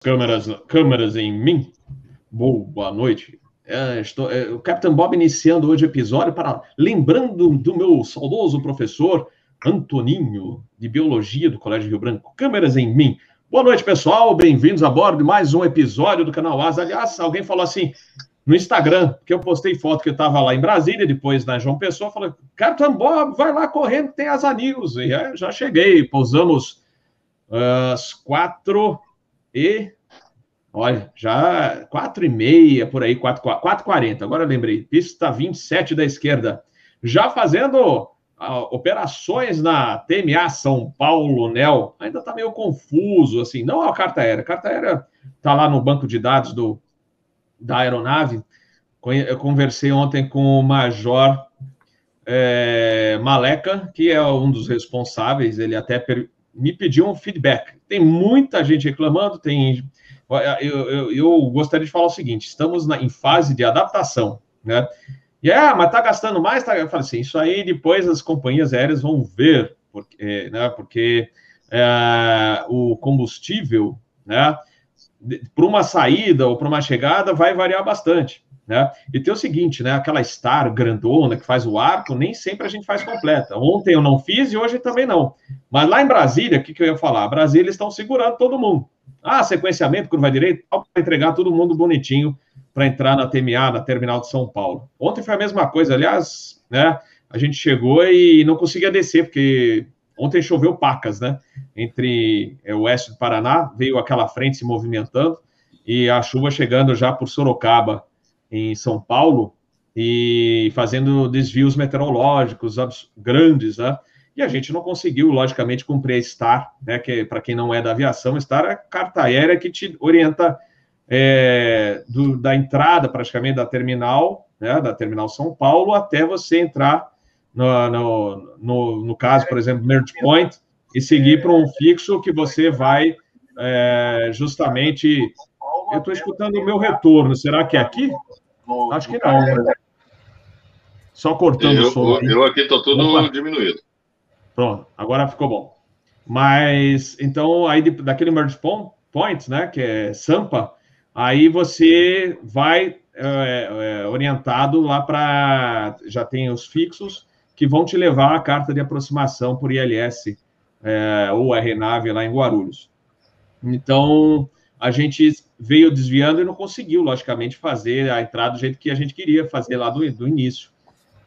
câmeras, câmeras em mim. Boa noite. É, estou, é, o Capitão Bob iniciando hoje o episódio para lembrando do meu saudoso professor Antoninho de Biologia do Colégio Rio Branco. Câmeras em mim. Boa noite, pessoal. Bem-vindos a bordo de mais um episódio do canal Asa. Aliás, alguém falou assim no Instagram, que eu postei foto que eu estava lá em Brasília, depois na João Pessoa, falou: Capitão Bob, vai lá correndo, tem Asa News. E é, já cheguei, pousamos uh, às quatro e olha, já quatro e meia por aí, quatro quatro quarenta. Agora lembrei, pista 27 da esquerda, já fazendo uh, operações na TMA São Paulo, NEL. Ainda está meio confuso, assim, não a carta aérea. A carta aérea está lá no banco de dados do, da aeronave. Eu conversei ontem com o Major é, Maleca, que é um dos responsáveis, ele até me pediu um feedback. Tem muita gente reclamando, tem. Eu, eu, eu gostaria de falar o seguinte: estamos na, em fase de adaptação, né? E ah, mas tá gastando mais? Tá? Eu falei assim: isso aí depois as companhias aéreas vão ver, porque, né? Porque é, o combustível, né? Para uma saída ou para uma chegada vai variar bastante. Né? E tem o seguinte, né? Aquela star grandona que faz o arco, nem sempre a gente faz completa. Ontem eu não fiz e hoje também não. Mas lá em Brasília, o que, que eu ia falar? Brasília estão segurando todo mundo. Ah, sequenciamento, curva direita, para entregar todo mundo bonitinho para entrar na TMA, na terminal de São Paulo. Ontem foi a mesma coisa, aliás, né? A gente chegou e não conseguia descer, porque ontem choveu pacas, né? Entre é, o oeste do Paraná, veio aquela frente se movimentando e a chuva chegando já por Sorocaba em São Paulo e fazendo desvios meteorológicos grandes, né? E a gente não conseguiu, logicamente, cumprir a STAR, né? Que para quem não é da aviação, STAR é a carta aérea que te orienta é, do, da entrada praticamente da terminal, né? Da terminal São Paulo até você entrar no, no, no, no caso, por exemplo, Merge Point e seguir para um fixo que você vai é, justamente. Eu estou escutando o meu retorno. Será que é aqui? Acho que não. Né? Só cortando eu, o som. Eu aqui estou tudo Opa. diminuído. Pronto, agora ficou bom. Mas, então, aí daquele merge point, né, que é Sampa, aí você vai é, é, orientado lá para. Já tem os fixos que vão te levar à carta de aproximação por ILS é, ou RNAV lá em Guarulhos. Então, a gente veio desviando e não conseguiu, logicamente, fazer a entrada do jeito que a gente queria fazer lá do, do início.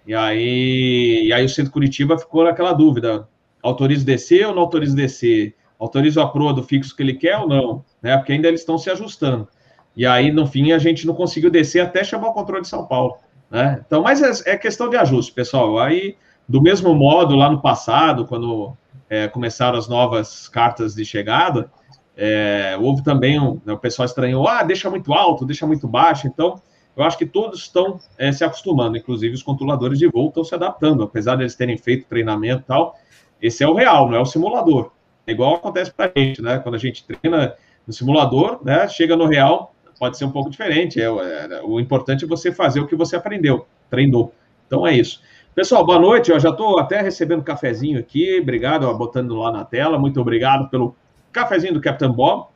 E aí, e aí o Centro Curitiba ficou naquela dúvida: autoriza descer ou não autoriza descer? Autoriza a proa do fixo que ele quer ou não? Né? Porque ainda eles estão se ajustando. E aí, no fim, a gente não conseguiu descer até chamar o controle de São Paulo. Né? Então, mas é, é questão de ajuste, pessoal. Aí, do mesmo modo, lá no passado, quando é, começaram as novas cartas de chegada, é, houve também, um, né, o pessoal estranhou, ah, deixa muito alto, deixa muito baixo. Então, eu acho que todos estão é, se acostumando, inclusive os controladores de voo estão se adaptando, apesar de terem feito treinamento e tal. Esse é o real, não é o simulador. É igual acontece para a gente, né? Quando a gente treina no simulador, né? Chega no real, pode ser um pouco diferente. É, é, o importante é você fazer o que você aprendeu, treinou. Então é isso. Pessoal, boa noite. Eu já estou até recebendo cafezinho aqui. Obrigado, ó, botando lá na tela. Muito obrigado pelo cafezinho do Capitão Bob.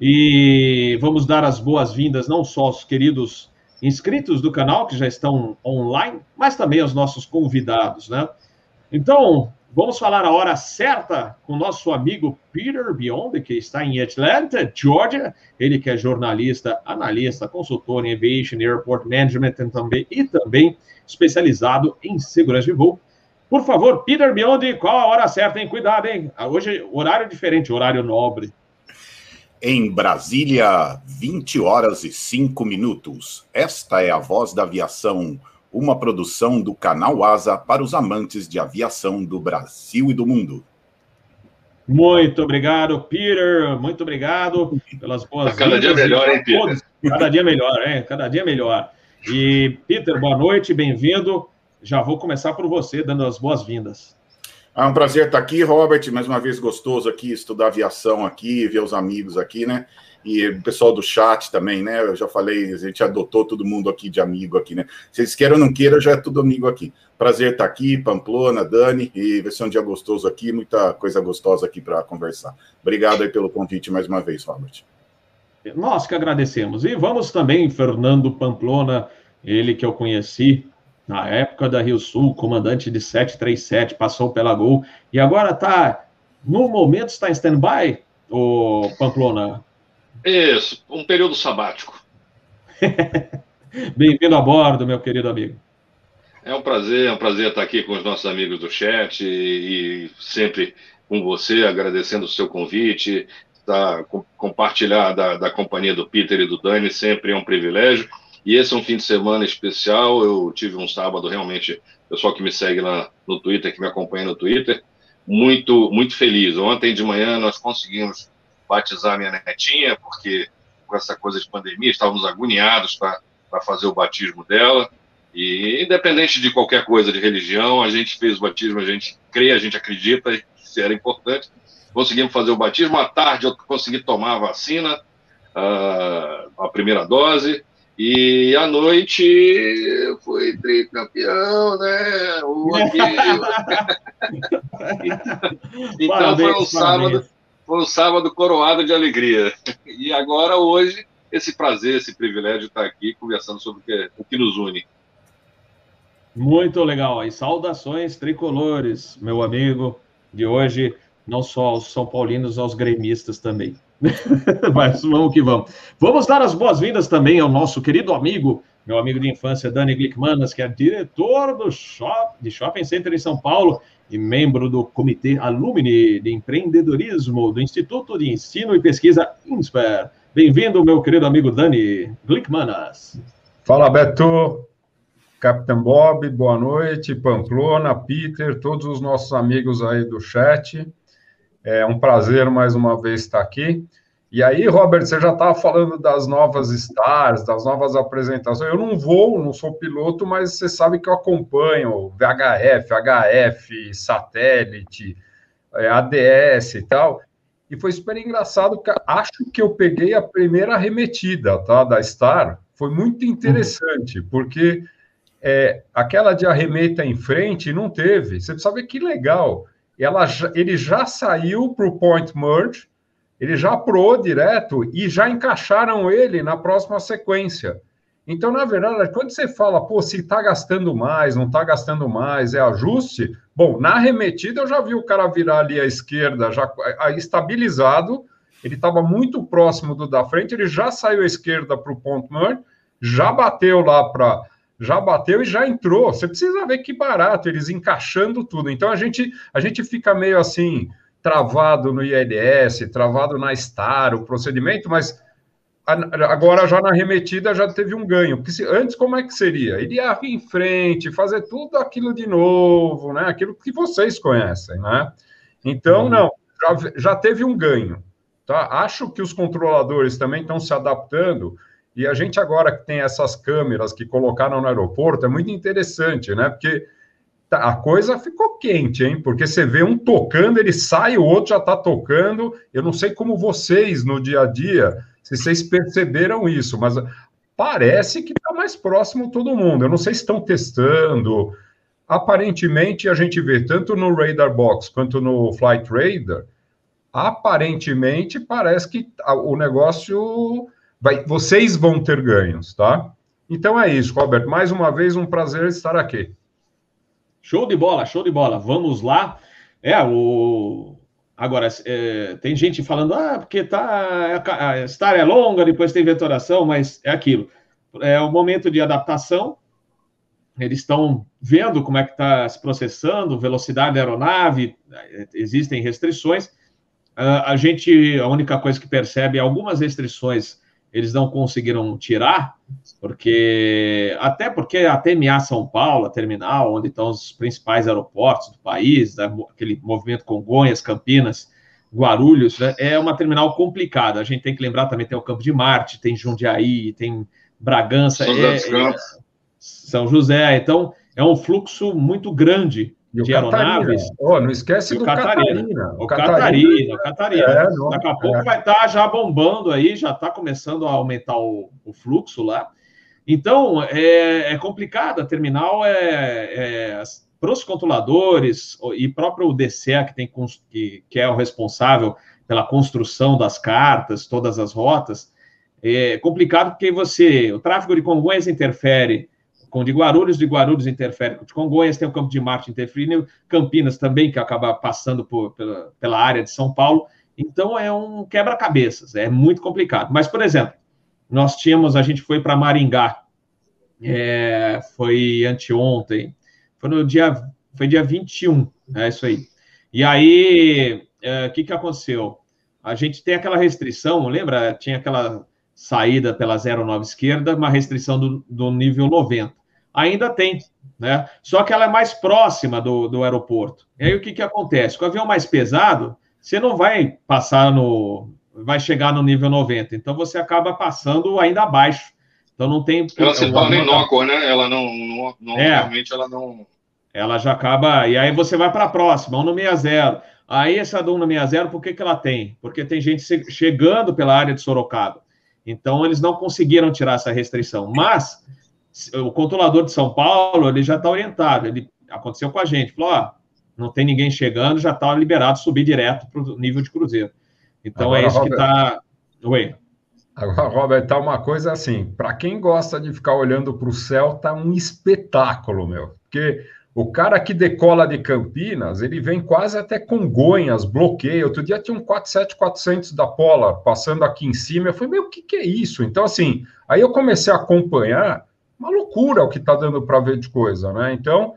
E vamos dar as boas-vindas não só aos queridos inscritos do canal, que já estão online, mas também aos nossos convidados, né? Então, vamos falar a hora certa com nosso amigo Peter Beyond, que está em Atlanta, Georgia. Ele que é jornalista, analista, consultor em Aviation Airport Management e também, e também especializado em segurança de voo. Por favor, Peter Biondi, qual a hora certa, hein? Cuidado, hein? Hoje, horário diferente, horário nobre. Em Brasília, 20 horas e 5 minutos. Esta é a voz da aviação, uma produção do canal Asa para os amantes de aviação do Brasil e do mundo. Muito obrigado, Peter. Muito obrigado pelas boas Cada dia melhor, hein, Peter? Cada dia melhor, hein? Cada dia melhor. E, Peter, boa noite, bem-vindo já vou começar por você, dando as boas-vindas. É um prazer estar aqui, Robert. Mais uma vez gostoso aqui estudar aviação aqui, ver os amigos aqui, né? E o pessoal do chat também, né? Eu já falei, a gente adotou todo mundo aqui de amigo aqui, né? Vocês querem ou não queiram, já é tudo amigo aqui. Prazer estar aqui, Pamplona, Dani, e vai ser um dia gostoso aqui, muita coisa gostosa aqui para conversar. Obrigado aí pelo convite mais uma vez, Robert. Nós que agradecemos. E vamos também, Fernando Pamplona, ele que eu conheci na época da Rio Sul, comandante de 737, passou pela Gol, e agora está, no momento, está em stand-by, o Pamplona? Isso, um período sabático. Bem-vindo a bordo, meu querido amigo. É um prazer, é um prazer estar aqui com os nossos amigos do chat e, e sempre com você, agradecendo o seu convite, tá, compartilhar da, da companhia do Peter e do Dani sempre é um privilégio. E esse é um fim de semana especial. Eu tive um sábado realmente, pessoal que me segue lá no Twitter, que me acompanha no Twitter, muito, muito feliz. Ontem de manhã nós conseguimos batizar minha netinha, porque com essa coisa de pandemia estávamos agoniados para fazer o batismo dela. E independente de qualquer coisa de religião, a gente fez o batismo, a gente crê, a gente acredita que era importante. Conseguimos fazer o batismo. À tarde eu consegui tomar a vacina, a primeira dose. E à noite eu fui tricampeão, né? O então parabéns, foi um sábado, foi um sábado coroado de alegria. E agora hoje esse prazer, esse privilégio de estar aqui conversando sobre o que, o que nos une. Muito legal. E saudações tricolores, meu amigo de hoje, não só aos São Paulinos, aos gremistas também. Mas vamos que vamos. Vamos dar as boas-vindas também ao nosso querido amigo, meu amigo de infância, Dani Glickmanas, que é diretor do shop, de Shopping Center em São Paulo e membro do Comitê Alumni de Empreendedorismo do Instituto de Ensino e Pesquisa INSPER. Bem-vindo, meu querido amigo Dani Glickmanas. Fala, Beto. Capitão Bob, boa noite. Pamplona, Peter, todos os nossos amigos aí do chat. É um prazer mais uma vez estar aqui. E aí, Robert, você já estava falando das novas stars, das novas apresentações. Eu não vou, não sou piloto, mas você sabe que eu acompanho VHF, HF, satélite, é, ADS e tal. E foi super engraçado, acho que eu peguei a primeira arremetida tá, da Star. Foi muito interessante, uhum. porque é, aquela de arremeta em frente não teve. Você precisa ver que legal ela, ele já saiu para o point merge, ele já pro direto e já encaixaram ele na próxima sequência. Então, na verdade, quando você fala, pô, se está gastando mais, não está gastando mais, é ajuste, bom, na arremetida eu já vi o cara virar ali à esquerda, já estabilizado, ele estava muito próximo do da frente, ele já saiu à esquerda para o ponto merge, já bateu lá para já bateu e já entrou. Você precisa ver que barato, eles encaixando tudo. Então a gente, a gente fica meio assim, travado no ILS, travado na STAR, o procedimento, mas agora já na remetida já teve um ganho. Porque se, antes, como é que seria? Ele ia em frente, fazer tudo aquilo de novo, né? Aquilo que vocês conhecem, né? Então, uhum. não, já, já teve um ganho. Tá? Acho que os controladores também estão se adaptando e a gente agora que tem essas câmeras que colocaram no aeroporto, é muito interessante, né? Porque tá, a coisa ficou quente, hein? Porque você vê um tocando, ele sai, o outro já está tocando. Eu não sei como vocês, no dia a dia, se vocês perceberam isso, mas parece que está mais próximo todo mundo. Eu não sei se estão testando. Aparentemente, a gente vê tanto no Radar Box quanto no Flight Radar, aparentemente parece que o negócio vai, vocês vão ter ganhos, tá? Então é isso, Robert. Mais uma vez, um prazer estar aqui. Show de bola, show de bola. Vamos lá. É, o. Agora, é, tem gente falando, ah, porque tá, a história é longa, depois tem vetoração, mas é aquilo. É o momento de adaptação. Eles estão vendo como é que está se processando, velocidade da aeronave, existem restrições. Uh, a gente, a única coisa que percebe é algumas restrições eles não conseguiram tirar, porque até porque a TMA São Paulo, a terminal, onde estão os principais aeroportos do país, né, aquele movimento Congonhas, Campinas, Guarulhos, né, é uma terminal complicada. A gente tem que lembrar também tem o Campo de Marte, tem Jundiaí, tem Bragança, São, é, é, São José. Então é um fluxo muito grande e de aeronaves. Oh, não esquece do Catarina. Catarina. O Catarina, o Catarina. É, não, Daqui a pouco é. vai estar tá já bombando aí, já está começando a aumentar o, o, fluxo lá. Então, é, é complicado. A terminal é, é para os controladores e próprio o DCE, que, tem, que, que é o responsável pela construção das cartas, todas as rotas, é complicado porque você, o tráfego de Congonhas interfere com de Guarulhos, de Guarulhos interfere com de Congonhas, tem o Campo de Marte interferindo, Campinas também, que acaba passando por, pela, pela área de São Paulo. Então é um quebra-cabeças, é muito complicado. Mas, por exemplo, nós tínhamos, a gente foi para Maringá, é, foi anteontem, foi no dia, foi dia 21, é isso aí. E aí, o é, que, que aconteceu? A gente tem aquela restrição, lembra? Tinha aquela saída pela 09 esquerda, uma restrição do, do nível 90. Ainda tem, né? Só que ela é mais próxima do, do aeroporto. E aí o que, que acontece? Com o avião mais pesado, você não vai passar no. vai chegar no nível 90. Então você acaba passando ainda abaixo. Então não tem. Ela se torna inócua, né? Ela não. não, não é, realmente ela não. Ela já acaba. E aí você vai para a próxima, 160. Aí essa do 160, por que, que ela tem? Porque tem gente chegando pela área de Sorocaba. Então, eles não conseguiram tirar essa restrição. Mas o controlador de São Paulo, ele já está orientado. Ele aconteceu com a gente. Falou, ó, não tem ninguém chegando, já está liberado subir direto para o nível de cruzeiro. Então, Agora, é isso Robert, que está... Oi. Agora, Robert, tá uma coisa assim, para quem gosta de ficar olhando para o céu, tá um espetáculo, meu. Porque o cara que decola de Campinas, ele vem quase até Congonhas, bloqueio. Outro dia tinha um 47400 da Pola passando aqui em cima. Eu falei, meu, o que, que é isso? Então, assim, aí eu comecei a acompanhar, uma loucura o que está dando para ver de coisa, né? Então,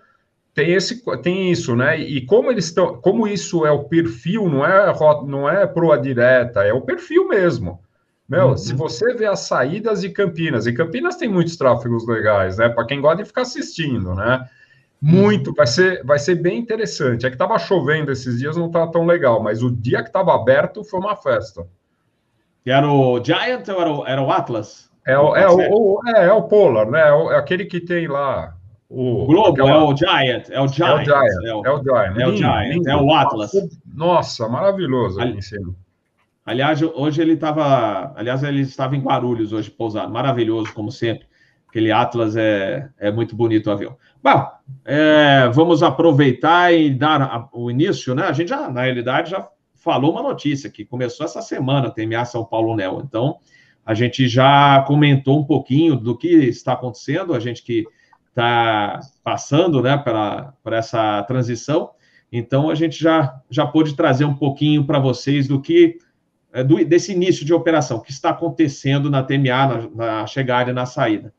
tem, esse, tem isso, né? E como eles estão, como isso é o perfil, não é, não é proa direta, é o perfil mesmo. Meu, uhum. se você vê as saídas de Campinas, e Campinas tem muitos tráfegos legais, né? Para quem gosta de ficar assistindo, né? Muito, vai ser, vai ser bem interessante. É que estava chovendo esses dias, não estava tão legal, mas o dia que estava aberto foi uma festa. E era o Giant ou era o, era o Atlas? É o, é, o, é, é o Polar, né? É, é, aquele que tem lá. O, Globo aquela... é o Giant, é o Giant. É o Giant, é o, é Giant. É o, Giant, é o Atlas. Nossa, maravilhoso ali em cima. Aliás, hoje ele estava. Aliás, ele estava em Guarulhos hoje, pousado. Maravilhoso, como sempre. Aquele Atlas é, é muito bonito o avião. Bom, é, vamos aproveitar e dar a, o início, né? A gente já, na realidade, já falou uma notícia que começou essa semana, TMA São Paulo Nel. Então, a gente já comentou um pouquinho do que está acontecendo, a gente que está passando, né, para essa transição. Então, a gente já, já pôde trazer um pouquinho para vocês do que é, do, desse início de operação, que está acontecendo na TMA, na, na chegada e na saída.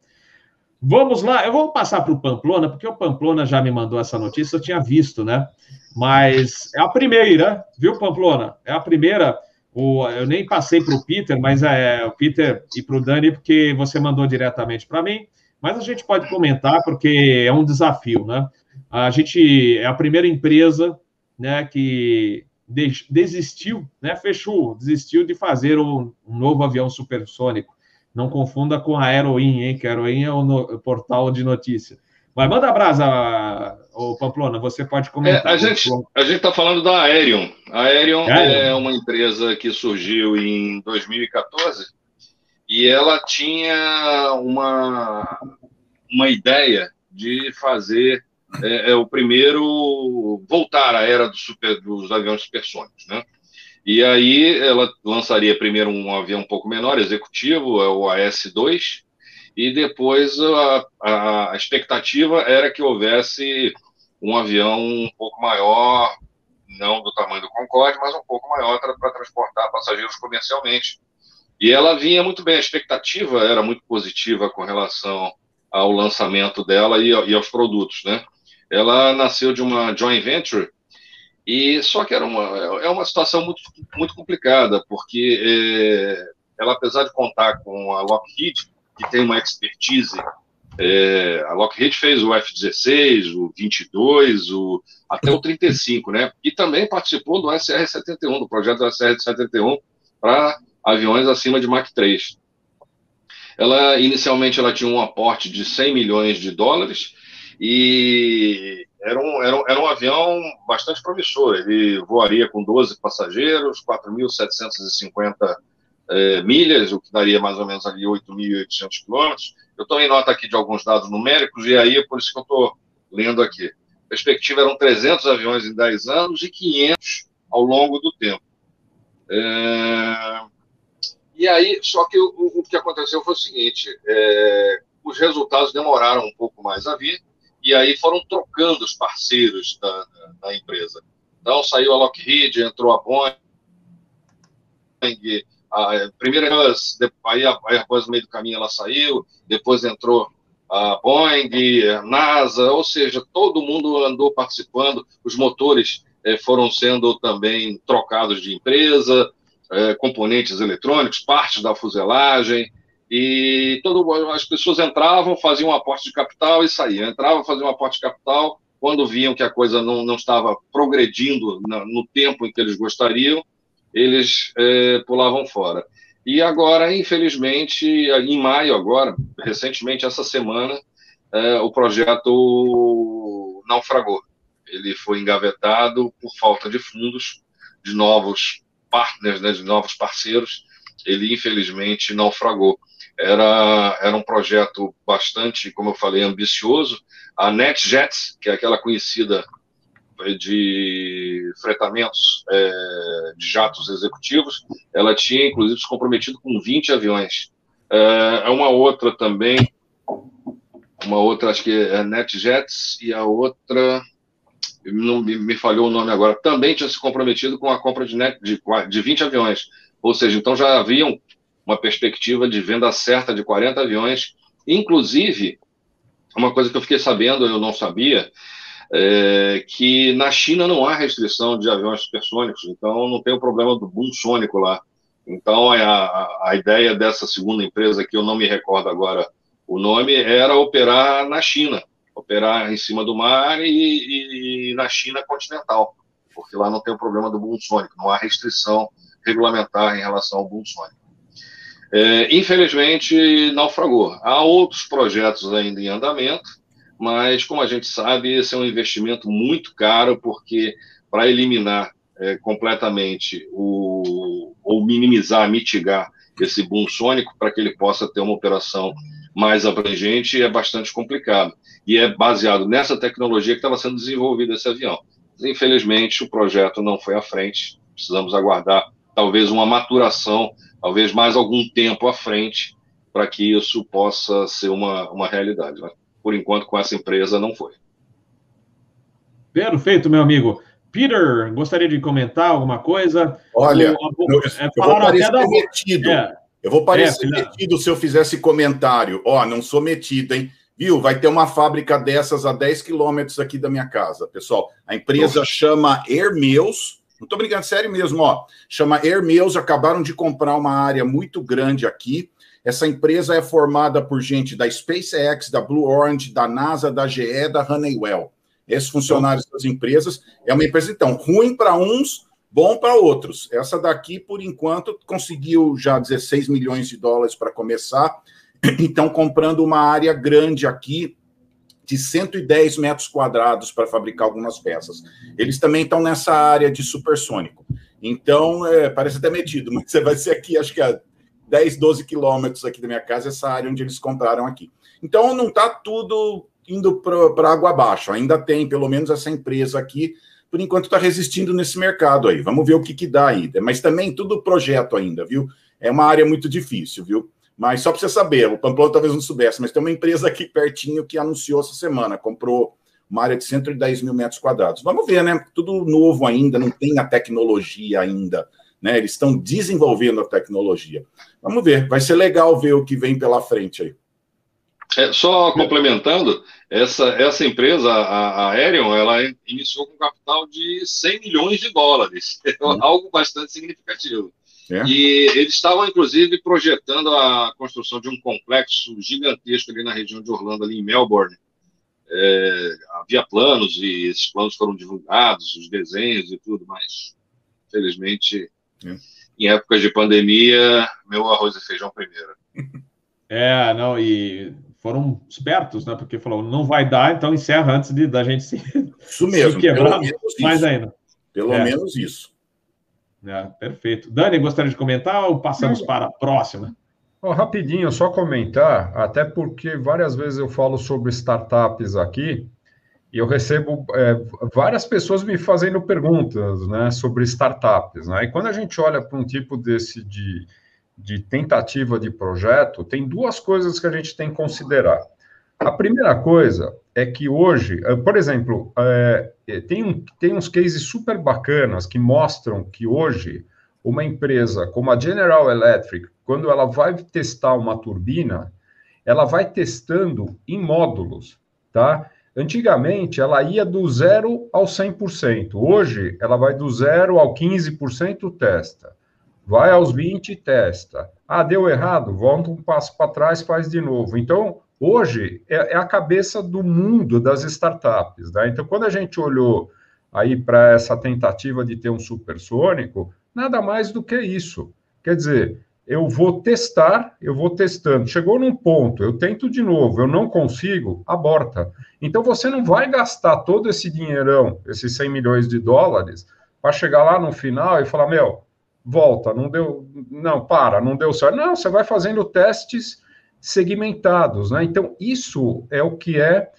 Vamos lá, eu vou passar para o Pamplona, porque o Pamplona já me mandou essa notícia, eu tinha visto, né? Mas é a primeira, viu, Pamplona? É a primeira. O, eu nem passei para o Peter, mas é o Peter e para o Dani, porque você mandou diretamente para mim. Mas a gente pode comentar, porque é um desafio, né? A gente é a primeira empresa né, que desistiu, né, fechou, desistiu de fazer um, novo avião supersônico. Não confunda com a Aeroin, hein? Que a Aeroin é o, no, o portal de notícia. Mas manda brasa, o Pamplona, você pode comentar. É, a gente a está falando da Aerion. A Aerion é uma empresa que surgiu em 2014 e ela tinha uma, uma ideia de fazer é, é, o primeiro voltar à era do super, dos aviões supersônicos, né? E aí ela lançaria primeiro um avião um pouco menor, executivo, é o AS-2, e depois a, a, expectativa era que houvesse um avião um pouco maior, não do tamanho do Concorde, mas um pouco maior para transportar passageiros comercialmente. E ela vinha muito bem, a expectativa era muito positiva com relação ao lançamento dela e, e aos produtos, né? Ela nasceu de uma joint venture e só que era uma, é uma situação muito, muito complicada, porque é, ela, apesar de contar com a Lockheed, que tem uma expertise, é, a Lockheed fez o F-16, o 22, o, até o 35, né? E também participou do SR-71, do projeto do SR-71 para aviões acima de Mach 3. Ela, inicialmente, ela tinha um aporte de 100 milhões de dólares e era um, era, um, era um avião bastante promissor. Ele voaria com 12 passageiros, 4.750 é, milhas, o que daria mais ou menos ali 8.800 quilômetros. Eu tomei nota aqui de alguns dados numéricos, e aí é por isso que eu estou lendo aqui. A perspectiva eram 300 aviões em 10 anos e 500 ao longo do tempo. É... E aí, só que o, o que aconteceu foi o seguinte: é, os resultados demoraram um pouco mais a vir, e aí foram trocando os parceiros da, da, empresa. Então, saiu a Lockheed, entrou a Boeing, a primeira Airbus, aí a Airbus no meio do caminho ela saiu, depois entrou a Boeing, a NASA, ou seja, todo mundo andou participando, os motores eh, foram sendo também trocados de empresa, eh, componentes eletrônicos, partes da fuselagem, e todo, as pessoas entravam, faziam um aporte de capital e saíam, entravam, faziam um aporte de capital, quando viam que a coisa não, não estava progredindo no tempo em que eles gostariam, eles eh, pulavam fora. E agora, infelizmente, em maio, agora, recentemente, essa semana, é, o projeto naufragou. Ele foi engavetado por falta de fundos, de novos partners, né, de novos parceiros. Ele, infelizmente, naufragou. Era, era um projeto bastante, como eu falei, ambicioso. A NetJets, que é aquela conhecida de fretamentos é, de jatos executivos, ela tinha, inclusive, se comprometido com 20 aviões. É, é uma outra também, uma outra, acho que é NetJets, e a outra, não me, me falhou o nome agora, também tinha se comprometido com a compra de, net, de, de 20 aviões. Ou seja, então já havia uma perspectiva de venda certa de 40 aviões. Inclusive, uma coisa que eu fiquei sabendo, eu não sabia, é, que na China não há restrição de aviões supersônicos, então não tem o problema do boom sônico lá. Então a, a, a ideia dessa segunda empresa, que eu não me recordo agora o nome, era operar na China, operar em cima do mar e, e, e na China continental, porque lá não tem o problema do boom sônico, não há restrição regulamentar em relação ao boom sônico. É, infelizmente, naufragou. Há outros projetos ainda em andamento, mas como a gente sabe, esse é um investimento muito caro, porque para eliminar é, completamente o, ou minimizar, mitigar esse boom sônico, para que ele possa ter uma operação mais abrangente, é bastante complicado. E é baseado nessa tecnologia que estava sendo desenvolvido esse avião. Infelizmente, o projeto não foi à frente, precisamos aguardar talvez uma maturação, talvez mais algum tempo à frente, para que isso possa ser uma, uma realidade. Né? Por enquanto, com essa empresa, não foi. Perfeito, meu amigo. Peter, gostaria de comentar alguma coisa? Olha, o, eu, é, eu vou parecer da... metido. É. Eu vou parecer é, metido se eu fizesse comentário. Ó, oh, não sou metido, hein? Viu? Vai ter uma fábrica dessas a 10 quilômetros aqui da minha casa, pessoal. A empresa Nossa. chama Hermeus. Não estou brincando, sério mesmo, ó. Chama Hermeus, acabaram de comprar uma área muito grande aqui. Essa empresa é formada por gente da SpaceX, da Blue Orange, da NASA, da GE, da Honeywell. Esses funcionários das empresas é uma empresa, então, ruim para uns, bom para outros. Essa daqui, por enquanto, conseguiu já 16 milhões de dólares para começar. Então, comprando uma área grande aqui, de 110 metros quadrados para fabricar algumas peças. Eles também estão nessa área de supersônico. Então, é, parece até metido, mas você vai ser aqui, acho que a 10, 12 quilômetros aqui da minha casa, essa área onde eles compraram aqui. Então não está tudo indo para água abaixo, ainda tem pelo menos essa empresa aqui, por enquanto está resistindo nesse mercado aí. Vamos ver o que, que dá aí. Mas também tudo projeto ainda, viu? É uma área muito difícil, viu? Mas só para você saber, o Pamplona talvez não soubesse, mas tem uma empresa aqui pertinho que anunciou essa semana, comprou uma área de 110 mil metros quadrados. Vamos ver, né? Tudo novo ainda, não tem a tecnologia ainda né? Eles estão desenvolvendo a tecnologia. Vamos ver, vai ser legal ver o que vem pela frente aí. É, só complementando, essa, essa empresa, a, a Aerion, ela iniciou com capital de 100 milhões de dólares, é hum. algo bastante significativo. É. E eles estavam, inclusive, projetando a construção de um complexo gigantesco ali na região de Orlando, ali em Melbourne. É, havia planos e esses planos foram divulgados, os desenhos e tudo, mas, felizmente, é. Em épocas de pandemia, meu arroz e feijão primeiro. É, não, e foram espertos, né? Porque falou, não vai dar, então encerra antes de, da gente se, isso mesmo, se quebrar mais ainda. Pelo é. menos isso. É, perfeito. Dani, gostaria de comentar ou passamos para a próxima? Oh, rapidinho, só comentar, até porque várias vezes eu falo sobre startups aqui, e eu recebo é, várias pessoas me fazendo perguntas né, sobre startups. Né? E quando a gente olha para um tipo desse de, de tentativa de projeto, tem duas coisas que a gente tem que considerar. A primeira coisa é que hoje, eh, por exemplo, é, tem, um, tem uns cases super bacanas que mostram que hoje uma empresa como a General Electric, quando ela vai testar uma turbina, ela vai testando em módulos, tá? Antigamente, ela ia do zero ao 100%. Hoje, ela vai do zero ao 15% testa. Vai aos 20% testa. Ah, deu errado? Volta um passo para trás, faz de novo. Então, hoje, é, é a cabeça do mundo das startups. Né? Então, quando a gente olhou aí para essa tentativa de ter um supersônico, nada mais do que isso. Quer dizer, eu vou testar, eu vou testando. Chegou num ponto, eu tento de novo, eu não consigo, aborta. Então você não vai gastar todo esse dinheirão, esses 100 milhões de dólares, para chegar lá no final e falar: meu, volta, não deu, não, para, não deu certo. Não, você vai fazendo testes segmentados, né? Então isso é o que é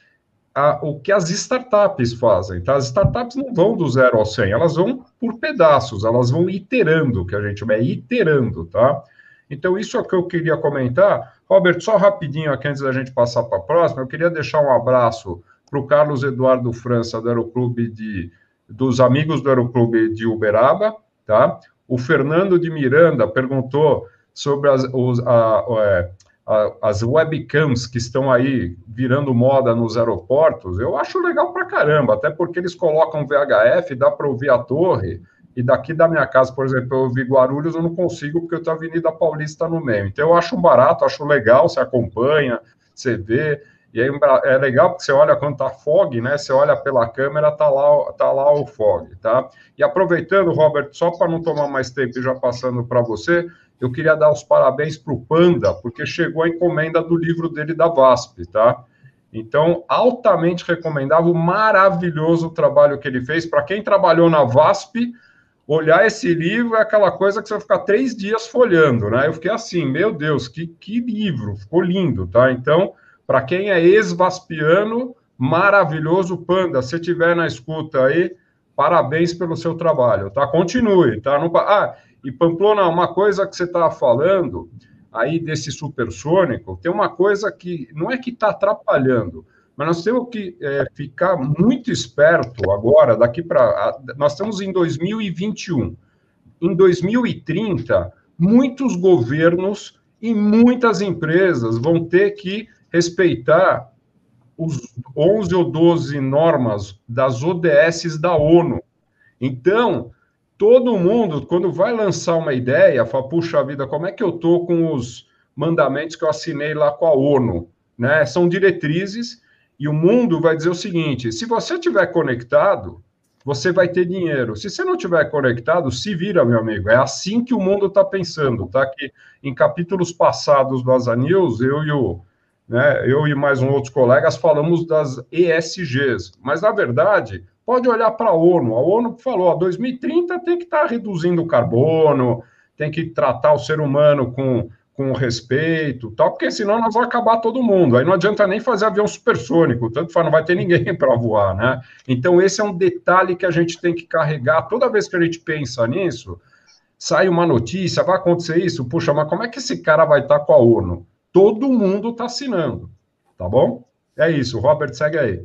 a, o que as startups fazem, tá? As startups não vão do zero ao 100, elas vão por pedaços, elas vão iterando, que a gente chama é iterando, tá? Então, isso é o que eu queria comentar. Robert, só rapidinho aqui antes da gente passar para a próxima, eu queria deixar um abraço para o Carlos Eduardo França, do Aeroclube de, dos amigos do Aeroclube de Uberaba, tá? O Fernando de Miranda perguntou sobre as, os, a, a, a, as webcams que estão aí virando moda nos aeroportos. Eu acho legal para caramba, até porque eles colocam VHF, dá para ouvir a torre, e daqui da minha casa, por exemplo, eu vi Guarulhos, eu não consigo porque eu tenho a Avenida Paulista no meio. Então eu acho barato, acho legal, você acompanha, você vê. E aí é legal porque você olha quando tá fog, né? Você olha pela câmera, tá lá, tá lá o fog, tá? E aproveitando, Robert, só para não tomar mais tempo e já passando para você, eu queria dar os parabéns para o Panda, porque chegou a encomenda do livro dele da VASP, tá? Então, altamente recomendável, maravilhoso o trabalho que ele fez. Para quem trabalhou na VASP, olhar esse livro é aquela coisa que você vai ficar três dias folhando, né? Eu fiquei assim, meu Deus, que, que livro, ficou lindo, tá? Então, para quem é ex-vaspiano, maravilhoso, Panda, se tiver na escuta aí, parabéns pelo seu trabalho, tá? Continue, tá? Não... Ah, e Pamplona, uma coisa que você estava falando aí desse supersônico, tem uma coisa que não é que está atrapalhando, mas nós temos que é, ficar muito esperto agora, daqui para. Nós estamos em 2021. Em 2030, muitos governos e muitas empresas vão ter que respeitar os 11 ou 12 normas das ODS da ONU. Então, todo mundo, quando vai lançar uma ideia, fala, puxa vida, como é que eu estou com os mandamentos que eu assinei lá com a ONU? Né? São diretrizes e o mundo vai dizer o seguinte: se você estiver conectado, você vai ter dinheiro. Se você não estiver conectado, se vira, meu amigo. É assim que o mundo está pensando, tá? Que em capítulos passados do Asa News, eu e o, né, eu e mais um outros colegas falamos das ESGs, mas na verdade pode olhar para a ONU. A ONU falou: a 2030 tem que estar tá reduzindo o carbono, tem que tratar o ser humano com com respeito, tal, porque senão nós vamos acabar todo mundo. Aí não adianta nem fazer avião supersônico, tanto faz, não vai ter ninguém para voar, né? Então, esse é um detalhe que a gente tem que carregar. Toda vez que a gente pensa nisso, sai uma notícia, vai acontecer isso, puxa, mas como é que esse cara vai estar com a ONU? Todo mundo está assinando, tá bom? É isso, Robert, segue aí.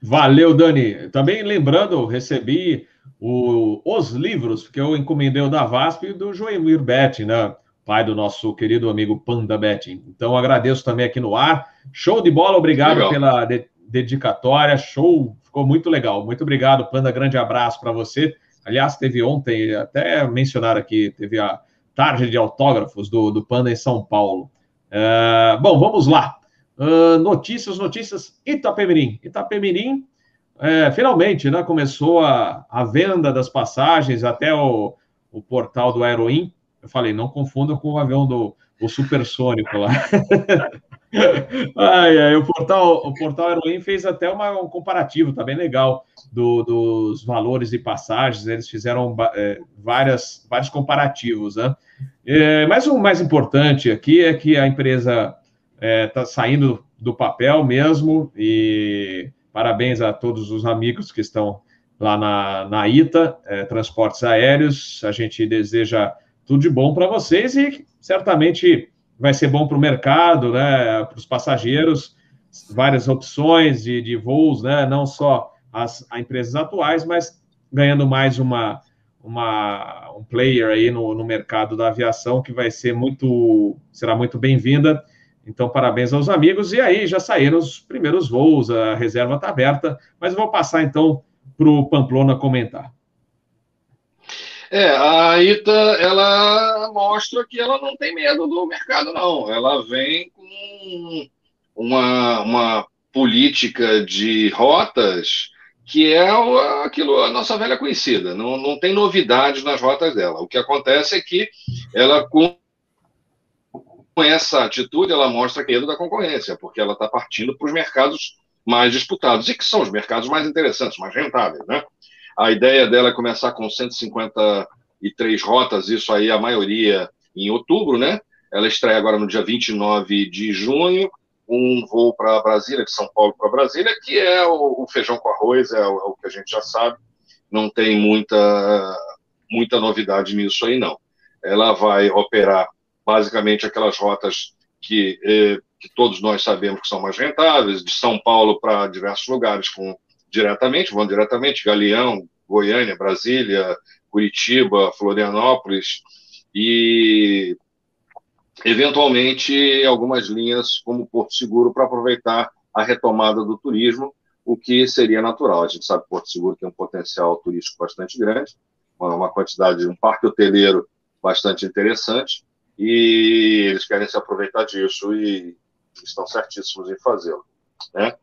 Valeu, Dani. Também lembrando, recebi o, os livros que eu encomendei da VASP e do Joemir Betti, né? Pai do nosso querido amigo Panda Betting. Então, agradeço também aqui no ar. Show de bola, obrigado legal. pela de dedicatória. Show, ficou muito legal. Muito obrigado, Panda. Grande abraço para você. Aliás, teve ontem, até mencionar aqui, teve a tarde de autógrafos do, do Panda em São Paulo. Uh, bom, vamos lá. Uh, notícias, notícias. Itapemirim. Itapemirim, é, finalmente, né, começou a, a venda das passagens até o, o portal do Aeroim eu falei, não confunda com o avião do o supersônico lá. ai, ai, o portal, o portal Aeroim fez até uma, um comparativo, tá bem legal, do, dos valores e passagens. Eles fizeram é, várias, vários comparativos, né? É, mas o mais importante aqui é que a empresa está é, tá saindo do papel mesmo e parabéns a todos os amigos que estão lá na, na ITA, é, Transportes Aéreos. A gente deseja tudo de bom para vocês e certamente vai ser bom para o mercado, né, para os passageiros, várias opções de, de voos, né, não só as, as empresas atuais, mas ganhando mais uma, uma, um player aí no, no mercado da aviação que vai ser muito, será muito bem-vinda. Então, parabéns aos amigos. E aí já saíram os primeiros voos, a reserva está aberta, mas vou passar então para o Pamplona comentar. É, a Ita, ela mostra que ela não tem medo do mercado, não. Ela vem com uma, uma política de rotas que é aquilo, a nossa velha conhecida. Não, não tem novidades nas rotas dela. O que acontece é que ela, com, essa atitude, ela mostra medo da concorrência, porque ela está partindo para os mercados mais disputados, e que são os mercados mais interessantes, mais rentáveis, né? A ideia dela é começar com 153 rotas, isso aí a maioria em outubro, né? Ela estreia agora no dia 29 de junho, um voo para Brasília, de São Paulo para Brasília, que é o, o feijão com arroz, é o, é o, que a gente já sabe, não tem muita, muita novidade nisso aí, não. Ela vai operar basicamente aquelas rotas que, eh, que todos nós sabemos que são mais rentáveis, de São Paulo para diversos lugares com diretamente, vão diretamente, Galeão, Goiânia, Brasília, Curitiba, Florianópolis, e eventualmente algumas linhas como Porto Seguro para aproveitar a retomada do turismo, o que seria natural. A gente sabe que Porto Seguro tem um potencial turístico bastante grande, uma quantidade, um parque hoteleiro bastante interessante, e eles querem se aproveitar disso e estão certíssimos em fazê-lo. Né?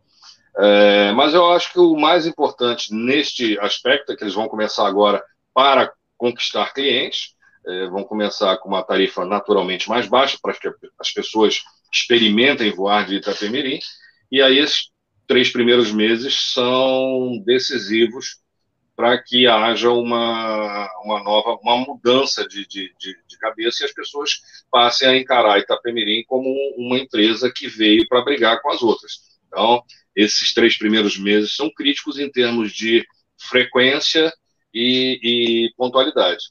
É, mas eu acho que o mais importante neste aspecto é que eles vão começar agora para conquistar clientes, é, vão começar com uma tarifa naturalmente mais baixa para que as pessoas experimentem voar de Itapemirim, e aí esses três primeiros meses são decisivos para que haja uma, uma nova uma mudança de, de, de, de, cabeça e as pessoas passem a encarar Itapemirim como uma empresa que veio para brigar com as outras. Então, esses três primeiros meses são críticos em termos de frequência e, e pontualidade.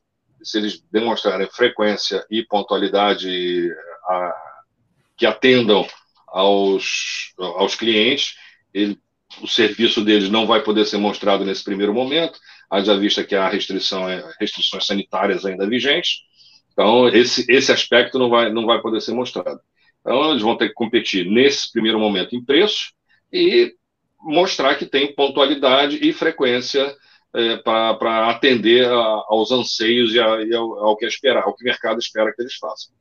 Se eles demonstrarem frequência e pontualidade a, que atendam aos, aos clientes, ele, o serviço deles não vai poder ser mostrado nesse primeiro momento, haja vista que há restrição, restrições sanitárias ainda vigentes. Então, esse, esse aspecto não vai, não vai poder ser mostrado. Então, eles vão ter que competir nesse primeiro momento em preço, e mostrar que tem pontualidade e frequência é, para atender a, aos anseios e, a, e ao, ao, que esperar, ao que o mercado espera que eles façam.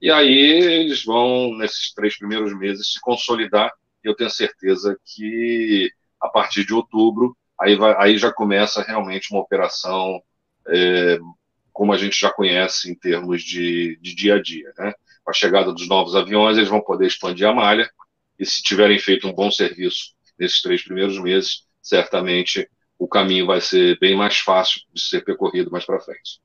E aí eles vão, nesses três primeiros meses, se consolidar. E eu tenho certeza que a partir de outubro, aí, vai, aí já começa realmente uma operação é, como a gente já conhece em termos de, de dia a dia. Né? Com a chegada dos novos aviões, eles vão poder expandir a malha e se tiverem feito um bom serviço nesses três primeiros meses, certamente o caminho vai ser bem mais fácil de ser percorrido mais para frente.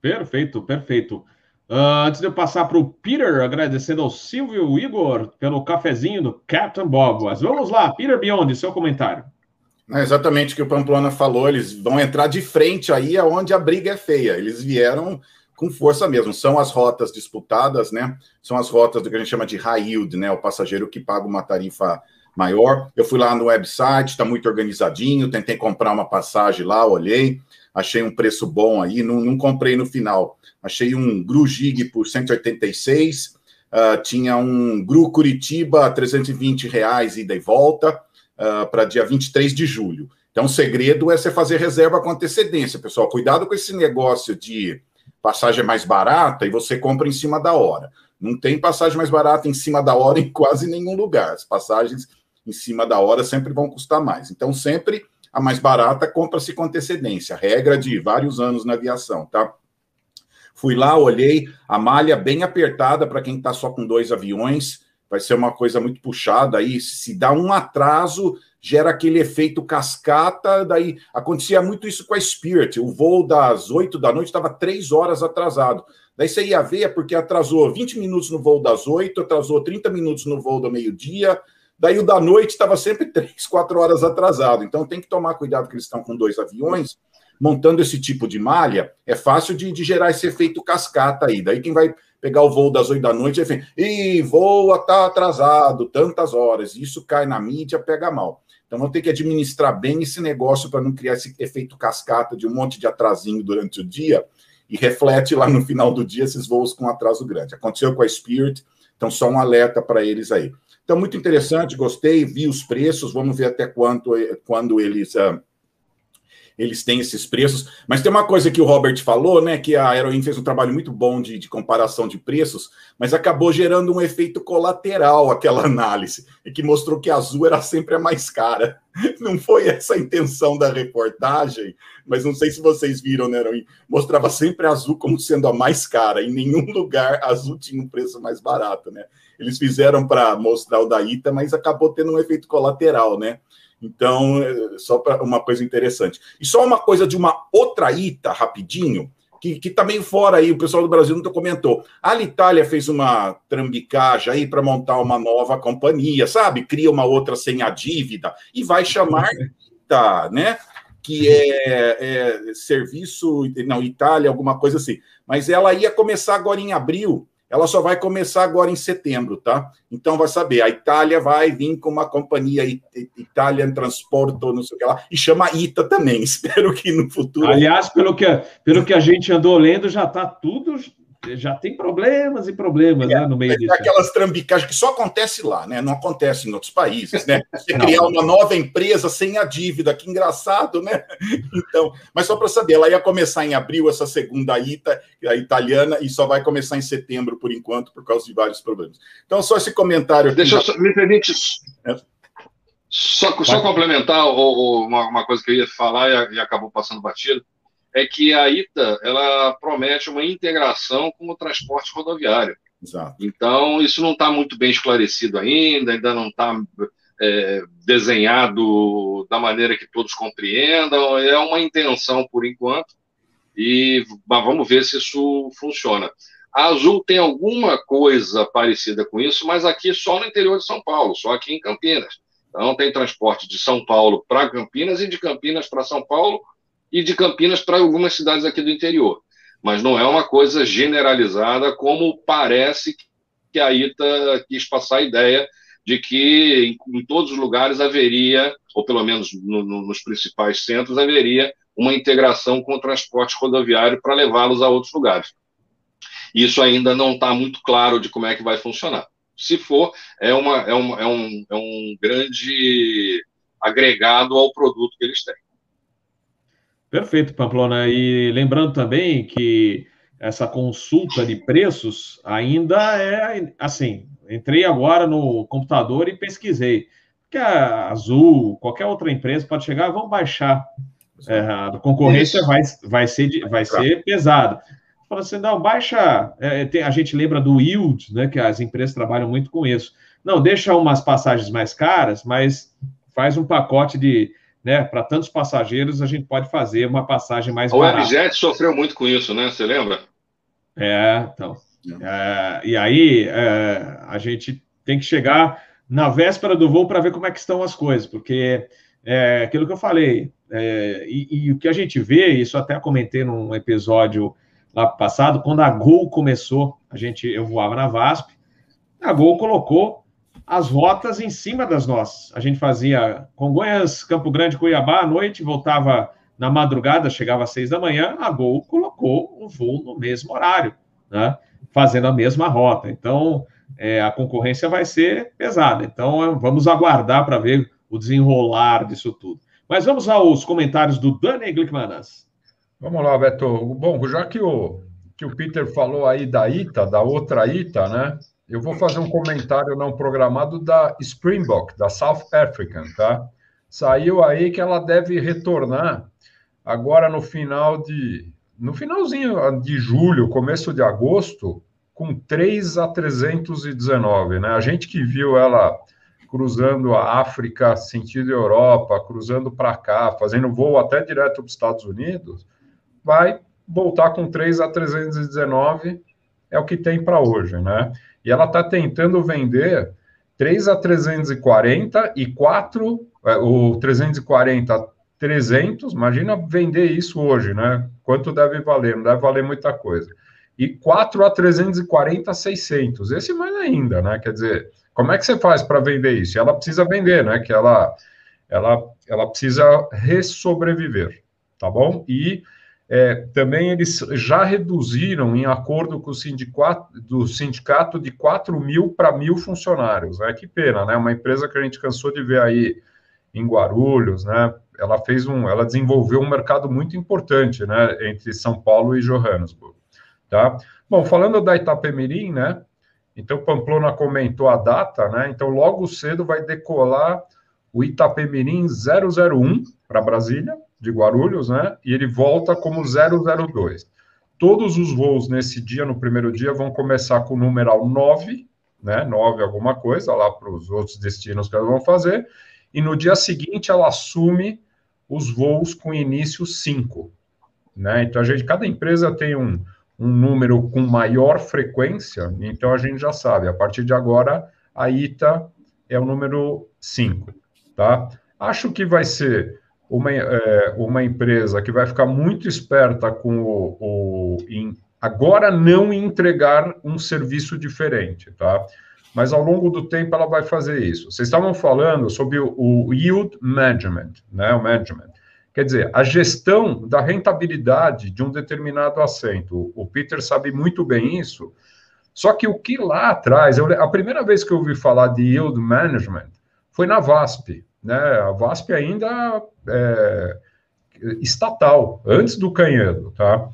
Perfeito, perfeito. Uh, antes de eu passar para o Peter, agradecendo ao Silvio Igor pelo cafezinho do Captain Bob. Mas vamos lá, Peter Beyond, seu comentário. É exatamente o que o Pamplona falou, eles vão entrar de frente aí aonde a briga é feia. Eles vieram com força mesmo. São as rotas disputadas, né? São as rotas do que a gente chama de high yield, né? O passageiro que paga uma tarifa maior. Eu fui lá no website, está muito organizadinho, tentei comprar uma passagem lá, olhei, achei um preço bom aí, não, não comprei no final. Achei um Gru Gig por 186, uh, ah, tinha um Gru Curitiba 320 reais ida e volta uh, para dia 23 de julho. Então, o segredo é você fazer reserva com antecedência, pessoal. Cuidado com esse negócio de passagem mais barata e você compra em cima da hora. Não tem passagem mais barata em cima da hora em quase nenhum lugar. As passagens em cima da hora sempre vão custar mais. Então, sempre a mais barata compra-se com antecedência. Regra de vários anos na aviação, tá? Fui lá, olhei, a malha bem apertada para quem está só com dois aviões. Vai ser uma coisa muito puxada aí. Se dá um atraso, gera aquele efeito cascata. Daí acontecia muito isso com a Spirit. O voo das 8 da noite estava três horas atrasado. Daí você ia ver, é porque atrasou 20 minutos no voo das 8, atrasou 30 minutos no voo do meio-dia. Daí o da noite estava sempre 3, 4 horas atrasado. Então tem que tomar cuidado que eles estão com dois aviões, montando esse tipo de malha, é fácil de, de gerar esse efeito cascata aí. Daí quem vai pegar o voo das oito da noite e e voa, tá atrasado, tantas horas. Isso cai na mídia, pega mal. Então vamos ter que administrar bem esse negócio para não criar esse efeito cascata de um monte de atrasinho durante o dia e reflete lá no final do dia esses voos com atraso grande. Aconteceu com a Spirit, então só um alerta para eles aí. Então, muito interessante, gostei, vi os preços, vamos ver até quanto, quando eles. Uh, eles têm esses preços. Mas tem uma coisa que o Robert falou, né? Que a Heroin fez um trabalho muito bom de, de, comparação de preços, mas acabou gerando um efeito colateral aquela análise, e que mostrou que a azul era sempre a mais cara. Não foi essa a intenção da reportagem, mas não sei se vocês viram, né, Heroin? Mostrava sempre a azul como sendo a mais cara. Em nenhum lugar a azul tinha um preço mais barato, né? Eles fizeram para mostrar o da Ita, mas acabou tendo um efeito colateral, né? Então, é, só para uma coisa interessante. E só uma coisa de uma outra ITA, rapidinho, que, está meio fora aí, o pessoal do Brasil não comentou. A Itália fez uma trambicagem aí para montar uma nova companhia, sabe? Cria uma outra sem a dívida e vai chamar ITA, né? Que é, é serviço, não, Itália, alguma coisa assim. Mas ela ia começar agora em abril ela só vai começar agora em setembro, tá? Então vai saber, a Itália vai vir com uma companhia Italian Transporto, não sei o que lá, e chama ITA também. Espero que no futuro. Aliás, pelo que, pelo que a gente andou lendo, já está tudo já tem problemas e problemas é, né, no meio disso. Aquelas trambicagens que só acontece lá, né? Não acontece em outros países, né? Você criar uma nova empresa sem a dívida, que engraçado, né? Então, mas só para saber, ela ia começar em abril essa segunda ITA, a italiana, e só vai começar em setembro por enquanto, por causa de vários problemas. Então, só esse comentário. Deixa eu só, me permite. É. Só, só complementar uma, uma, coisa que eu ia falar e, e acabou passando batido é que a ITA ela promete uma integração com o transporte rodoviário. Exato. Então, isso não está muito bem esclarecido ainda, ainda não está é, desenhado da maneira que todos compreendam. É uma intenção por enquanto, e mas vamos ver se isso funciona. A Azul tem alguma coisa parecida com isso, mas aqui só no interior de São Paulo, só aqui em Campinas. Então, tem transporte de São Paulo para Campinas e de Campinas para São Paulo e de Campinas para algumas cidades aqui do interior. Mas não é uma coisa generalizada, como parece que a ITA quis passar a ideia de que em, todos os lugares haveria, ou pelo menos no, no, nos principais centros, haveria uma integração com o transporte rodoviário para levá-los a outros lugares. Isso ainda não está muito claro de como é que vai funcionar. Se for, é, uma, é, uma, é, um, é um grande agregado ao produto que eles têm. Perfeito, Pamplona. E lembrando também que essa consulta de preços ainda é assim. Entrei agora no computador e pesquisei. Que a Azul, qualquer outra empresa pode chegar, vão baixar. É, a concorrência vai, vai ser, vai ser pesada. Fala assim, não, baixa. É, tem, a gente lembra do yield, né? Que as empresas trabalham muito com isso. Não, deixa umas passagens mais caras, mas faz um pacote de né, para tantos passageiros, a gente pode fazer uma passagem mais a barata. O Webjet sofreu muito com isso, né? Você lembra? É, então. É, e aí é, a gente tem que chegar na véspera do voo para ver como é que estão as coisas, porque é aquilo que eu falei, é, e, e, o que a gente vê, isso até comentei num episódio lá passado, quando a Gol começou, a gente, eu voava na VASP, a Gol colocou as rotas em cima das nossas. A gente fazia Congonhas, Campo Grande, Cuiabá à noite, voltava na madrugada, chegava às seis da manhã, a Gol colocou o voo no mesmo horário, né? fazendo a mesma rota. Então, é, a concorrência vai ser pesada. Então, vamos aguardar para ver o desenrolar disso tudo. Mas vamos aos comentários do Dani Glickmanas. Vamos lá, Beto. Bom, já que o, que o Peter falou aí da ITA, da outra ITA, né? Eu vou fazer um comentário não programado da Springbok, da South African, tá? Saiu aí que ela deve retornar agora no final de. No finalzinho de julho, começo de agosto, com 3 a 319, né? A gente que viu ela cruzando a África, sentido Europa, cruzando para cá, fazendo voo até direto para os Estados Unidos, vai voltar com 3 a 319, é o que tem para hoje, né? E ela está tentando vender 3 a 340 e 4, é, o 340 300, imagina vender isso hoje, né? Quanto deve valer? Não deve valer muita coisa. E 4 a 340, 600. Esse mais ainda, né? Quer dizer, como é que você faz para vender isso? Ela precisa vender, né? Que ela, ela, ela precisa ressobreviver, tá bom? E é, também eles já reduziram, em acordo com o sindicato, do sindicato de 4 mil para mil funcionários. Né? Que pena, né? Uma empresa que a gente cansou de ver aí em Guarulhos, né? Ela fez um, ela desenvolveu um mercado muito importante, né? Entre São Paulo e Johannesburg, tá? Bom, falando da Itapemirim, né? Então Pamplona comentou a data, né? Então logo cedo vai decolar o Itapemirim 001 para Brasília, de Guarulhos, né? E ele volta como 002. Todos os voos nesse dia, no primeiro dia, vão começar com o numeral 9, né? 9 alguma coisa, lá para os outros destinos que elas vão fazer. E no dia seguinte ela assume os voos com início 5. Né? Então, a gente, cada empresa tem um, um número com maior frequência, então a gente já sabe, a partir de agora, a ITA é o número 5. Tá? Acho que vai ser uma, é, uma empresa que vai ficar muito esperta com o, o em, agora não entregar um serviço diferente, tá? Mas ao longo do tempo ela vai fazer isso. Vocês estavam falando sobre o, o yield management, né? O management. Quer dizer, a gestão da rentabilidade de um determinado assento. O Peter sabe muito bem isso. Só que o que lá atrás, eu, a primeira vez que eu ouvi falar de yield management foi na VASP, né? A VASP ainda é, estatal, antes do Canhando, tá?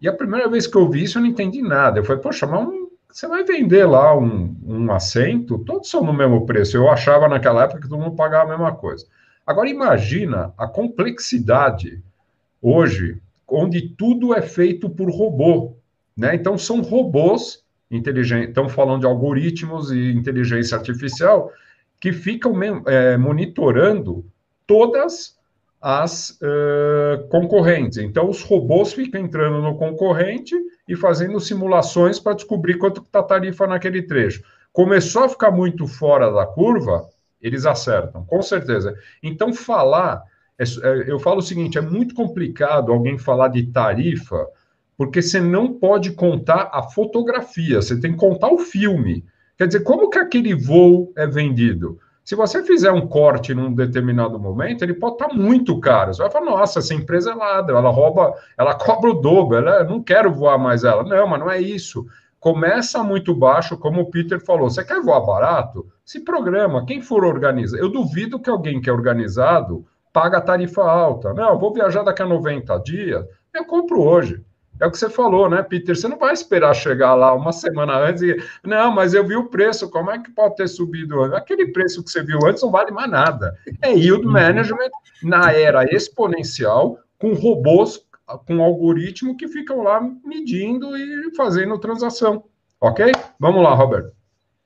E a primeira vez que eu vi isso, eu não entendi nada. Eu falei, poxa, mas um, você vai vender lá um, um assento, todos são no mesmo preço. Eu achava naquela época que todo mundo pagava a mesma coisa. Agora imagina a complexidade hoje, onde tudo é feito por robô, né? Então são robôs inteligentes, estão falando de algoritmos e inteligência artificial que ficam é, monitorando todas as uh, concorrentes. Então, os robôs ficam entrando no concorrente e fazendo simulações para descobrir quanto está a tarifa naquele trecho. Começou a ficar muito fora da curva, eles acertam, com certeza. Então, falar, é, é, eu falo o seguinte: é muito complicado alguém falar de tarifa, porque você não pode contar a fotografia, você tem que contar o filme. Quer dizer, como que aquele voo é vendido? Se você fizer um corte num determinado momento, ele pode estar muito caro. Você vai falar, nossa, essa empresa é ladra, ela rouba, ela cobra o dobro, ela, não quero voar mais ela. Não, mas não é isso. Começa muito baixo, como o Peter falou. Você quer voar barato? Se programa. Quem for organizado, eu duvido que alguém que é organizado paga tarifa alta. Não, vou viajar daqui a 90 dias, eu compro hoje. É o que você falou, né, Peter? Você não vai esperar chegar lá uma semana antes e. Não, mas eu vi o preço, como é que pode ter subido? Aquele preço que você viu antes não vale mais nada. É yield uhum. management na era exponencial, com robôs, com algoritmo que ficam lá medindo e fazendo transação. Ok? Vamos lá, Roberto.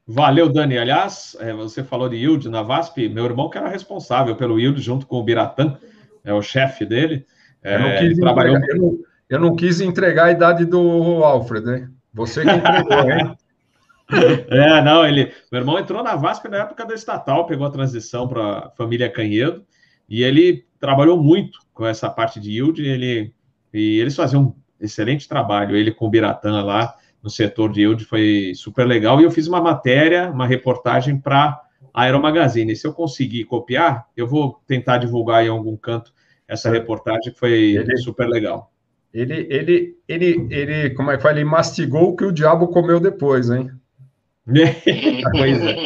Valeu, Dani. Aliás, é, você falou de yield na VASP, meu irmão que era responsável pelo yield junto com o Biratã, é o chefe dele. É, eu não quis trabalhou... Entregar, eu não quis entregar a idade do Alfred, né? Você que entregou, hein? É, não, ele. Meu irmão entrou na VASP na época da estatal, pegou a transição para a família Canhedo, e ele trabalhou muito com essa parte de yield, e, ele, e eles faziam um excelente trabalho. Ele com o Biratã lá no setor de yield foi super legal. E eu fiz uma matéria, uma reportagem para a Aeromagazine. Se eu conseguir copiar, eu vou tentar divulgar em algum canto essa reportagem, que foi ele, super legal. Ele, ele, ele, ele, como é que fala? Ele mastigou o que o diabo comeu depois, hein? pois é.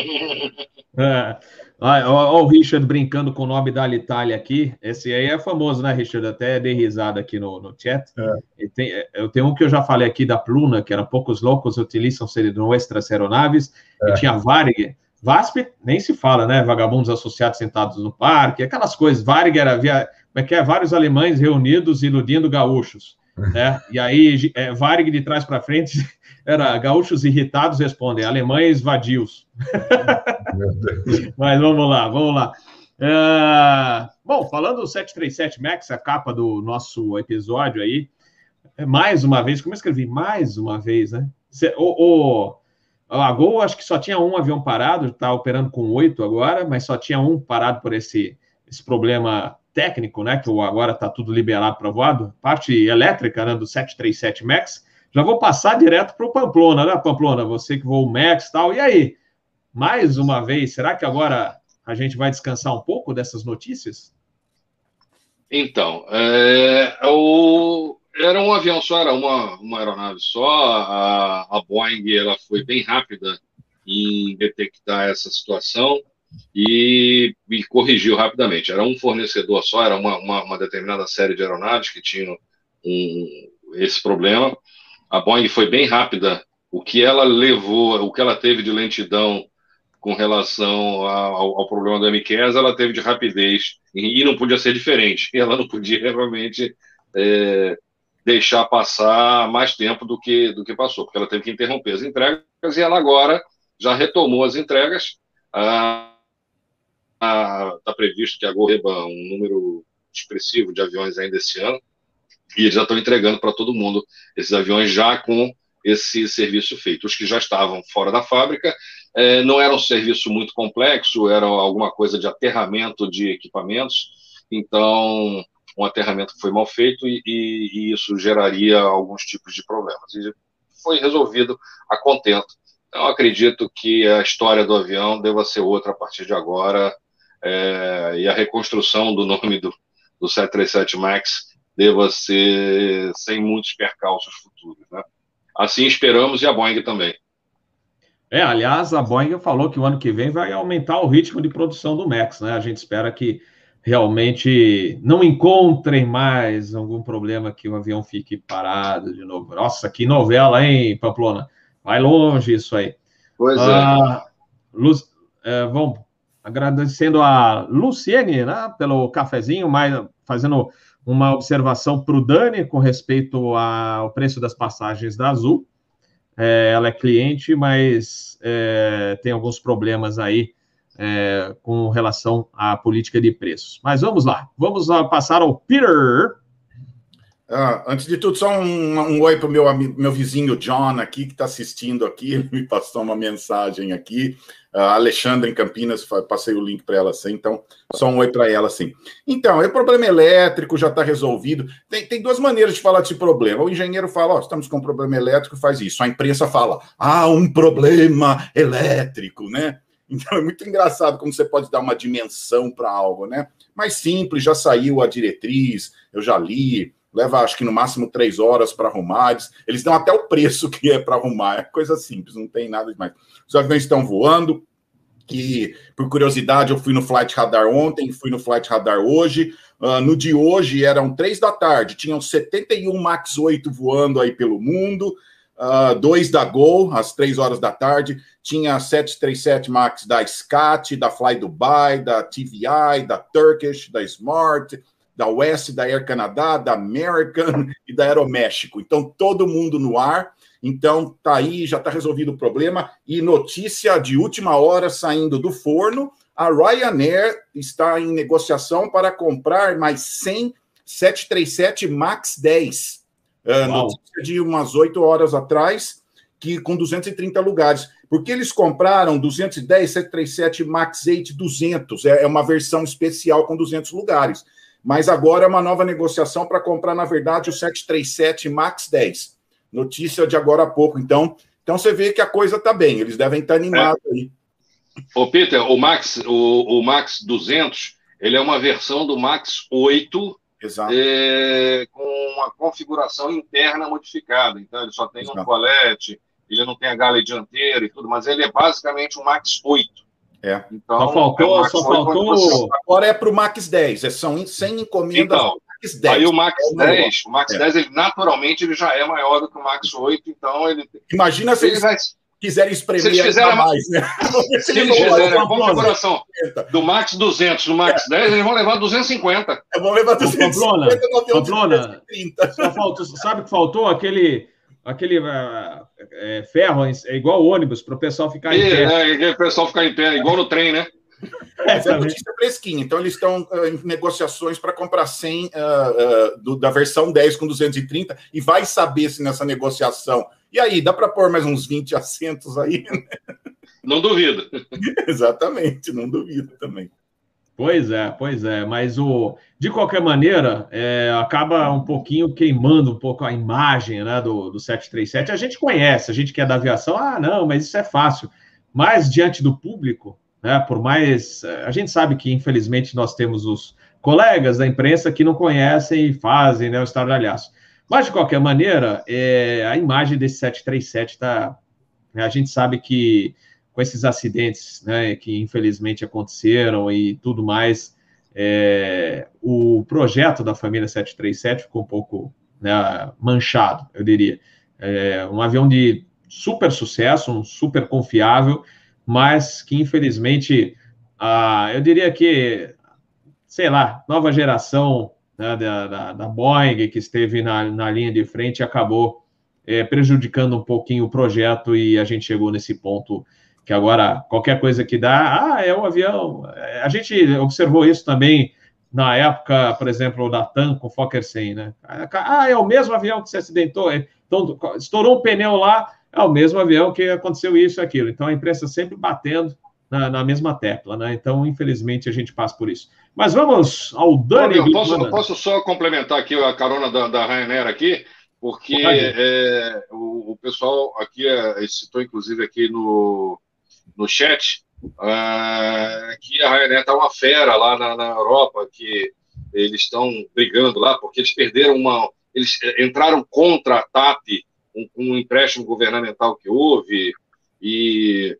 é. Olha o Richard brincando com o nome da Alitalia aqui. Esse aí é famoso, né, Richard? Até dei risada aqui no, no chat. É. Tem, eu tenho um que eu já falei aqui da Pluna, que era Poucos Loucos Utilizam Nuestras Aeronaves, é. e tinha Varig. VASP nem se fala, né? Vagabundos associados sentados no parque, aquelas coisas. Varig era via, como é que é? Vários alemães reunidos iludindo gaúchos. Né? E aí, é, Varig de trás para frente, era gaúchos irritados respondem, alemães vadios. Mas vamos lá, vamos lá. É, bom, falando do 737 MAX, a capa do nosso episódio aí, é mais uma vez, como eu escrevi? Mais uma vez, né? O, o, a Gol acho que só tinha um avião parado, está operando com oito agora, mas só tinha um parado por esse, esse problema técnico, né, que agora está tudo liberado para voado, parte elétrica né, do 737 MAX, já vou passar direto para o Pamplona, né, Pamplona? Você que voa o Max e tal. E aí? Mais uma vez, será que agora a gente vai descansar um pouco dessas notícias? Então, é, o, era um avião só, era uma, uma aeronave só. A, a Boeing ela foi bem rápida em detectar essa situação e, e corrigiu rapidamente. Era um fornecedor só, era uma, uma, uma determinada série de aeronaves que tinham um, esse problema. A Boeing foi bem rápida. O que ela levou, o que ela teve de lentidão com relação ao, ao problema do MQS, ela teve de rapidez e, não podia ser diferente. Ela não podia realmente é, deixar passar mais tempo do que, do que passou, porque ela teve que interromper as entregas e ela agora já retomou as entregas. Está ah, previsto que a Gol receba um número expressivo de aviões ainda esse ano e eles já estão entregando para todo mundo esses aviões já com esse serviço feito. Os que já estavam fora da fábrica eh, não era um serviço muito complexo, era alguma coisa de aterramento de equipamentos, então um aterramento foi mal feito e, e, e, isso geraria alguns tipos de problemas. E foi resolvido a contento. Então, acredito que a história do avião deva ser outra a partir de agora, é, e a reconstrução do nome do, do 737 MAX deva ser sem muitos percalços futuros. Né? Assim esperamos e a Boeing também. É, aliás, a Boeing falou que o ano que vem vai aumentar o ritmo de produção do MAX, né? A gente espera que realmente não encontrem mais algum problema que o avião fique parado de novo. Nossa, que novela, hein, Pamplona? Vai longe isso aí. Pois ah, é. Luz, é, vamos agradecendo a Luciene, né, pelo cafezinho, mas fazendo uma observação para o Dani com respeito ao preço das passagens da Azul. É, ela é cliente, mas é, tem alguns problemas aí é, com relação à política de preços. Mas vamos lá, vamos passar ao Peter. Ah, antes de tudo, só um, um oi para o meu, meu vizinho John aqui, que está assistindo aqui, ele me passou uma mensagem aqui. A Alexandra em Campinas, passei o link para ela assim, então só um oi para ela assim. Então, o problema elétrico já está resolvido. Tem, tem duas maneiras de falar desse problema. O engenheiro fala, oh, estamos com um problema elétrico, faz isso. A imprensa fala, ah, um problema elétrico, né? Então é muito engraçado como você pode dar uma dimensão para algo, né? Mais simples, já saiu a diretriz, eu já li, leva acho que no máximo três horas para arrumar. Eles, eles dão até o preço que é para arrumar, é coisa simples, não tem nada demais. Os aviões estão voando, e por curiosidade eu fui no Flight Radar ontem, fui no Flight Radar hoje. Uh, no de hoje eram três da tarde, tinham 71 Max 8 voando aí pelo mundo uh, dois da Gol, às três horas da tarde. Tinha 737 MAX da SCAT, da Fly Dubai, da TVI, da Turkish, da Smart, da West, da Air Canada, da American e da Aeroméxico. Então, todo mundo no ar. Então, tá aí, já está resolvido o problema. E notícia de última hora saindo do forno: a Ryanair está em negociação para comprar mais 100 737 MAX 10 Uh, notícia de umas oito horas atrás, que com 230 lugares. Porque eles compraram 210 737 MAX 8 200, é, é uma versão especial com 200 lugares. Mas agora é uma nova negociação para comprar, na verdade, o 737 MAX 10. Notícia de agora a pouco. Então, então você vê que a coisa está bem, eles devem estar tá animados é. aí. Ô, Peter, o Max, o, o Max 200, ele é uma versão do Max 8 é, com uma configuração interna modificada. Então, ele só tem Exato. um colete, ele não tem a gale dianteira e tudo, mas ele é basicamente um Max 8. É. Então, só faltou, é só faltou. Você... Agora é para o Max 10, é, são sem encomendas. Então, Max 10. Aí o Max é 10, o Max é. 10, ele, naturalmente, ele já é maior do que o Max 8, então ele. Imagina se ele vai quiserem espremer se eles fizerem mais, né? Se, eles fizerem a configuração do Max 200 no Max é. 10, eles vão levar 250. Vão levar 250 Pamplona, Pamplona, só faltou, sabe que faltou aquele aquele uh, é, ferro é igual ônibus para o pessoal ficar e, em pé. É, o pessoal ficar em pé, igual no trem, né? É a notícia fresquinha. Então, eles estão uh, em negociações para comprar 100 uh, uh, do, da versão 10 com 230 e vai saber se nessa negociação e aí, dá para pôr mais uns 20 assentos aí? Né? Não duvido. Exatamente, não duvido também. Pois é, pois é, mas o de qualquer maneira é, acaba um pouquinho queimando um pouco a imagem né, do, do 737. A gente conhece, a gente que é da aviação, ah, não, mas isso é fácil. Mas diante do público, né, por mais. A gente sabe que, infelizmente, nós temos os colegas da imprensa que não conhecem e fazem né, o estardalhaço. Mas, de qualquer maneira, é, a imagem desse 737 está. A gente sabe que com esses acidentes né, que infelizmente aconteceram e tudo mais, é, o projeto da família 737 ficou um pouco né, manchado, eu diria. É, um avião de super sucesso, um super confiável, mas que infelizmente, ah, eu diria que, sei lá, nova geração né, da, da, da, Boeing que esteve na, na linha de frente acabou é, prejudicando um pouquinho o projeto e a gente chegou nesse ponto que agora qualquer coisa que dá, ah, é um avião. É, a gente observou isso também na época, por exemplo, da TAM com o Fokker 100, né? Ah, é o mesmo avião que se acidentou, é, então estourou um pneu lá, é o mesmo avião que aconteceu isso e aquilo. Então a imprensa sempre batendo na, na, mesma tecla, né? Então, infelizmente, a gente passa por isso. Mas vamos ao Dani. Eu posso, posso só complementar aqui a carona da, da Ryanair aqui, porque é, o, o, pessoal aqui é, citou, inclusive, aqui no, no chat uh, que a Ryanair está uma fera lá na, na Europa, que eles estão brigando lá, porque eles perderam uma. Eles eh, entraram contra a TAP, um, um empréstimo governamental que houve, e.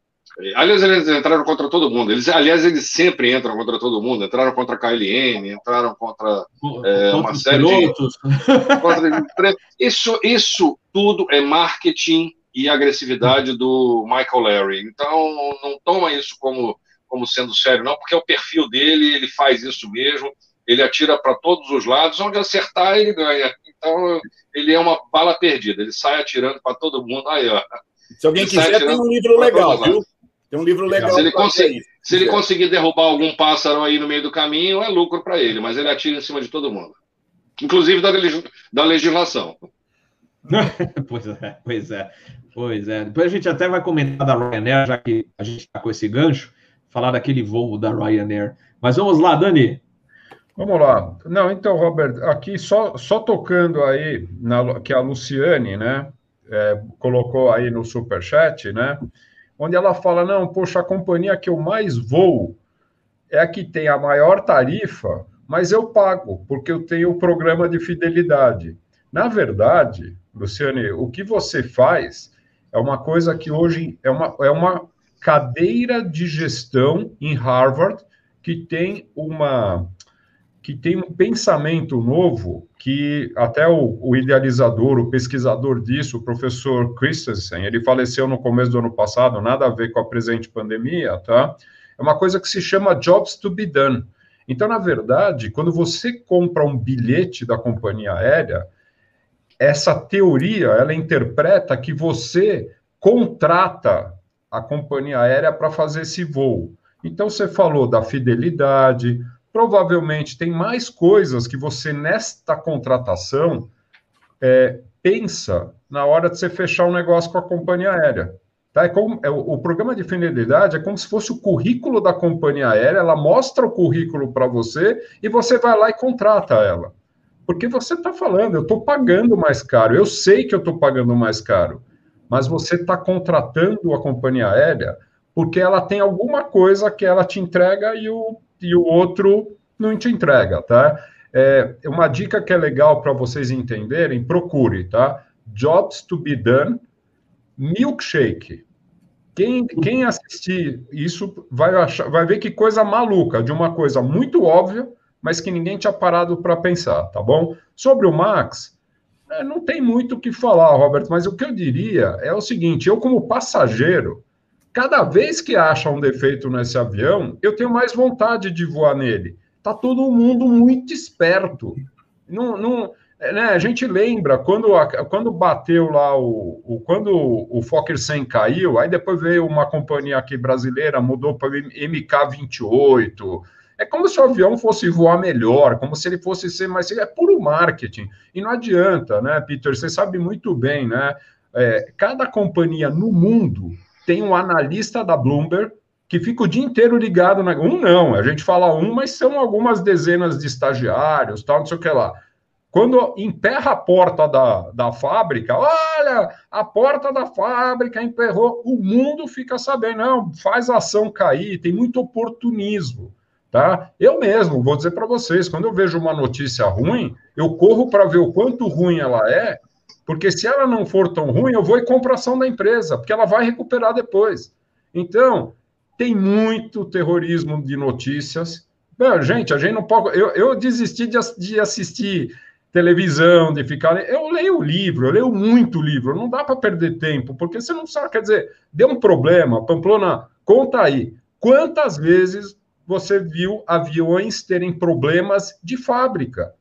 Aliás, eles entraram contra todo mundo. Eles, aliás, eles sempre entram contra todo mundo. Entraram contra a KLM, entraram contra é, uma série de. Contra... Isso, isso tudo é marketing e agressividade do Michael Larry. Então, não toma isso como, como sendo sério, não, porque é o perfil dele, ele faz isso mesmo, ele atira para todos os lados, onde acertar, ele ganha. Então, ele é uma bala perdida, ele sai atirando para todo mundo. Aí, ó. Se alguém ele quiser, tem um livro legal, viu? Tem um livro legal. Se ele, conseguir, se ele conseguir derrubar algum pássaro aí no meio do caminho, é lucro para ele, mas ele atira em cima de todo mundo. Inclusive da, da legislação. pois é, pois é. Pois é. Depois a gente até vai comentar da Ryanair, já que a gente está com esse gancho, falar daquele voo da Ryanair. Mas vamos lá, Dani. Vamos lá. Não, então, Robert, aqui só, só tocando aí, na, que a Luciane, né, é, colocou aí no superchat, né, onde ela fala, não, poxa, a companhia que eu mais vou é a que tem a maior tarifa, mas eu pago, porque eu tenho o programa de fidelidade. Na verdade, Luciane, o que você faz é uma coisa que hoje é uma, é uma cadeira de gestão em Harvard que tem uma que tem um pensamento novo que até o, o, idealizador, o pesquisador disso, o professor Christensen, ele faleceu no começo do ano passado, nada a ver com a presente pandemia, tá? É uma coisa que se chama jobs to be done. Então, na verdade, quando você compra um bilhete da companhia aérea, essa teoria, ela interpreta que você contrata a companhia aérea para fazer esse voo. Então, você falou da fidelidade, provavelmente tem mais coisas que você, nesta contratação, é, pensa na hora de você fechar um negócio com a companhia aérea. Tá? É como, é, o programa de fidelidade é como se fosse o currículo da companhia aérea, ela mostra o currículo para você e você vai lá e contrata ela. Porque você está falando, eu estou pagando mais caro, eu sei que eu estou pagando mais caro, mas você está contratando a companhia aérea porque ela tem alguma coisa que ela te entrega e o, e o outro não te entrega, tá? É, uma dica que é legal para vocês entenderem, procure, tá? Jobs to be done, milkshake. Quem, quem assistir isso vai, achar, vai ver que coisa maluca, de uma coisa muito óbvia mas que ninguém tinha parado para pensar, tá bom? Sobre o Max, é, não tem muito o que falar, Roberto, mas o que eu diria é o seguinte: eu, como passageiro, cada vez que acha um defeito nesse avião, eu tenho mais vontade de voar nele. Tá todo mundo muito esperto. Não, não, é, né, a gente lembra quando, quando bateu lá o, o quando o Fokker 100 caiu, aí depois veio uma companhia aqui brasileira, mudou para MK28, é como se o avião fosse voar melhor, como se ele fosse ser mais. É puro marketing. E não adianta, né, Peter? Você sabe muito bem, né? É, cada companhia no mundo tem um analista da Bloomberg que fica o dia inteiro ligado na. Um não, a gente fala um, mas são algumas dezenas de estagiários, tal, não sei o que lá. Quando emperra a porta da, da fábrica, olha, a porta da fábrica emperrou, o mundo fica sabendo, não, faz a ação cair, tem muito oportunismo, tá? Eu mesmo, vou dizer para vocês, quando eu vejo uma notícia ruim, eu corro para ver o quanto ruim ela é, porque se ela não for tão ruim, eu vou e compro ação da empresa, porque ela vai recuperar depois. Então, tem muito terrorismo de notícias. Não, gente, a gente não pode. Eu, eu desisti de, de assistir televisão, de ficar. Eu leio livro, eu leio muito livro, não dá para perder tempo, porque você não sabe, quer dizer, deu um problema, Pamplona, conta aí, quantas vezes você viu aviões terem problemas de fábrica?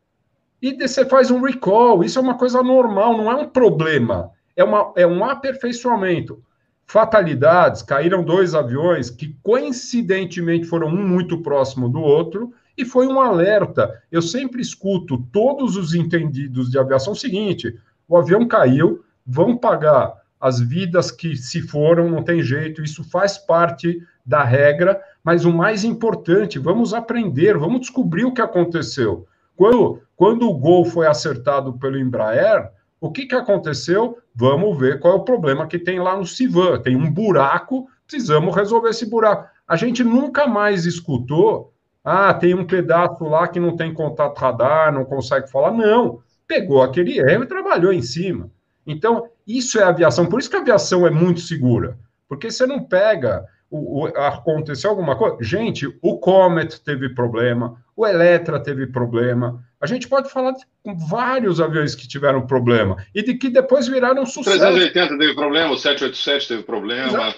E você faz um recall, isso é uma coisa normal, não é um problema, é, uma, é um aperfeiçoamento. Fatalidades, caíram dois aviões que coincidentemente foram um muito próximo do outro, e foi um alerta. Eu sempre escuto todos os entendidos de aviação o seguinte: o avião caiu, vão pagar as vidas que se foram, não tem jeito, isso faz parte da regra, mas o mais importante, vamos aprender, vamos descobrir o que aconteceu. Quando, quando o gol foi acertado pelo Embraer, o que, que aconteceu? Vamos ver qual é o problema que tem lá no Civan. Tem um buraco, precisamos resolver esse buraco. A gente nunca mais escutou ah, tem um pedaço lá que não tem contato radar, não consegue falar. Não, pegou aquele erro e trabalhou em cima. Então, isso é aviação. Por isso que a aviação é muito segura. Porque você não pega. O, o, aconteceu alguma coisa? Gente, o Comet teve problema, o Electra teve problema. A gente pode falar de vários aviões que tiveram problema e de que depois viraram sucesso. O 380 teve problema, o 787 teve problema.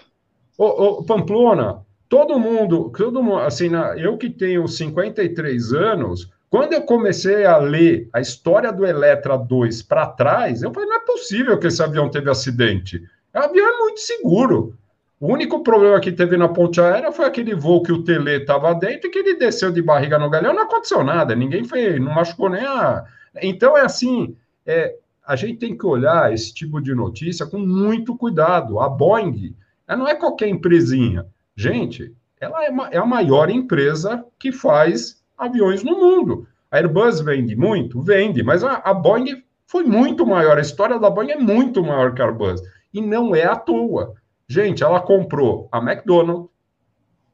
O, o Pamplona, todo mundo, todo mundo, assim, na, eu que tenho 53 anos, quando eu comecei a ler a história do Eletra 2 para trás, eu falei, não é possível que esse avião teve acidente. O avião é muito seguro. O único problema que teve na ponte aérea foi aquele voo que o Tele estava dentro e que ele desceu de barriga no galhão, não aconteceu nada, ninguém foi, não machucou nem a. Então é assim, é, a gente tem que olhar esse tipo de notícia com muito cuidado. A Boeing, ela não é qualquer empresinha. Gente, ela é, uma, é a maior empresa que faz aviões no mundo. A Airbus vende muito? Vende, mas a, a Boeing foi muito maior. A história da Boeing é muito maior que a Airbus. E não é à toa. Gente, ela comprou a McDonnell,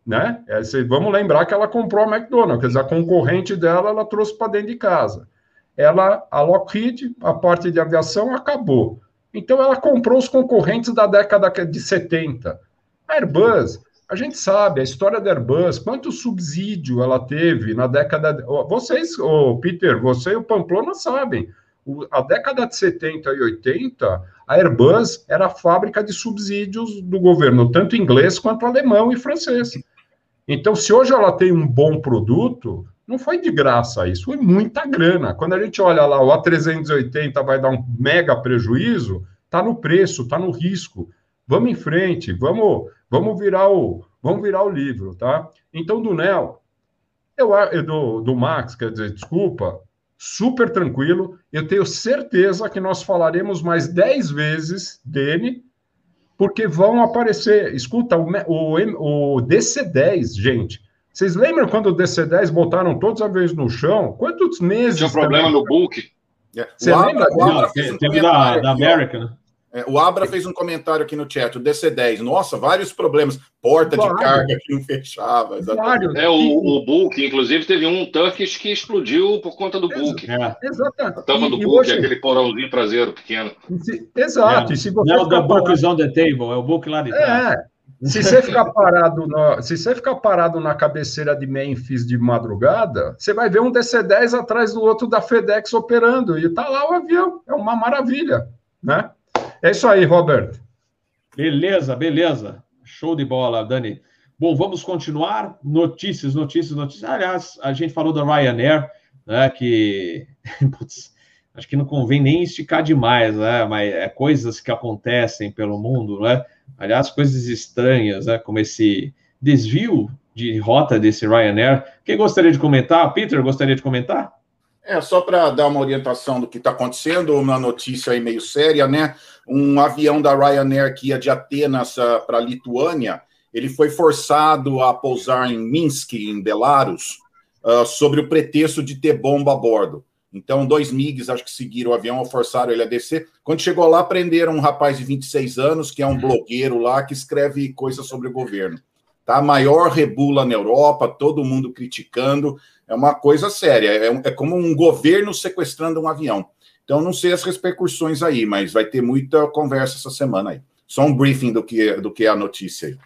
né? É, vamos lembrar que ela comprou a McDonnell, quer dizer, a concorrente dela ela trouxe para dentro de casa. Ela, a Lockheed, a parte de aviação acabou. Então ela comprou os concorrentes da década de 70. A Airbus, a gente sabe a história da Airbus, quanto subsídio ela teve na década. Vocês, o Peter, você e o Pamplona sabem. A década de 70 e 80, a Airbus era a fábrica de subsídios do governo, tanto inglês quanto alemão e francês. Então, se hoje ela tem um bom produto, não foi de graça isso, foi muita grana. Quando a gente olha lá, o A380 vai dar um mega prejuízo, está no preço, está no risco. Vamos em frente, vamos Vamos virar o, vamos virar o livro, tá? Então, do Nel, eu, do, do Max, quer dizer, desculpa, super tranquilo. Eu tenho certeza que nós falaremos mais 10 vezes dele, porque vão aparecer. Escuta, o, o, o DC-10, gente. Vocês lembram quando o DC-10 botaram todos os aviões no chão? Quantos meses? Tinha um problema também? no book. Você lembra? Abra, teve da, da American, né? É, o Abra fez um comentário aqui no chat, o DC-10. Nossa, vários problemas. Porta de carga que não fechava. Exatamente. É, o, o Book, inclusive, teve um Turkish que explodiu por conta do Book. É. Exatamente. A tampa do e, Book, hoje... aquele porãozinho traseiro pequeno. Se, exato. É. E se você não, the Book is on the table, é o Book lá de trás. É. Se você ficar parado, no, se você ficar parado na cabeceira de Memphis de madrugada, você vai ver um DC-10 atrás do outro da FedEx operando e tá lá o avião. É uma maravilha, né? É isso aí, Roberto. Beleza, beleza. Show de bola, Dani. Bom, vamos continuar. Notícias, notícias, notícias. Aliás, a gente falou da Ryanair, né? Que putz, acho que não convém nem esticar demais, né? Mas é coisas que acontecem pelo mundo, né? Aliás, coisas estranhas, né? Como esse desvio de rota desse Ryanair. Quem gostaria de comentar? Peter, gostaria de comentar? É, só para dar uma orientação do que está acontecendo, uma notícia aí meio séria, né? Um avião da Ryanair que ia de Atenas para a Lituânia, ele foi forçado a pousar em Minsk, em Belarus, uh, sobre o pretexto de ter bomba a bordo. Então, dois MIGs, acho que seguiram o avião, forçaram ele a descer. Quando chegou lá, prenderam um rapaz de 26 anos, que é um uhum. blogueiro lá, que escreve coisas sobre o governo. Tá? Maior rebula na Europa, todo mundo criticando. É uma coisa séria. É, é como um governo sequestrando um avião. Então, não sei as repercussões aí, mas vai ter muita conversa essa semana aí. Só um briefing do que, do que é a notícia aí.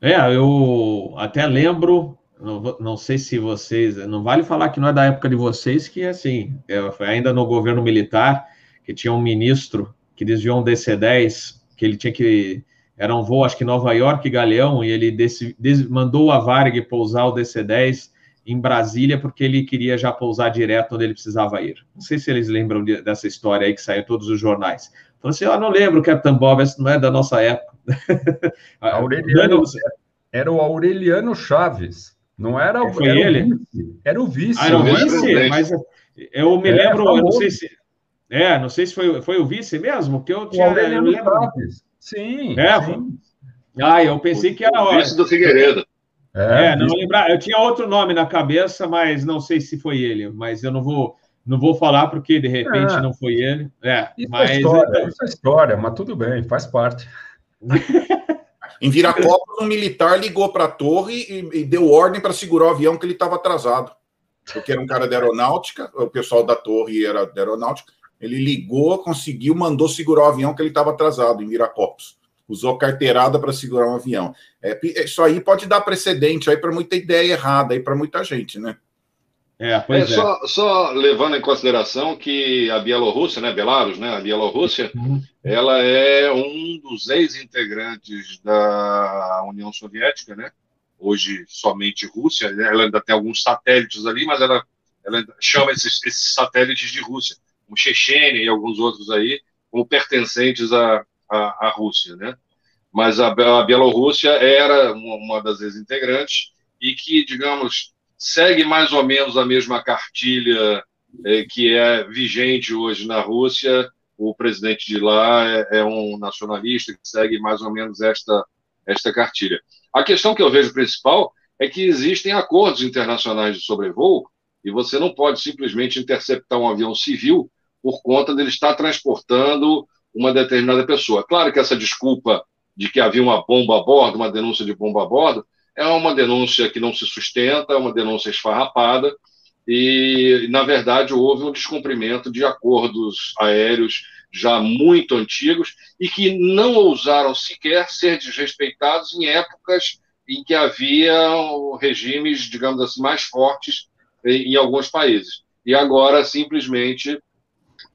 É, eu até lembro, não, não, sei se vocês, não vale falar que não é da época de vocês, que assim, é, foi ainda no governo militar, que tinha um ministro que desviou um DC-10, que ele tinha que, era um voo, acho que Nova York e Galeão, e ele desse, des, mandou a Varg pousar o DC-10 em Brasília, porque ele queria já pousar direto onde ele precisava ir. Não sei se eles lembram de, dessa história aí que saiu em todos os jornais. Falou assim, oh, não lembro, Capitão Bob, essa não é da nossa época. Aureliano, era o Aureliano Chaves, não era, o, Foi era ele? O vice, era o vice. Ah, era o vice, mas eu me é, lembro, eu não sei se... É, não sei se foi, foi o vice mesmo, porque eu tinha... O Aureliano eu Chaves, sim. É, sim. Ah, eu pensei que era... O vice do Figueiredo. É, é não lembrar. Eu tinha outro nome na cabeça, mas não sei se foi ele. Mas eu não vou, não vou falar porque de repente é. não foi ele. É, isso mas é história, então... isso é história, mas tudo bem, faz parte. em Viracopos, um militar ligou para a torre e, e, deu ordem para segurar o avião que ele estava atrasado. Porque era um cara da aeronáutica, o pessoal da torre era da aeronáutica. Ele ligou, conseguiu, mandou segurar o avião que ele estava atrasado em Viracopos usou carteirada para segurar um avião. É, isso aí pode dar precedente aí para muita ideia errada aí para muita gente, né? É, pois é, é. Só, só, levando em consideração que a Bielorrússia, né, Belarus, né, a Bielorrússia, uhum. ela é um dos ex-integrantes da União Soviética, né? Hoje somente Rússia, né, ela ainda tem alguns satélites ali, mas ela, ela chama esses, esses satélites de Rússia, como Chechênia e alguns outros aí, como pertencentes a, a, a Rússia, né? Mas a, a Bielorrússia era uma, das ex-integrantes e que, digamos, segue mais ou menos a mesma cartilha é, que é vigente hoje na Rússia. O presidente de lá é, é, um nacionalista que segue mais ou menos esta, esta cartilha. A questão que eu vejo principal é que existem acordos internacionais de sobrevoo e você não pode simplesmente interceptar um avião civil por conta dele estar transportando uma determinada pessoa. Claro que essa desculpa de que havia uma bomba a bordo, uma denúncia de bomba a bordo, é uma denúncia que não se sustenta, é uma denúncia esfarrapada, e, na verdade, houve um descumprimento de acordos aéreos já muito antigos e que não ousaram sequer ser desrespeitados em épocas em que havia regimes, digamos assim, mais fortes em, em alguns países. E agora, simplesmente,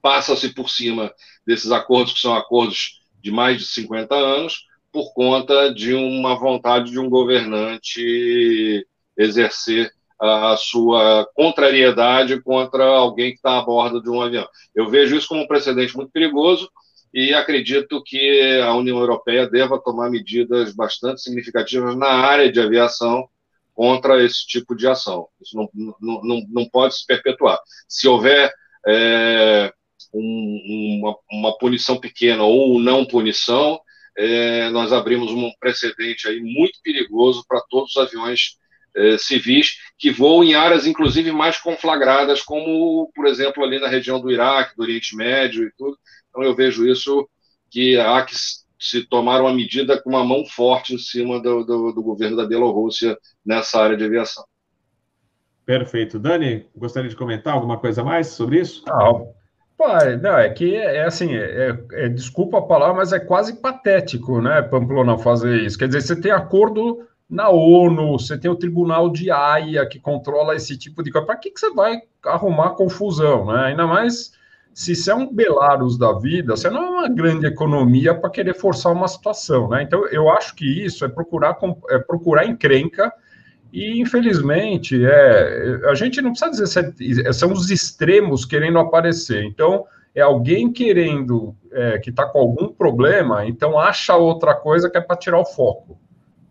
passa-se por cima desses acordos, que são acordos de mais de 50 anos, por conta de uma vontade de um governante exercer a sua contrariedade contra alguém que está a bordo de um avião. Eu vejo isso como um precedente muito perigoso e acredito que a União Europeia deva tomar medidas bastante significativas na área de aviação contra esse tipo de ação. Isso não, não, não, não pode se perpetuar. Se houver é, um, uma, uma, punição pequena ou não punição, é, nós abrimos um precedente aí muito perigoso para todos os aviões é, civis que voam em áreas, inclusive, mais conflagradas, como, por exemplo, ali na região do Iraque, do Oriente Médio e tudo. Então, eu vejo isso que há que se tomar uma medida com uma mão forte em cima do, do, do governo da Bielorrússia nessa área de aviação. Perfeito. Dani, gostaria de comentar alguma coisa mais sobre isso? Não, Pai, não, é que é, é assim, é, é, desculpa a palavra, mas é quase patético, né, Pamplona, fazer isso. Quer dizer, você tem acordo na ONU, você tem o Tribunal de Haia que controla esse tipo de coisa. Para que, que você vai arrumar confusão, né? Ainda mais se você é um Belarus da vida, você não é uma grande economia para querer forçar uma situação, né? Então, eu acho que isso é procurar, é procurar encrenca e, infelizmente, é, a gente não precisa dizer se é, são os extremos querendo aparecer. Então, é alguém querendo, é, que está com algum problema, então acha outra coisa que é para tirar o foco.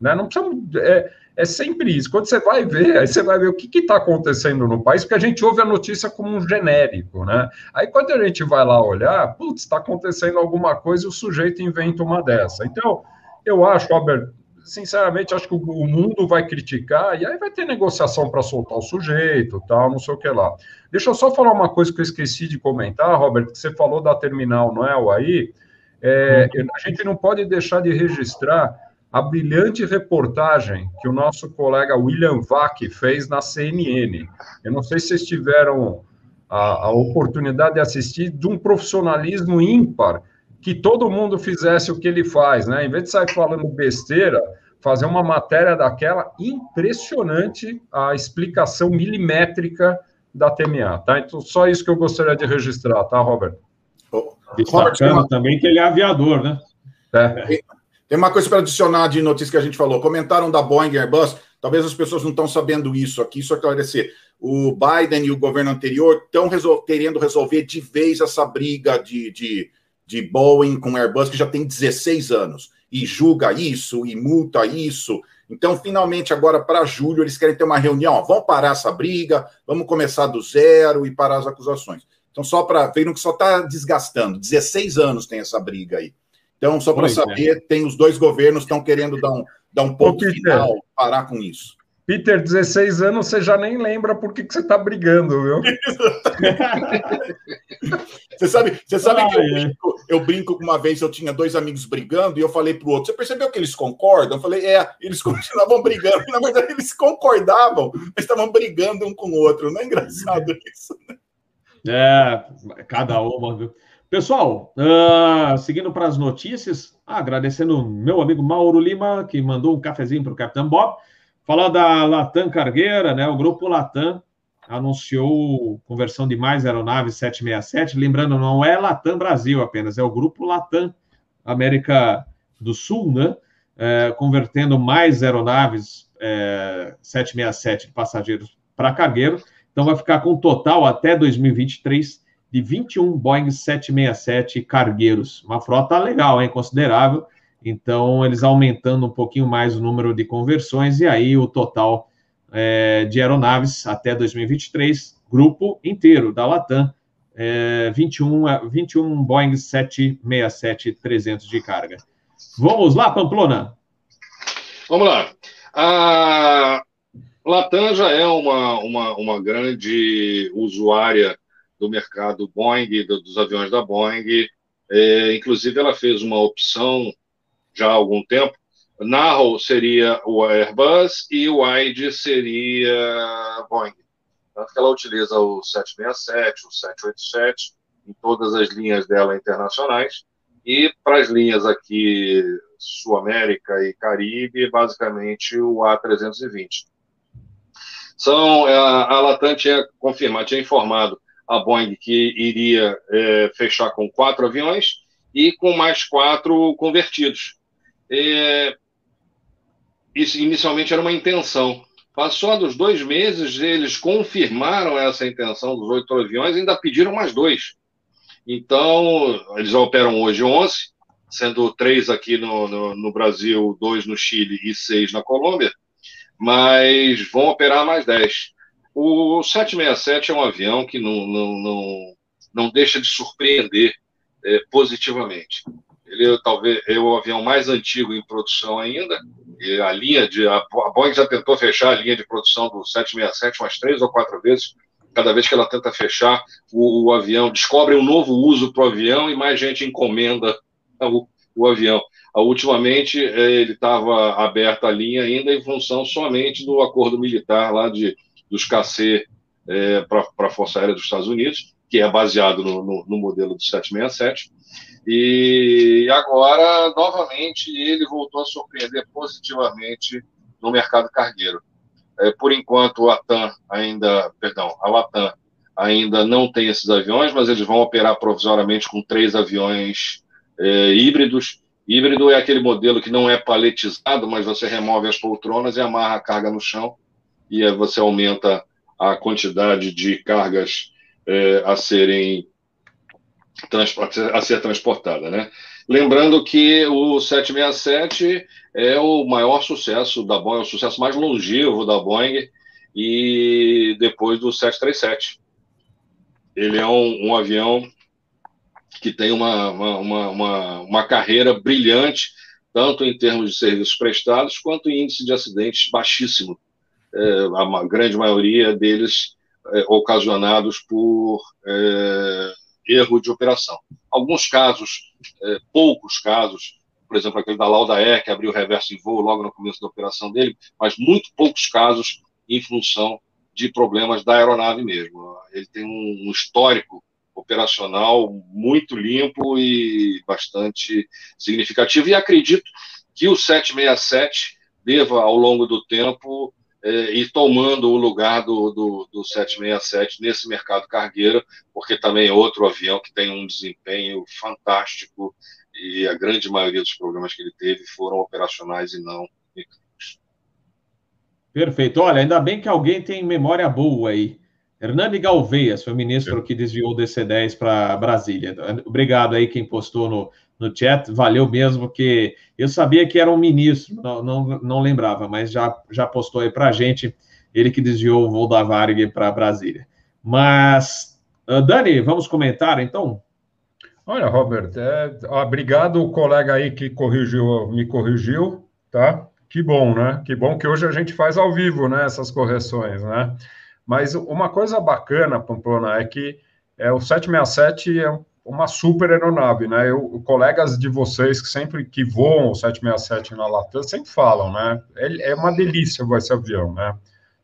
Né? Não precisa, é, é, sempre isso. Quando você vai ver, aí você vai ver o que está acontecendo no país, porque a gente ouve a notícia como um genérico. Né? Aí, quando a gente vai lá olhar, putz, está acontecendo alguma coisa e o sujeito inventa uma dessa. Então, eu acho, Robert, sinceramente, acho que o mundo vai criticar e aí vai ter negociação para soltar o sujeito, tal, não sei o que lá. Deixa eu só falar uma coisa que eu esqueci de comentar, Robert, que você falou da Terminal Noel aí. É, a gente não pode deixar de registrar a brilhante reportagem que o nosso colega William Vac fez na CNN. Eu não sei se vocês tiveram a, a oportunidade de assistir, de um profissionalismo ímpar que todo mundo fizesse o que ele faz, né? Em vez de sair falando besteira, fazer uma matéria daquela impressionante a explicação milimétrica da TMA, tá? Então, só isso que eu gostaria de registrar, tá, Robert? Destacando Robert, também que ele é aviador, né? É. Tem uma coisa para adicionar de notícia que a gente falou. Comentaram da Boeing Airbus. Talvez as pessoas não estão sabendo isso aqui, só esclarecer. O Biden e o governo anterior estão resol querendo resolver de vez essa briga de, de de Boeing com Airbus, que já tem 16 anos, e julga isso, e multa isso. Então, finalmente, agora para julho, eles querem ter uma reunião. Ó, vamos parar essa briga, vamos começar do zero e parar as acusações. Então, só para. Vendo que só está desgastando. 16 anos tem essa briga aí. Então, só para é. saber, é. tem os dois governos estão querendo dar um, dar um ponto final, parar com isso. Peter, 16 anos, você já nem lembra por que, que você está brigando, viu? você sabe, você sabe ah, que eu, é. brinco, eu brinco uma vez, eu tinha dois amigos brigando e eu falei para o outro, você percebeu que eles concordam? Eu falei, é, eles continuavam brigando. Na verdade, eles concordavam, mas estavam brigando um com o outro. Não é engraçado isso? Né? É, cada uma, viu? Pessoal, uh, seguindo para as notícias, agradecendo meu amigo Mauro Lima, que mandou um cafezinho para o Capitão Bob. Falar da Latam Cargueira, né? O grupo Latam anunciou conversão de mais aeronaves 767. Lembrando, não é Latam Brasil apenas, é o grupo Latam América do Sul, né? É, convertendo mais aeronaves é, 767 de passageiros para cargueiro. Então, vai ficar com um total até 2023 de 21 Boeing 767 cargueiros. Uma frota legal, hein? Considerável. Então, eles aumentando um pouquinho mais o número de conversões, e aí o total é, de aeronaves até 2023, grupo inteiro da Latam, é, 21, 21 Boeing 767-300 de carga. Vamos lá, Pamplona? Vamos lá. A Latam já é uma, uma, uma grande usuária do mercado Boeing, dos aviões da Boeing. É, inclusive, ela fez uma opção já há algum tempo. Narrow seria o Airbus e Wide seria Boeing. Tanto que ela utiliza o 767, o 787 em todas as linhas dela internacionais. E para as linhas aqui, Sul América e Caribe, basicamente o A320. São, a, a Latam tinha confirmado, tinha informado a Boeing que iria é, fechar com quatro aviões e com mais quatro convertidos. É, isso inicialmente era uma intenção. Passou dos dois meses, eles confirmaram essa intenção dos oito aviões e ainda pediram mais dois. Então, eles operam hoje 11, sendo três aqui no, no, no Brasil, dois no Chile e seis na Colômbia, mas vão operar mais dez. O 767 é um avião que não, não, não, não deixa de surpreender é, positivamente. Ele talvez é o avião mais antigo em produção ainda. E a linha de a, Boeing já tentou fechar a linha de produção do 767 umas três ou quatro vezes. Cada vez que ela tenta fechar, o, o avião descobre um novo uso para o avião e mais gente encomenda o, o avião. Ultimamente, é, ele estava aberta a linha ainda em função somente do acordo militar lá de, dos KC é, para a Força Aérea dos Estados Unidos, que é baseado no, no, no modelo do 767 e agora, novamente, ele voltou a surpreender positivamente no mercado cargueiro. É, por enquanto, a TAM ainda, perdão, a Latam ainda não tem esses aviões, mas eles vão operar provisoriamente com três aviões é, híbridos. Híbrido é aquele modelo que não é paletizado, mas você remove as poltronas e amarra a carga no chão, e você aumenta a quantidade de cargas é, a serem a ser transportada, né? Lembrando que o 767 é o maior sucesso da Boeing, é o sucesso mais longevo da Boeing, e depois do 737. Ele é um, um avião que tem uma, uma, uma, uma, carreira brilhante, tanto em termos de serviços prestados, quanto em índice de acidentes baixíssimo, é, a grande maioria deles é, ocasionados por é, erro de operação. Alguns casos, é, poucos casos, por exemplo, aquele da Lauda Air, que abriu o reverso em voo logo no começo da operação dele, mas muito poucos casos em função de problemas da aeronave mesmo. Ele tem um histórico operacional muito limpo e bastante significativo, e acredito que o 767 deva, ao longo do tempo, é, ir tomando o lugar do, do, do 767 nesse mercado cargueiro, porque também é outro avião que tem um desempenho fantástico e a grande maioria dos problemas que ele teve foram operacionais e não mecânicos. Perfeito. Olha, ainda bem que alguém tem memória boa aí. Hernani Galveias foi o ministro que desviou o DC-10 para Brasília. Obrigado aí quem postou no, no chat, valeu mesmo, que eu sabia que era um ministro, não, não, não lembrava, mas já, já postou aí para a gente, ele que desviou o voo da Varg para Brasília. Mas, uh, Dani, vamos comentar então? Olha, Robert, é, obrigado o colega aí que corrigiu, me corrigiu, tá? Que bom, né? Que bom que hoje a gente faz ao vivo, né? Essas correções, né? Mas uma coisa bacana, Pamplona, é que é, o 767 é uma super aeronave, né? Eu, colegas de vocês que sempre que voam o 767 na Latam sempre falam, né? É, é uma delícia voar esse avião, né?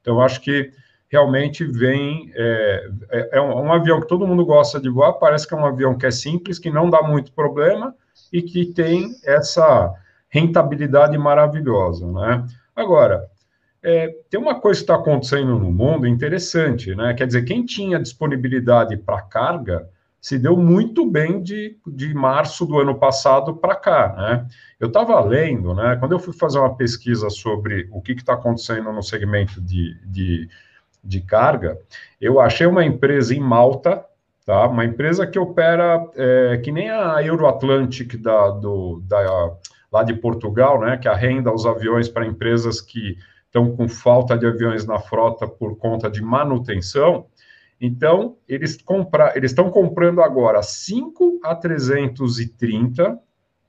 Então, acho que realmente vem. É, é, é, um, um, avião que todo mundo gosta de voar, parece que é um avião que é simples, que não dá muito problema e que tem essa rentabilidade maravilhosa, né? Agora, é, tem uma coisa que está acontecendo no mundo interessante, né? Quer dizer, quem tinha disponibilidade para carga se deu muito bem de, de março do ano passado para cá, né? Eu estava lendo, né? Quando eu fui fazer uma pesquisa sobre o que está acontecendo no segmento de, de, de, carga, eu achei uma empresa em Malta, tá? Uma empresa que opera é, que nem a Euroatlantic da, do, da, lá de Portugal, né? Que arrenda os aviões para empresas que estão com falta de aviões na frota por conta de manutenção. Então, eles compra, eles estão comprando agora 5 a 330,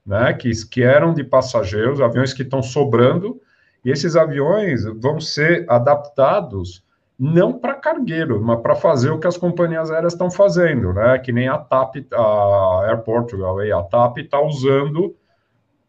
né, que, que eram de passageiros, aviões que estão sobrando, e esses aviões vão ser adaptados não para cargueiro, mas para fazer o que as companhias aéreas estão fazendo, né? Que nem a TAP, a Air Portugal, a TAP está usando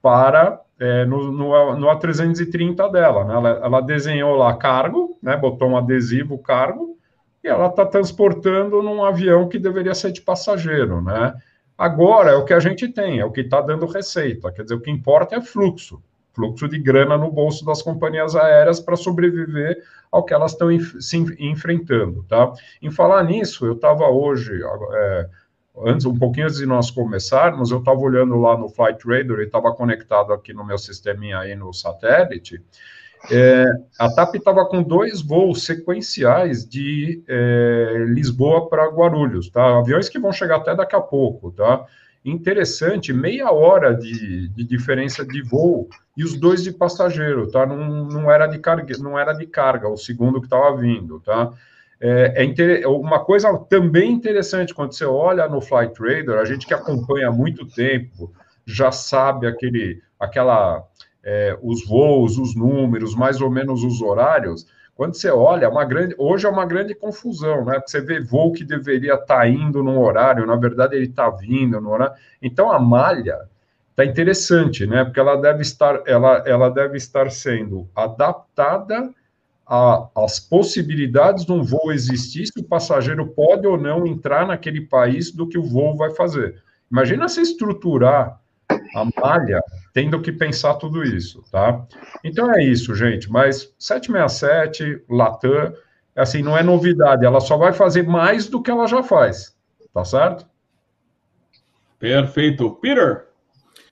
para é, no, no, no, A330 dela. Né? Ela, ela, desenhou lá cargo, né? botou um adesivo cargo, e ela está transportando num avião que deveria ser de passageiro. Né? Agora é o que a gente tem, é o que está dando receita. Quer dizer, o que importa é fluxo fluxo de grana no bolso das companhias aéreas para sobreviver ao que elas estão se enfrentando. Tá? Em falar nisso, eu estava hoje. É, antes, um pouquinho antes de nós começarmos, eu estava olhando lá no Flight Radar e estava conectado aqui no meu sisteminha aí no satélite. É, a TAP estava com dois voos sequenciais de é, Lisboa para Guarulhos, tá? Aviões que vão chegar até daqui a pouco, tá? Interessante, meia hora de, de diferença de voo e os dois de passageiro, tá? Não, não era de carga, não era de carga, o segundo que estava vindo, tá? É, é uma coisa também interessante quando você olha no Flight Radar, a gente que acompanha há muito tempo já sabe aquele, aquela, é, os voos, os números, mais ou menos os horários. Quando você olha, é uma grande, hoje é uma grande confusão, né? Você vê voo que deveria estar tá indo num horário, na verdade ele está vindo no horário. Então a malha está interessante, né? Porque ela deve estar, ela, ela deve estar sendo adaptada as possibilidades de um voo existir, se o passageiro pode ou não entrar naquele país do que o voo vai fazer. Imagina se estruturar a malha tendo que pensar tudo isso, tá? Então é isso, gente. Mas 767, Latam, assim, não é novidade. Ela só vai fazer mais do que ela já faz, tá certo? Perfeito. Peter?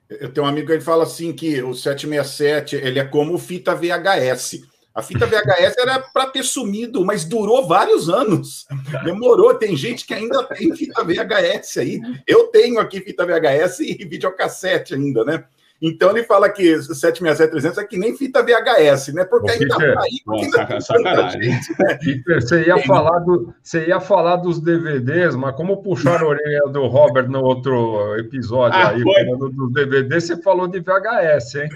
Eu tenho um amigo que fala assim que o 767 ele é como fita VHS. A fita VHS era para ter sumido, mas durou vários anos. Demorou. Tem gente que ainda tem fita VHS aí. Eu tenho aqui fita VHS e videocassete ainda, né? Então ele fala que 767-300 é que nem fita VHS, né? Porque ainda Peter, tá aí, porque Nossa, ainda tem sacanagem. gente, né? Peter, você ia, falar do, você ia falar dos DVDs, mas como puxar a orelha do Robert no outro episódio Ah, aí, foi. falando dos DVDs, você falou de VHS, hein?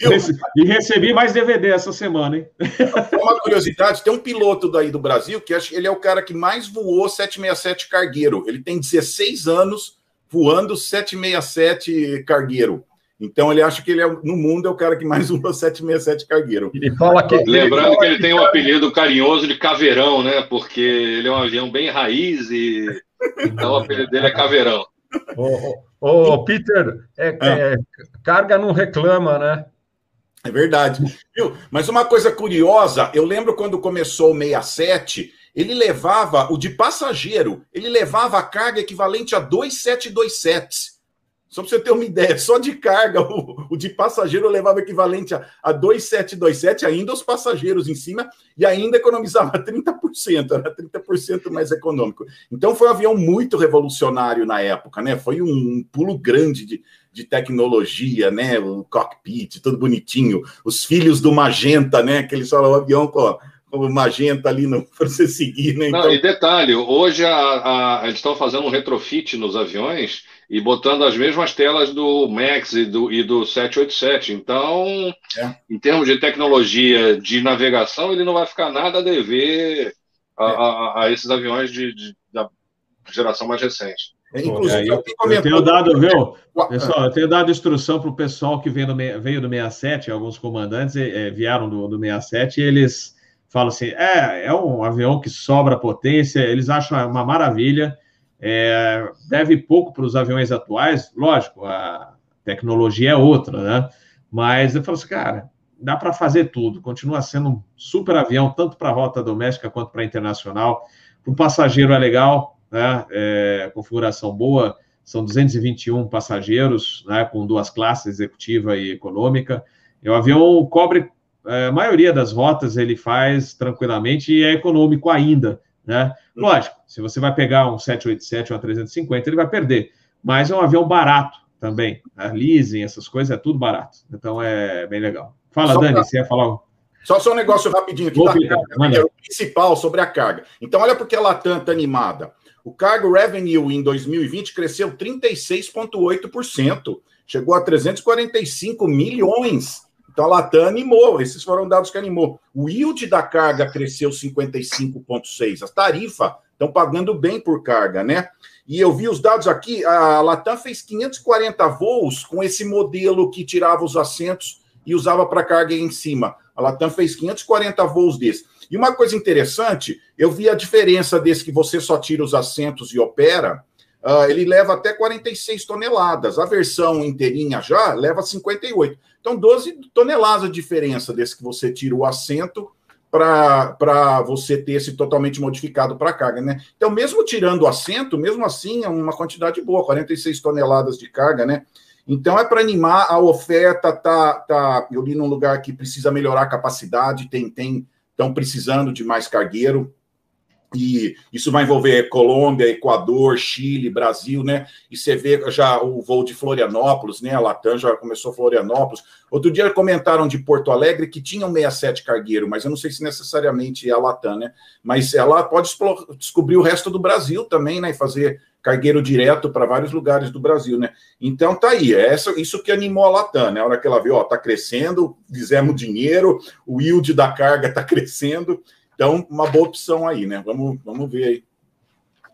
Rece- E recebi mais DVD essa semana, hein? Uma curiosidade, tem um piloto daí do Brasil que acho que ele é o cara que mais voou 767 cargueiro. Ele tem 16 anos voando 767 cargueiro. Então ele acha que ele é no mundo é o cara que mais voou 767 cargueiro. Ele fala que. Lembrando que ele tem um apelido carinhoso de Caveirão, né? Porque ele é um avião bem raiz e então o apelido dele é Caveirão. Ô, ô, ô, Peter, é, Ah. é, carga não reclama, né? É verdade. Viu? Mas uma coisa curiosa, eu lembro quando começou o 67, ele levava o de passageiro, ele levava a carga equivalente a dois 727. Só para você ter uma ideia, só de carga, o, o de passageiro levava equivalente a, a 2727, ainda os passageiros em cima, e ainda economizava 30%, era 30% mais econômico. Então foi um avião muito revolucionário na época, né? Foi um pulo grande de, de tecnologia, né? O cockpit, tudo bonitinho. Os filhos do Magenta, né? Que eles falam o avião com o Magenta ali para você seguir, né? Não, e detalhe, hoje a, a- eles estão fazendo um retrofit nos aviões e botando as mesmas telas do Max e do, e do 787. Então, É. em termos de tecnologia de navegação, ele não vai ficar nada a dever a, a- a esses aviões de, de- da geração mais recente. Inclusive, É, eu, alguém eu comentou- tenho dado, viu? Ah, Pessoal, eu tenho dado instrução para o pessoal que veio do, veio do 67, alguns comandantes eh, vieram do, do 67, e eles falam assim: é, é um avião que sobra potência, eles acham uma maravilha, é, deve pouco para os aviões atuais, lógico, a tecnologia é outra, né? Mas eu falo assim, cara, dá para fazer tudo, continua sendo um super avião, tanto para a rota doméstica quanto para internacional. Para o passageiro é legal, né? É, configuração boa, são 221 passageiros, né, com duas classes, executiva e econômica. E o avião cobre é, a maioria das rotas, ele faz tranquilamente e é econômico ainda, né? Lógico, se você vai pegar um 787 ou uma 350, ele vai perder, mas é um avião barato também. A leasing, essas coisas, é tudo barato. Então é bem legal. Fala, Só Dani, pra- você ia falar? um- Só, só um negócio rapidinho aqui Ô, da Peter, carga, né? o principal sobre a carga. Então, olha porque a Latam está animada. O cargo revenue em 2020 cresceu 36,8%, chegou a 345 milhões. Então, a Latam animou, esses foram dados que animou. O yield da carga cresceu 55,6%. As tarifas estão pagando bem por carga, né? E eu vi os dados aqui, a Latam fez 540 voos com esse modelo que tirava os assentos e usava para carga em cima. A Latam fez 540 voos desses. E uma coisa interessante, eu vi a diferença desse que você só tira os assentos e opera. ah, ele leva até 46 toneladas. A versão inteirinha já leva 58. Então, 12 toneladas de diferença desse que você tira o assento para você ter esse totalmente modificado para carga, né? Então, mesmo tirando o assento, mesmo assim, é uma quantidade boa, 46 toneladas de carga, né? Então é para animar a oferta, tá, tá. Eu li num lugar que precisa melhorar a capacidade, tem, tem, estão precisando de mais cargueiro. E isso vai envolver Colômbia, Equador, Chile, Brasil, né? E você vê já o voo de Florianópolis, né? A Latam já começou Florianópolis. Outro dia comentaram de Porto Alegre que tinha um 67 cargueiro, mas eu não sei se necessariamente é a Latam, né? Mas ela pode descobrir o resto do Brasil também, né? E fazer cargueiro direto para vários lugares do Brasil, né? Então tá aí, é essa, isso que animou a Latam, né? A hora que ela viu, ó, tá crescendo, fizemos dinheiro, o yield da carga tá crescendo, então uma boa opção aí, né? Vamos, vamos ver aí.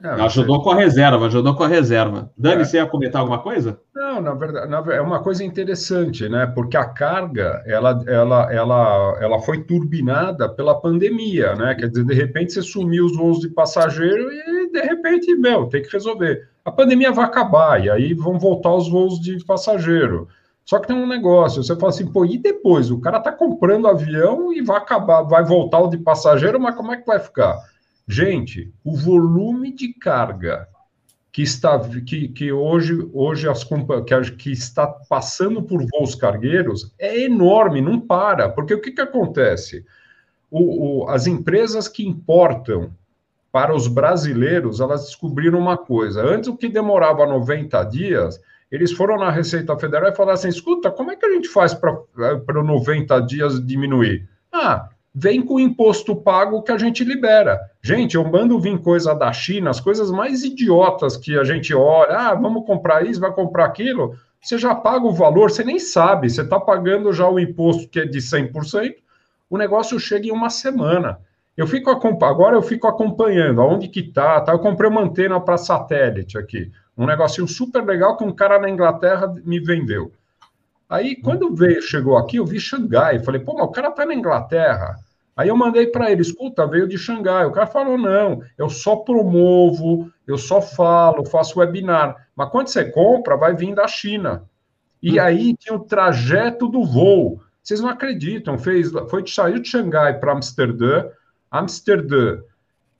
É, Ajudou com a reserva, ajudou com a reserva. Dani, É. você ia comentar alguma coisa? Não, na verdade, na é uma coisa interessante, né? Porque a carga, ela, ela, ela, ela foi turbinada pela pandemia, né? Quer dizer, de repente você sumiu os voos de passageiro e de repente, meu, tem que resolver. A pandemia vai acabar e aí vão voltar os voos de passageiro. Só que tem um negócio, você fala assim, pô, e depois? O cara tá comprando avião e vai acabar, vai voltar o de passageiro, mas como é que vai ficar? Gente, o volume de carga que está que, que hoje hoje as que, que está passando por voos cargueiros é enorme, não para, porque o que, que acontece? O, o- as empresas que importam para os brasileiros, elas descobriram uma coisa. Antes, o que demorava 90 dias, Eles foram na Receita Federal e falaram assim: escuta, como é que a gente faz para 90 dias diminuir? Ah, vem com o imposto pago que a gente libera. Gente, eu mando vir coisa da China, as coisas mais idiotas que a gente olha, ah, vamos comprar isso, vai comprar aquilo, você já paga o valor, você nem sabe, você está pagando já o imposto que é de 100%, o negócio chega em uma semana. Eu fico agora eu fico acompanhando aonde que tá, tá? Eu comprei uma antena para satélite aqui, um negocinho super legal que um cara na Inglaterra me vendeu. Aí quando veio, chegou aqui, eu vi Xangai, falei, pô, mas o cara tá na Inglaterra. Aí eu mandei para ele, escuta, veio de Xangai. O cara falou, não, eu só promovo, eu só falo, faço webinar. Mas quando você compra, vai vir da China. E hum. aí tinha o trajeto do voo. Vocês não acreditam, fez, foi de sair de Xangai para Amsterdã, Amsterdã,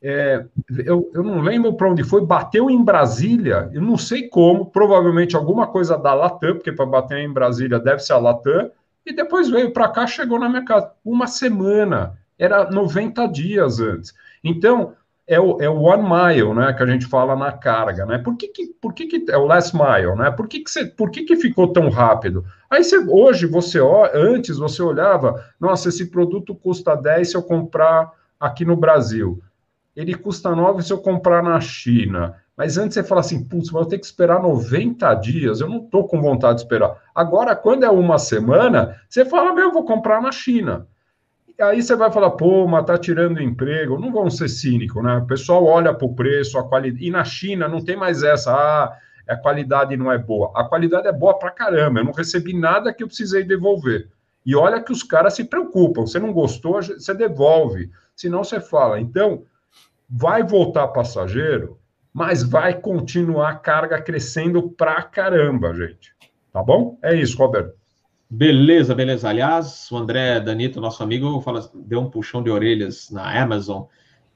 é, eu, eu não lembro para onde foi, bateu em Brasília, eu não sei como, provavelmente alguma coisa da Latam, porque para bater em Brasília deve ser a Latam, e depois veio para cá, chegou na minha casa. Uma semana era 90 dias antes. Então, é o, é o one mile, né, que a gente fala na carga, né? Por que, que, por que, que é o last mile, né? Por que, que, você, por que, que ficou tão rápido? Aí você, hoje você antes você olhava, nossa, esse produto custa 10 se eu comprar aqui no Brasil. Ele custa 9 se eu comprar na China. Mas antes você fala assim, putz, vou ter que esperar 90 dias, eu não estou com vontade de esperar. Agora, quando é uma semana, você fala, meu, eu vou comprar na China aí você vai falar, pô, mas tá tirando emprego. Não vamos ser cínicos, né? O pessoal olha para o preço, a qualidade. E na China não tem mais essa, ah, a qualidade não é boa. A qualidade é boa pra caramba. Eu não recebi nada que eu precisei devolver. E olha que os caras se preocupam. Você não gostou, você devolve. Senão você fala. Então, vai voltar passageiro, mas vai continuar a carga crescendo pra caramba, gente. Tá bom? É isso, Roberto. Beleza, beleza. Aliás, o André Danito, nosso amigo, fala, deu um puxão de orelhas na Amazon,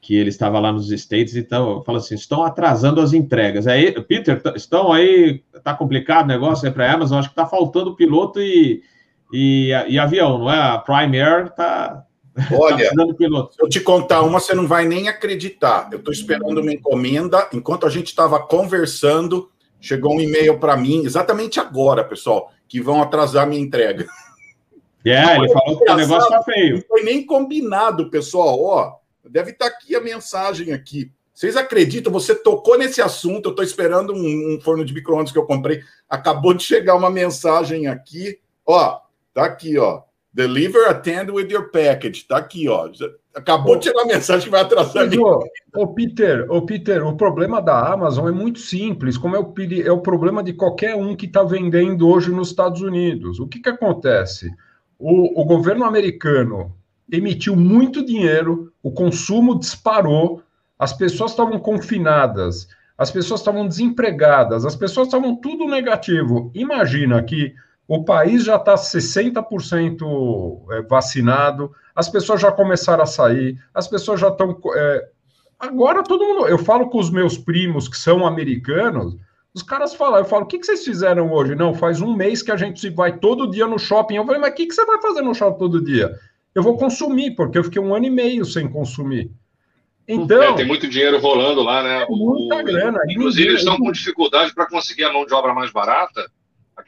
que ele estava lá nos States, então fala assim: estão atrasando as entregas. Aí, Peter, estão aí, tá complicado o negócio aí para a Amazon, acho que tá faltando piloto e, e, e, avião, não é? A Prime Air tá. Olha, tá se eu te contar uma, você não vai nem acreditar. Eu estou esperando uma encomenda. Enquanto a gente estava conversando, chegou um e-mail para mim, exatamente agora, pessoal que vão atrasar minha entrega. É, ele falou que o negócio tá feio. Não foi nem combinado, pessoal. Ó, deve estar tá aqui a mensagem aqui. Vocês acreditam? Você tocou nesse assunto. Eu estou esperando um, um, forno de micro-ondas que eu comprei. Acabou de chegar uma mensagem aqui. Ó, tá aqui, ó. Deliver attend with your package. Tá aqui, ó. Acabou de chegar a mensagem que vai atrasar. Mas, ô, ô, Peter, ô, Peter, o problema da Amazon é muito simples, como é o, é o problema de qualquer um que está vendendo hoje nos Estados Unidos. O que, que acontece? O, o governo americano emitiu muito dinheiro, o consumo disparou, as pessoas estavam confinadas, as pessoas estavam desempregadas, as pessoas estavam tudo negativo. Imagina que o país já está 60% é, vacinado, as pessoas já começaram a sair, as pessoas já estão. É... Agora todo mundo. Eu falo com os meus primos que são americanos, os caras falam, eu falo, o que, que vocês fizeram hoje? Não, faz um mês que a gente vai todo dia no shopping. Eu falei, mas o que, que você vai fazer no shopping todo dia? Eu vou consumir, porque eu fiquei um ano e meio sem consumir. Então, é, tem muito dinheiro rolando lá, né? Muita o, grana. Inclusive, eles estão com dificuldade para conseguir a mão de obra mais barata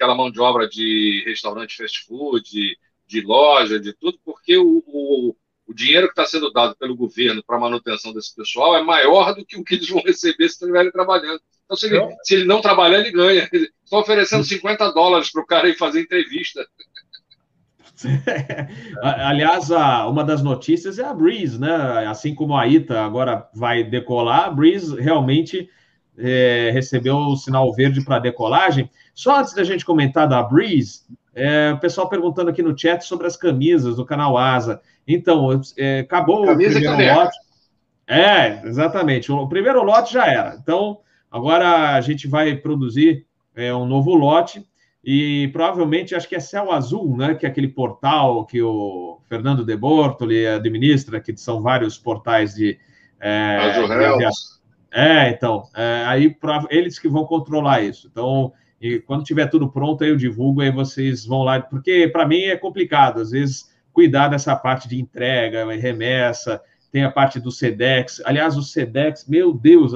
aquela mão de obra de restaurante fast food, de, de loja, de tudo, porque o, o, o dinheiro que está sendo dado pelo governo para manutenção desse pessoal é maior do que o que eles vão receber se estiverem trabalhando. Então, se ele, não. se ele não trabalhar, ele ganha. Estão oferecendo 50 dólares para o cara ir fazer entrevista. Aliás, uma das notícias é a Breeze, né? Assim como a ITA agora vai decolar, a Breeze realmente é, recebeu o sinal verde para decolagem. Só antes da gente comentar da Breeze, é, o pessoal perguntando aqui no chat sobre as camisas do canal Asa. Então, é, acabou Camisa o primeiro lote. É, exatamente. O primeiro lote já era. Então, agora a gente vai produzir é, um novo lote e provavelmente acho que é Céu Azul, né? Que é aquele portal que o Fernando De Bortoli administra, que são vários portais de. É, Azul de é, então, é, aí pra, eles que vão controlar isso. Então, e quando tiver tudo pronto, aí eu divulgo, aí vocês vão lá, porque para mim é complicado, às vezes, cuidar dessa parte de entrega, remessa, tem a parte do SEDEX. Aliás, o SEDEX, meu Deus,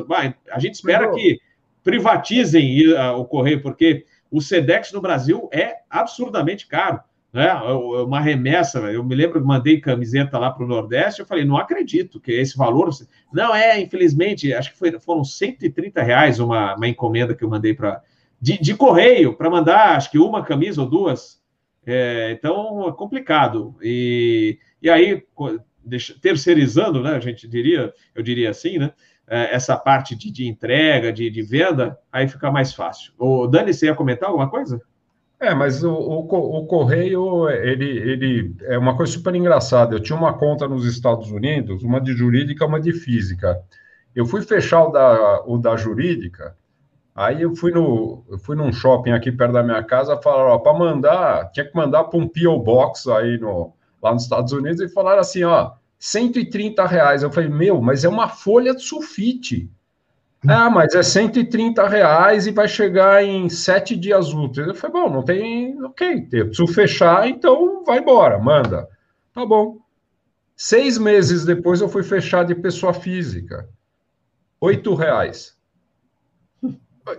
a gente espera que privatizem o correio, porque o Sedex no Brasil é absurdamente caro. Né? Uma remessa, eu me lembro que mandei camiseta lá para o Nordeste, eu falei, não acredito que esse valor. Não, é, infelizmente, acho que foi, foram 130 reais uma, uma encomenda que eu mandei para. De, de, correio, para mandar, acho que uma camisa ou duas. É, então, é complicado. E, e aí, terceirizando, né, a gente diria, eu diria assim, né? É, essa parte de, de entrega, de, de, venda, aí fica mais fácil. O Dani, você ia comentar alguma coisa? É, mas o, o, o, correio, ele, ele é uma coisa super engraçada. Eu tinha uma conta nos Estados Unidos, uma de jurídica, uma de física. Eu fui fechar o da, o da jurídica, aí eu fui, no, eu fui num shopping aqui perto da minha casa, falaram, para mandar, tinha que mandar para um P.O. Box aí no, lá nos Estados Unidos, e falaram assim, ó, 130 reais. Eu falei, meu, mas é uma folha de sulfite. Ah, mas é 130 reais e vai chegar em sete dias úteis. Eu falei, bom, não tem. Ok, eu preciso fechar, então vai embora, manda. Tá bom. Seis meses depois eu fui fechar de pessoa física. Oito reais.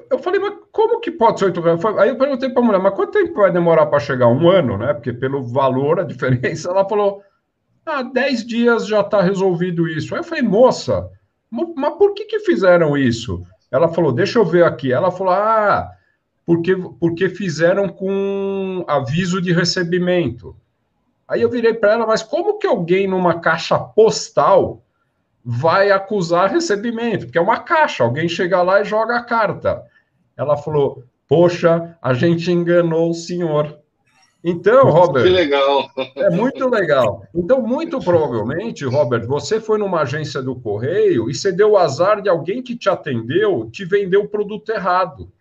Eu falei, mas como que pode ser oito reais? Aí eu perguntei para a mulher, mas quanto tempo vai demorar para chegar? Um ano, né? Porque pelo valor, a diferença, ela falou, ah, dez dias já está resolvido isso. Aí eu falei, moça, mas por que, que fizeram isso? Ela falou, deixa eu ver aqui. Ela falou, ah, porque, porque fizeram com aviso de recebimento. Aí eu virei para ela, mas como que alguém numa caixa postal vai acusar recebimento? Porque é uma caixa, alguém chega lá e joga a carta. Ela falou, poxa, a gente enganou o senhor. Então, Robert. Que legal. É muito legal. Então, muito provavelmente, Robert, você foi numa agência do Correio e você deu o azar de alguém que te atendeu te vendeu o produto errado.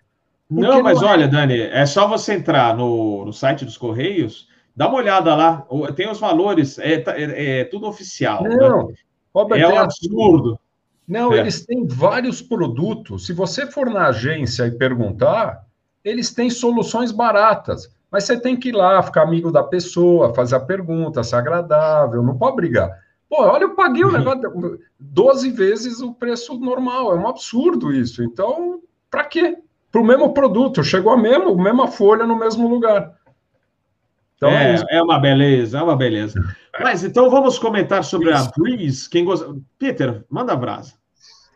Não, mas não é... olha, Dani, é só você entrar no, no site dos Correios, dá uma olhada lá, tem os valores, é, é, é tudo oficial. Não, né? Robert, é um absurdo. Não, é. eles têm vários produtos. Se você for na agência e perguntar, eles têm soluções baratas. Mas você tem que ir lá, ficar amigo da pessoa, fazer a pergunta, ser agradável, não pode brigar. Pô, olha, eu paguei o uhum. negócio 12 vezes o preço normal, é um absurdo isso. Então, para quê? Para o mesmo produto, chegou a mesma, mesma folha no mesmo lugar. Então, é, é, é, uma beleza, é uma beleza. Mas então vamos comentar sobre isso. a Breeze. Quem gosta... Peter, manda a brasa.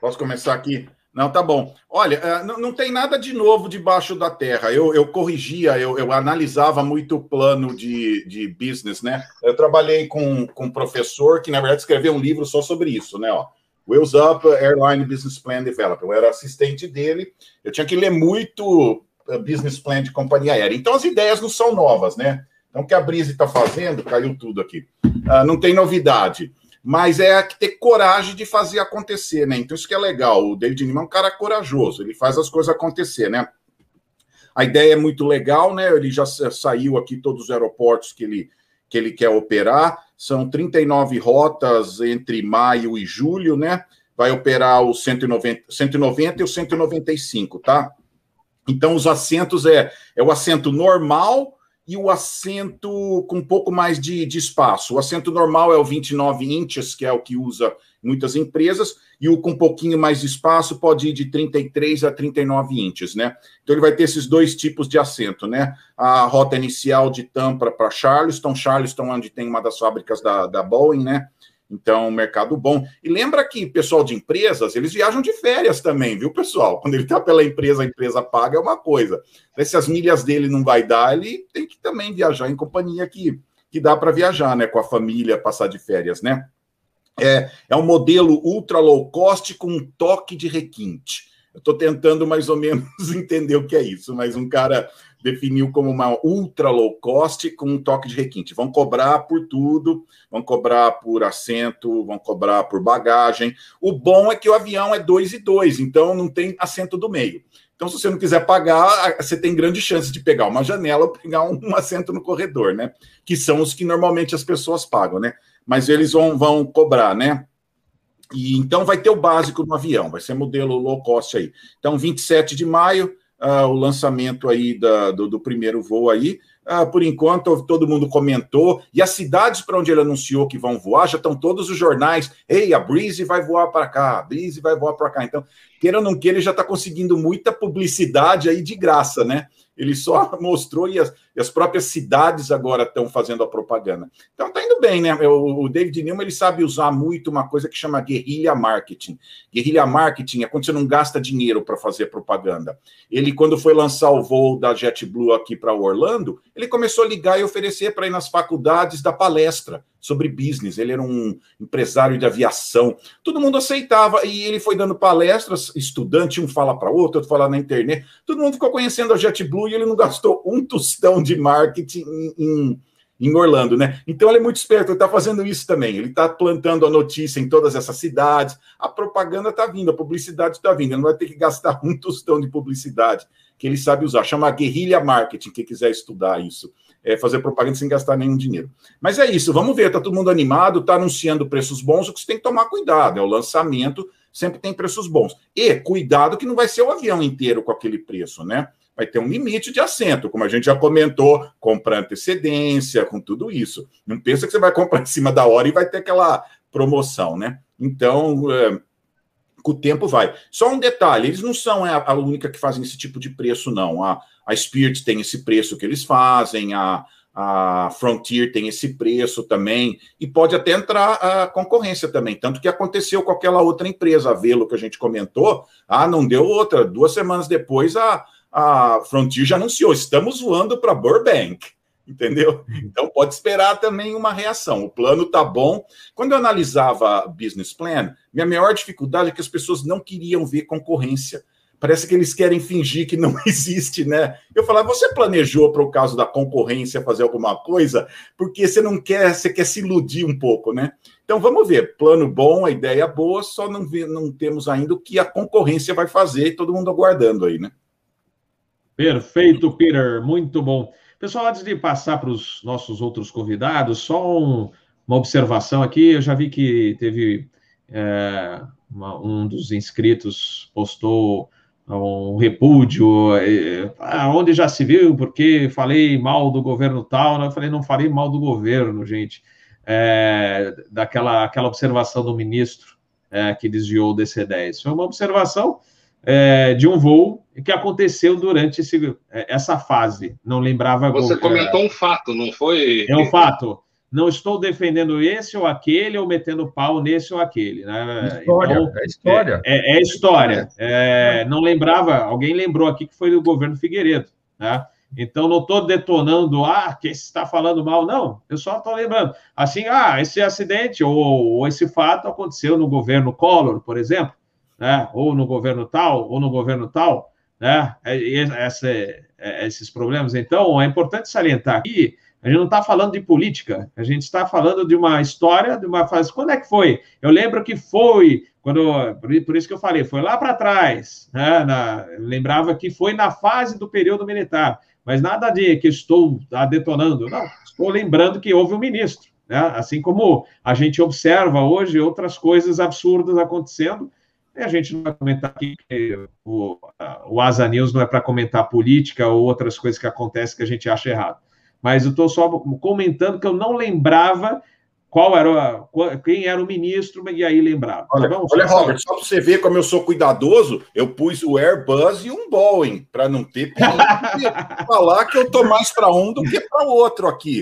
Posso começar aqui? Não, tá bom. Olha, é, não, não tem nada de novo debaixo da terra. Eu, eu corrigia, eu, eu analisava muito o plano de, de business, né? Eu trabalhei com, com um professor que, na verdade, escreveu um livro só sobre isso, né? Ó, Wheels Up Airline Business Plan Developer. Eu era assistente dele, eu tinha que ler muito uh, business plan de companhia aérea. Então, as ideias não são novas, né? Então, o que a Brise está fazendo, caiu tudo aqui. Uh, não tem novidade mas é ter coragem de fazer acontecer, né? Então isso que é legal. O David Nima é um cara corajoso, ele faz as coisas acontecer, né? A ideia é muito legal, né? Ele já saiu aqui todos os aeroportos que ele, que ele quer operar. São 39 rotas entre maio e julho, né? Vai operar o 190, 190 e o 195, tá? Então, os assentos é, é o assento normal, e o assento com um pouco mais de, de, espaço. O assento normal é o 29 inches, que é o que usa muitas empresas, e o com um pouquinho mais de espaço pode ir de 33 a 39 inches, né? Então ele vai ter esses dois tipos de assento, né? A rota inicial de Tampa para Charleston, Charleston onde tem uma das fábricas da, da Boeing, né? Então, mercado bom. E lembra que pessoal de empresas, eles viajam de férias também, viu, pessoal? Quando ele está pela empresa, a empresa paga é uma coisa. se as milhas dele não vai dar, ele tem que também viajar em companhia que, que dá para viajar, né? Com a família, passar de férias, né? É, é um modelo ultra low cost com um toque de requinte. Eu estou tentando mais ou menos entender o que é isso, mas um cara definiu como uma ultra low cost com um toque de requinte. Vão cobrar por tudo, vão cobrar por assento, vão cobrar por bagagem. O bom é que o avião é dois e dois, então não tem assento do meio. Então, se você não quiser pagar, você tem grande chance de pegar uma janela ou pegar um assento no corredor, né? Que são os que normalmente as pessoas pagam, né? Mas eles vão, vão cobrar, né? E então vai ter o básico no avião, vai ser modelo low cost aí. Então, 27 de maio, uh, o lançamento aí da, do, do, primeiro voo aí. Uh, por enquanto, todo mundo comentou, e as cidades para onde ele anunciou que vão voar, já estão todos os jornais. Ei, a Breeze vai voar para cá, a Breeze vai voar para cá. Então, queira ou não queira, ele já está conseguindo muita publicidade aí de graça, né? Ele só mostrou e as, e as próprias cidades agora estão fazendo a propaganda. Então está indo bem, né? O, o David Newman ele sabe usar muito uma coisa que chama guerrilha marketing. Guerrilha marketing é quando você não gasta dinheiro para fazer propaganda. Ele, quando foi lançar o voo da JetBlue aqui para Orlando, ele começou a ligar e oferecer para ir nas faculdades da palestra sobre business. Ele era um empresário de aviação. Todo mundo aceitava e ele foi dando palestras, estudante, um fala para outro, outro fala na internet. Todo mundo ficou conhecendo a JetBlue e ele não gastou um tostão de marketing em, em, Orlando, né? Então ele é muito esperto, ele está fazendo isso também. Ele está plantando a notícia em todas essas cidades. A propaganda está vindo, a publicidade está vindo. Ele não vai ter que gastar um tostão de publicidade que ele sabe usar. Chama guerrilha marketing, quem quiser estudar isso é, fazer propaganda sem gastar nenhum dinheiro. Mas é isso, vamos ver, tá todo mundo animado, tá anunciando preços bons, o que você tem que tomar cuidado, é o lançamento sempre tem preços bons. E cuidado que não vai ser o avião inteiro com aquele preço, né? Vai ter um limite de assento, como a gente já comentou, comprar antecedência, com tudo isso. Não pensa que você vai comprar em cima da hora e vai ter aquela promoção, né? Então, é, com o tempo vai. Só um detalhe: eles não são a, única que fazem esse tipo de preço, não. A, a Spirit tem esse preço que eles fazem, a, a Frontier tem esse preço também, e pode até entrar a concorrência também. Tanto que aconteceu com aquela outra empresa, a Velo, que a gente comentou. Ah, não deu outra. Duas semanas depois, a, a Frontier já anunciou: estamos voando para Burbank entendeu? Então pode esperar também uma reação. O plano tá bom. Quando eu analisava business plan, minha maior dificuldade é que as pessoas não queriam ver concorrência. Parece que eles querem fingir que não existe, né? Eu falava, você planejou para o caso da concorrência fazer alguma coisa? Porque você não quer, você quer se iludir um pouco, né? Então vamos ver, plano bom, a ideia boa, só não, vê, não temos ainda o que a concorrência vai fazer todo mundo aguardando aí, né? Perfeito, Peter, muito bom. Pessoal, antes de passar para os nossos outros convidados, só um, uma observação aqui. Eu já vi que teve é, um dos inscritos postou um repúdio, é, onde já se viu, porque falei mal do governo tal. Né? Eu falei, não falei mal do governo, gente. É, daquela aquela observação do ministro é, que desviou o DC-10. Foi uma observação é, de um voo que aconteceu durante esse, é, essa fase. Não lembrava. Você comentou um fato, não foi? É um fato. Não estou defendendo esse ou aquele ou metendo pau nesse ou aquele. Né? História, então, é história. É, é história. É, não lembrava, alguém lembrou aqui que foi do governo Figueiredo. Né? Então, não estou detonando, ah, que está falando mal, não. Eu só estou lembrando. Assim, ah, esse acidente ou, ou esse fato aconteceu no governo Collor, por exemplo né? ou no governo tal, ou no governo tal, né? É, essa, é, esses problemas. Então, é importante salientar aqui, a gente não está falando de política, a gente está falando de uma história, de uma fase. Quando é que foi? Eu lembro que foi, quando, por isso que eu falei, foi lá para trás, né? Na, lembrava que foi na fase do período militar, mas nada de que estou detonando, não, estou lembrando que houve um ministro, né? assim como a gente observa hoje outras coisas absurdas acontecendo, e a gente não vai comentar aqui, o, o Asa News não é para comentar política ou outras coisas que acontecem que a gente acha errado. Mas eu estou só comentando que eu não lembrava qual era quem era o ministro, e aí lembrava. Olha, tá olha Robert, só para você ver como eu sou cuidadoso, eu pus o Airbus e um Boeing, para não ter falar que eu estou mais para um do que para o outro aqui.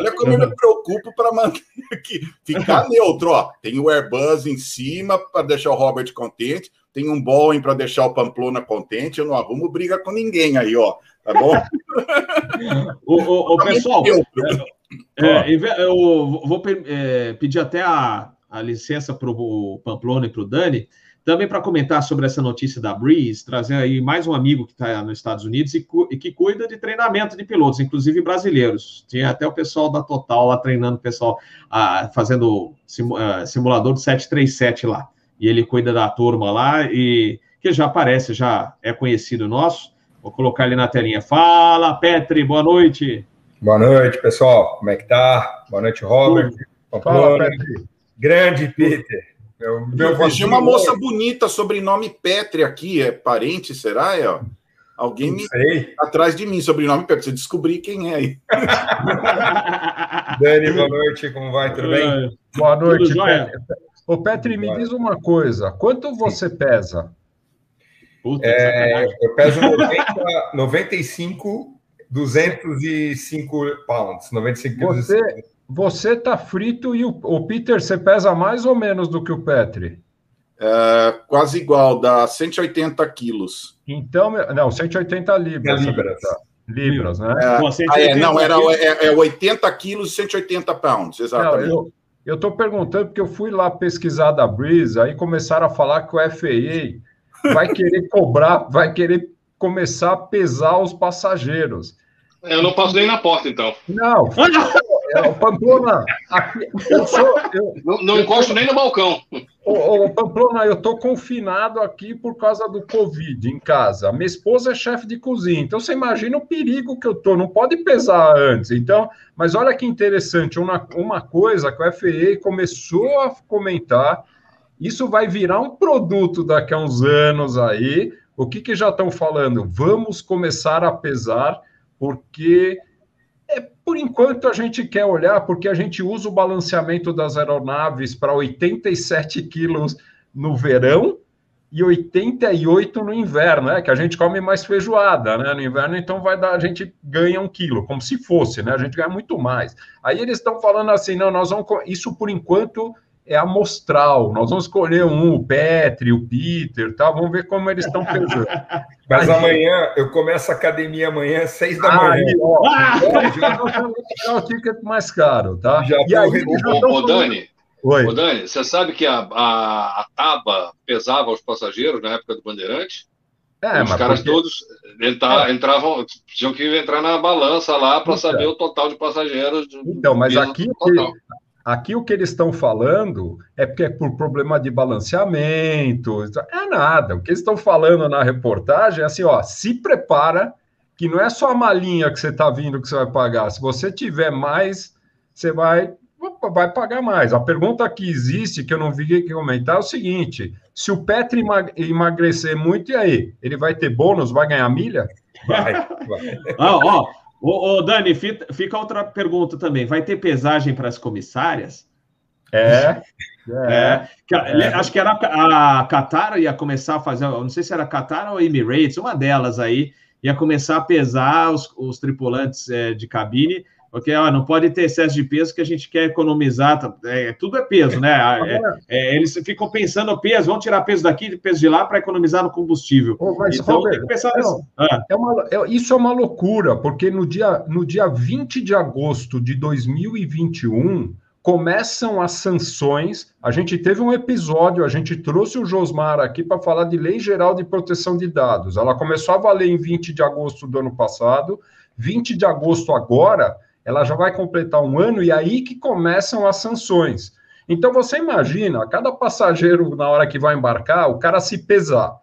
Olha como eu me preocupo para manter aqui, ficar neutro. Ó. Tem o Airbus em cima para deixar o Robert contente, tem um Boeing para deixar o Pamplona contente, eu não arrumo briga com ninguém aí, ó. Tá bom? o, o, o pessoal, é, eu vou é, pedir até a, a licença para o Pamplona e para o Dani, também para comentar sobre essa notícia da Breeze, trazer aí mais um amigo que está nos Estados Unidos e, e, que cuida de treinamento de pilotos, inclusive brasileiros. Tinha até o pessoal da Total lá treinando o pessoal, ah, fazendo sim, ah, simulador de 737 lá. E ele cuida da turma lá e que já aparece, já é conhecido nosso. Vou colocar ele na telinha. Fala, Petri, boa noite. Boa noite, pessoal. Como é que tá? Boa noite, Robert. Fala, Petri. Grande Peter. Meu, meu eu achei uma moça bonita, sobrenome Petri aqui. É parente, será? É, ó. Alguém me... atrás de mim, sobrenome Petri. Você descobrir quem é aí. Dani, boa noite. Como vai? Tudo bem? Boa noite, Petri. Ô, Petri, me diz uma coisa. Quanto você pesa? Puta, é, eu peso 90, 95, 205 pounds. 95 você, você tá frito e o, o, Peter, você pesa mais ou menos do que o Petri? É, quase igual, dá 180 quilos. Então, não, 180 libras. É libras. Tá? Libras, né? É, ah, é, não, era, é, é 80 quilos e 180 pounds, exatamente. Não, eu estou perguntando porque eu fui lá pesquisar da Breeze, aí começaram a falar que o FAA vai querer cobrar, vai querer começar a pesar os passageiros. Eu não passo nem na porta, então. Não, é, Pamplona, aqui, eu sou. Eu, não não eu encosto tô, nem no balcão. Ô, ô, Pamplona, eu estou confinado aqui por causa do Covid em casa. Minha esposa é chefe de cozinha, então você imagina o perigo que eu estou. Não pode pesar antes. Então, mas olha que interessante, uma, uma coisa que o FAA começou a comentar. Isso vai virar um produto daqui a uns anos aí. O que, que já estão falando? Vamos começar a pesar, porque por enquanto, a gente quer olhar, porque a gente usa o balanceamento das aeronaves para 87 quilos no verão e 88 no inverno, né? Que a gente come mais feijoada, né? No inverno, então vai dar, a gente ganha um quilo, como se fosse, né? A gente ganha muito mais. Aí eles estão falando assim, não, nós vamos. Isso por enquanto é amostral. Nós vamos escolher um, o Petri, o Peter, tá? Vamos ver como eles estão pesando. Mas aí, amanhã, eu começo a academia amanhã, às seis da manhã. Aí, ó, ah! já o ticket mais caro, tá? Já e aí, ô, ô, Dani, Oi. Ô, Dani, você sabe que a, a, a Taba pesava os passageiros na época do Bandeirante? É, os caras porque... todos entrar, é. entravam, tinham que entrar na balança lá para então. saber o total de passageiros. Então, mas aqui, Aqui o que eles estão falando é porque é por problema de balanceamento, é nada. O que eles estão falando na reportagem é assim, ó, se prepara que não é só a malinha que você está vindo que você vai pagar. Se você tiver mais, você vai vai pagar mais. A pergunta que existe, que eu não vi que comentar, é o seguinte: se o Petri emagrecer muito, e aí? Ele vai ter bônus, vai ganhar milha? Vai, vai. ó, ó, Ô, ô, Dani, fica outra pergunta também. Vai ter pesagem para as comissárias? É. é. é. Acho que era a Qatar ia começar a fazer, não sei se era Qatar ou Emirates, uma delas aí, ia começar a pesar os, os tripulantes é, de cabine porque ó, não pode ter excesso de peso que a gente quer economizar. Tá, é, tudo é peso, né? É, é, eles ficam pensando peso, vão tirar peso daqui, peso de lá para economizar no combustível. Oh, mas, então Robert, tem que pensar nisso. Ah. É é, isso é uma loucura, porque no dia, no dia 20 de agosto de 2021 começam as sanções. A gente teve um episódio, a gente trouxe o Josmar aqui para falar de Lei Geral de Proteção de Dados. Ela começou a valer em 20 de agosto do ano passado. 20 de agosto agora ela já vai completar um ano e aí que começam as sanções. Então você imagina, cada passageiro na hora que vai embarcar, o cara se pesar,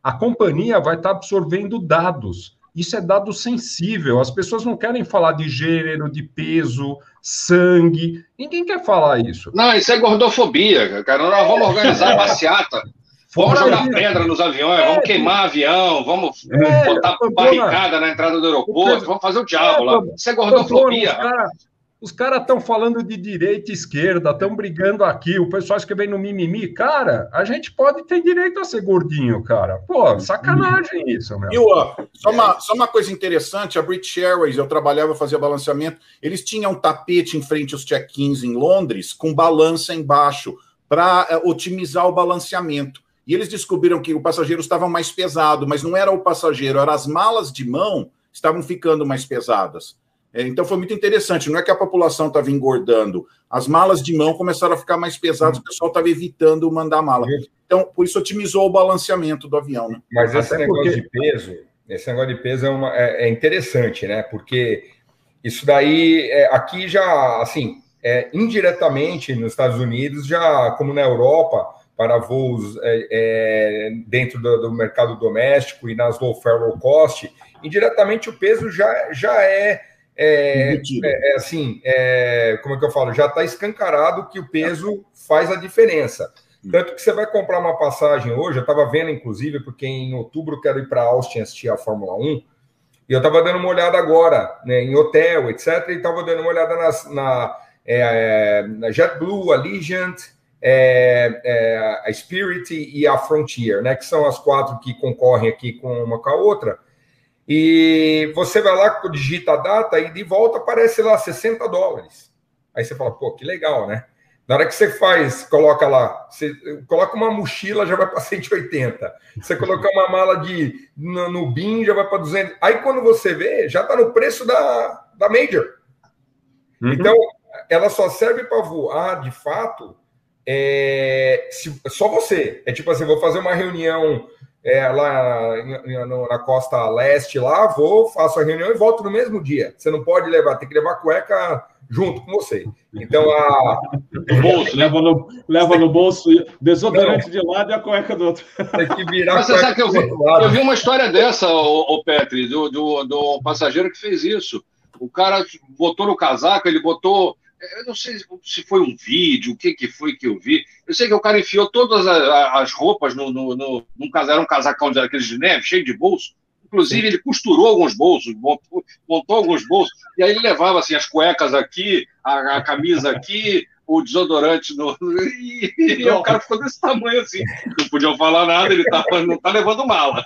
a companhia vai estar absorvendo dados. Isso é dado sensível. As pessoas não querem falar de gênero, de peso, sangue. Ninguém quer falar isso. Não, isso é gordofobia, cara. Nós vamos organizar a passeata. Vamos jogar pedra nos aviões, é, vamos queimar avião, vamos é, botar barricada na entrada do aeroporto, vamos fazer o diabo é, lá. Isso é gordofobia. Os caras estão falando de direita e esquerda, estão brigando aqui, o pessoal escrevendo no mimimi. Cara, a gente pode ter direito a ser gordinho, cara. Pô, sacanagem isso, meu. E ó, só, uma, só uma coisa interessante, a British Airways, eu trabalhava, fazia balanceamento, eles tinham um tapete em frente aos check-ins em Londres, com balança embaixo, para uh, otimizar o balanceamento. E eles descobriram que o passageiro estava mais pesado, mas não era o passageiro, eram as malas de mão estavam ficando mais pesadas. É, então foi muito interessante. Não é que a população estava engordando, as malas de mão começaram a ficar mais pesadas, o pessoal estava evitando mandar mala. Então, por isso otimizou o balanceamento do avião. Né? Mas esse Até negócio porque... de peso, esse negócio de peso é, uma, é, é interessante, né? Porque isso daí, é, aqui já, assim, é, indiretamente nos Estados Unidos, já como na Europa, para voos é, é, dentro do, do, mercado doméstico e nas low fare low cost, indiretamente o peso já, já é, é, é, é assim, é, como é que eu falo? Já está escancarado que o peso faz a diferença. Tanto que você vai comprar uma passagem hoje, eu estava vendo, inclusive, porque em outubro eu quero ir para Austin assistir a Fórmula 1, e eu estava dando uma olhada agora, né, em hotel, etc., e estava dando uma olhada nas, na, é, na JetBlue, Allegiant, é, é, a Spirit e a Frontier, né? Que são as quatro que concorrem aqui com uma com a outra. E você vai lá, digita a data e de volta aparece lá 60 dólares. Aí você fala, pô, que legal, né? Na hora que você faz, coloca lá, você coloca uma mochila, já vai para 180. Você colocar uma mala de no, no BIM, já vai para 200. Aí quando você vê, já está no preço da, da Major. Uhum. Então, ela só serve para voar, de fato, é, se, só você. É tipo assim, vou fazer uma reunião é, lá na, na, costa leste, lá, vou, faço a reunião e volto no mesmo dia. Você não pode levar, tem que levar a cueca junto com você. Então, a. No bolso, leva no, leva no bolso desodorante não. de um lado e a cueca do outro. Tem que virar Mas você sabe que eu vi, eu vi uma história dessa, o, o Petri, do, do, do passageiro que fez isso. O cara botou no casaco, ele botou eu não sei se foi um vídeo, o que, que foi que eu vi. Eu sei que o cara enfiou todas as roupas no, no, no, num casacão, era um casacão daqueles de neve, cheio de bolso. Inclusive, Sim. ele costurou alguns bolsos, montou, montou, alguns bolsos, e aí ele levava assim, as cuecas aqui, a, a camisa aqui, o desodorante no. E, e o cara ficou desse tamanho assim. Não podiam falar nada, ele tá, não tá levando mala.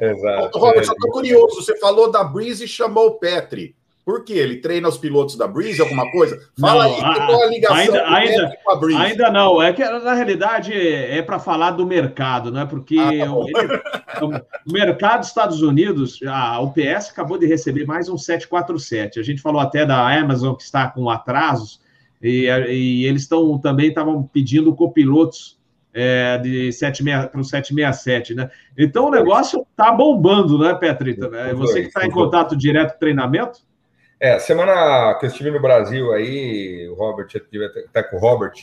Exato. Robert, só tô curioso. Você falou da Breeze e chamou o Petri. Por quê? Ele treina os pilotos da Breeze, alguma coisa? Fala não, aí, a, qual a ligação ainda, ainda, com a Breeze? Ainda não, é que na realidade é, para falar do mercado, não é? Porque ah, tá ele, o mercado dos Estados Unidos, a UPS acabou de receber mais um 747. A gente falou até da Amazon que está com atrasos, e, e eles estão também estavam pedindo copilotos é, de 76 para o 767, né? Então o negócio está bombando, né, Petrita? Você que está em contato direto com treinamento? É, semana que eu estive no Brasil aí, o Robert, eu estive até com o Robert,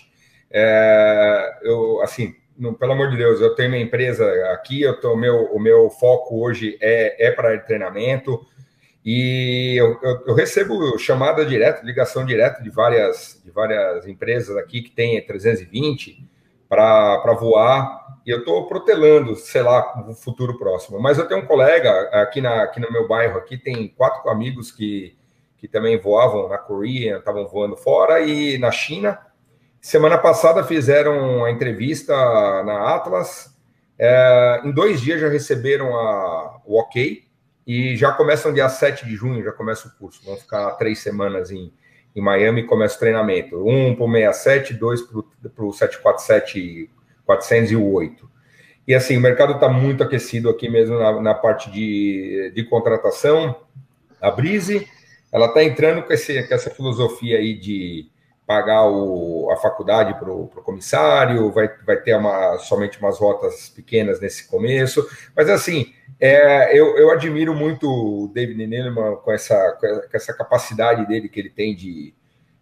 é, eu, assim, pelo amor de Deus, eu tenho minha empresa aqui, eu tô, meu, o meu foco hoje é, é para treinamento, e eu, eu, eu, recebo chamada direta, ligação direta de várias, de várias empresas aqui que tem 320 para voar, e eu estou protelando, sei lá, no futuro próximo. Mas eu tenho um colega aqui, na, aqui no meu bairro, aqui tem quatro amigos que que também voavam na Coreia, estavam voando fora, e na China. Semana passada fizeram a entrevista na Atlas. É, em dois dias já receberam a, o ok e já começam dia 7 de junho, já começa o curso. Vão ficar três semanas em, em Miami e começa o treinamento. Um para o 67, dois para o 747 408. E assim, o mercado está muito aquecido aqui mesmo na, na parte de, de contratação. A Brise ela está entrando com, esse, com, essa filosofia aí de pagar o, a faculdade para o comissário, vai, vai ter uma, somente umas rotas pequenas nesse começo, mas assim, é, eu, eu admiro muito o David Neeleman com essa, com essa capacidade dele que ele tem de,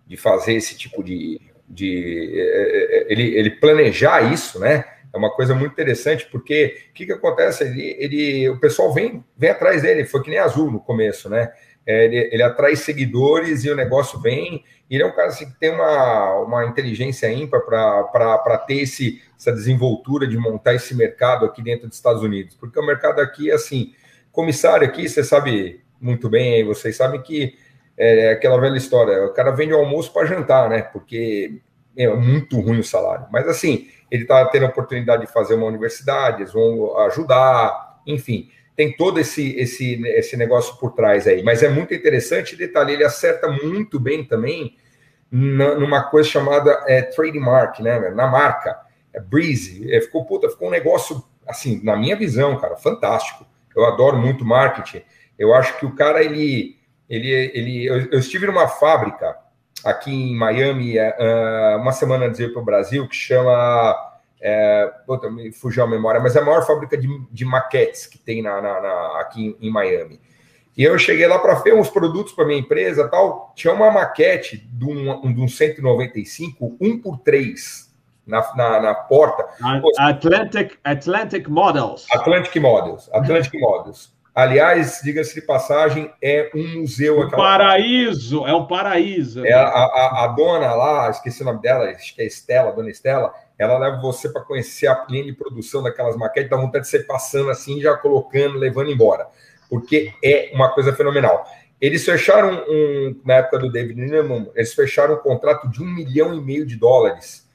de fazer esse tipo de, de é, é, ele, ele planejar isso, né? É uma coisa muito interessante, porque o que, que acontece? Ele, ele, o pessoal vem, vem atrás dele, foi que nem azul no começo, né? É, ele, ele, atrai seguidores e o negócio vem. Ele é um cara assim, que tem uma, uma inteligência ímpar para ter esse, essa desenvoltura de montar esse mercado aqui dentro dos Estados Unidos. Porque o mercado aqui, assim, comissário aqui, você sabe muito bem, vocês sabem que é aquela velha história: o cara vende o almoço para jantar, né? Porque é muito ruim o salário. Mas assim, ele está tendo a oportunidade de fazer uma universidade, eles vão ajudar, enfim tem todo esse, esse, esse negócio por trás aí. Mas é muito interessante, detalhe, ele acerta muito bem também numa coisa chamada é, trademark, né? Na marca. É Breezy. É, ficou, puta, ficou um negócio, assim, na minha visão, cara, fantástico. Eu adoro muito marketing. Eu acho que o cara, ele. ele, ele eu, eu estive numa fábrica aqui em Miami, uh, uma semana antes de ir para o Brasil, que chama é, puta, me fugiu a memória, mas é a maior fábrica de, de maquetes que tem na, na, na aqui em, em, Miami. E eu cheguei lá para ver uns produtos para minha empresa tal. Tinha uma maquete de um, de um 195, 1 por 3 na, na, na porta. Atlantic, Atlantic Models. Atlantic Models. Atlantic Models. Aliás, diga-se de passagem, é um museu. Um paraíso, é um paraíso. É a, a, a, dona lá, esqueci o nome dela, acho que é Estela, a dona Estela, ela leva você para conhecer a linha de produção daquelas maquetes, dá vontade de você passando assim, já colocando, levando embora, porque é uma coisa fenomenal. Eles fecharam um, na época do David Neeleman, eles fecharam um contrato de um milhão e meio de dólares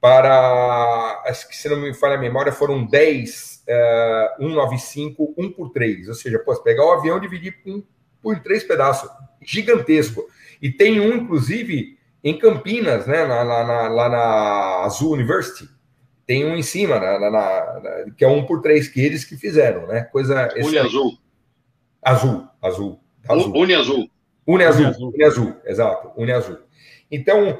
para, acho que se não me falha a memória, foram 10 uh, 195, 1 por 3. Ou seja, posso pegar o avião e dividir por, por três pedaços. Gigantesco. E tem um, inclusive, em Campinas, né, na, na, lá na Azul University. Tem um em cima, na, na, que é um por três que eles que fizeram, né? Coisa. Uni Azul. Azul, azul. azul. Uni Azul. Uni Azul, Uni Azul, exato, Uni Azul. Então,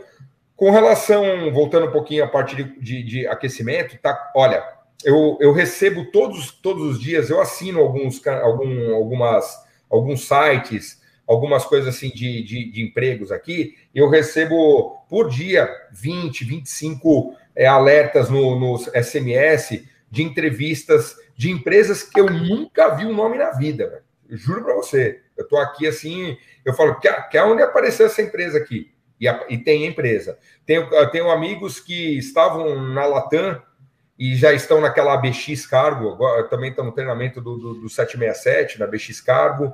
com relação, voltando um pouquinho à parte de, de, de aquecimento, tá? Olha, eu, eu recebo todos, todos os dias, eu assino alguns, algum, algumas, alguns sites, algumas coisas assim de, de, de empregos aqui, eu recebo por dia 20, 25 é, alertas no, no SMS de entrevistas de empresas que eu nunca vi o nome na vida, velho. juro para você. Eu estou aqui assim, eu falo, quer, quer onde apareceu essa empresa aqui? E, a, e tem empresa. Tenho, tenho amigos que estavam na Latam e já estão naquela ABX Cargo, agora também estão no treinamento do, do, do 767, na ABX Cargo.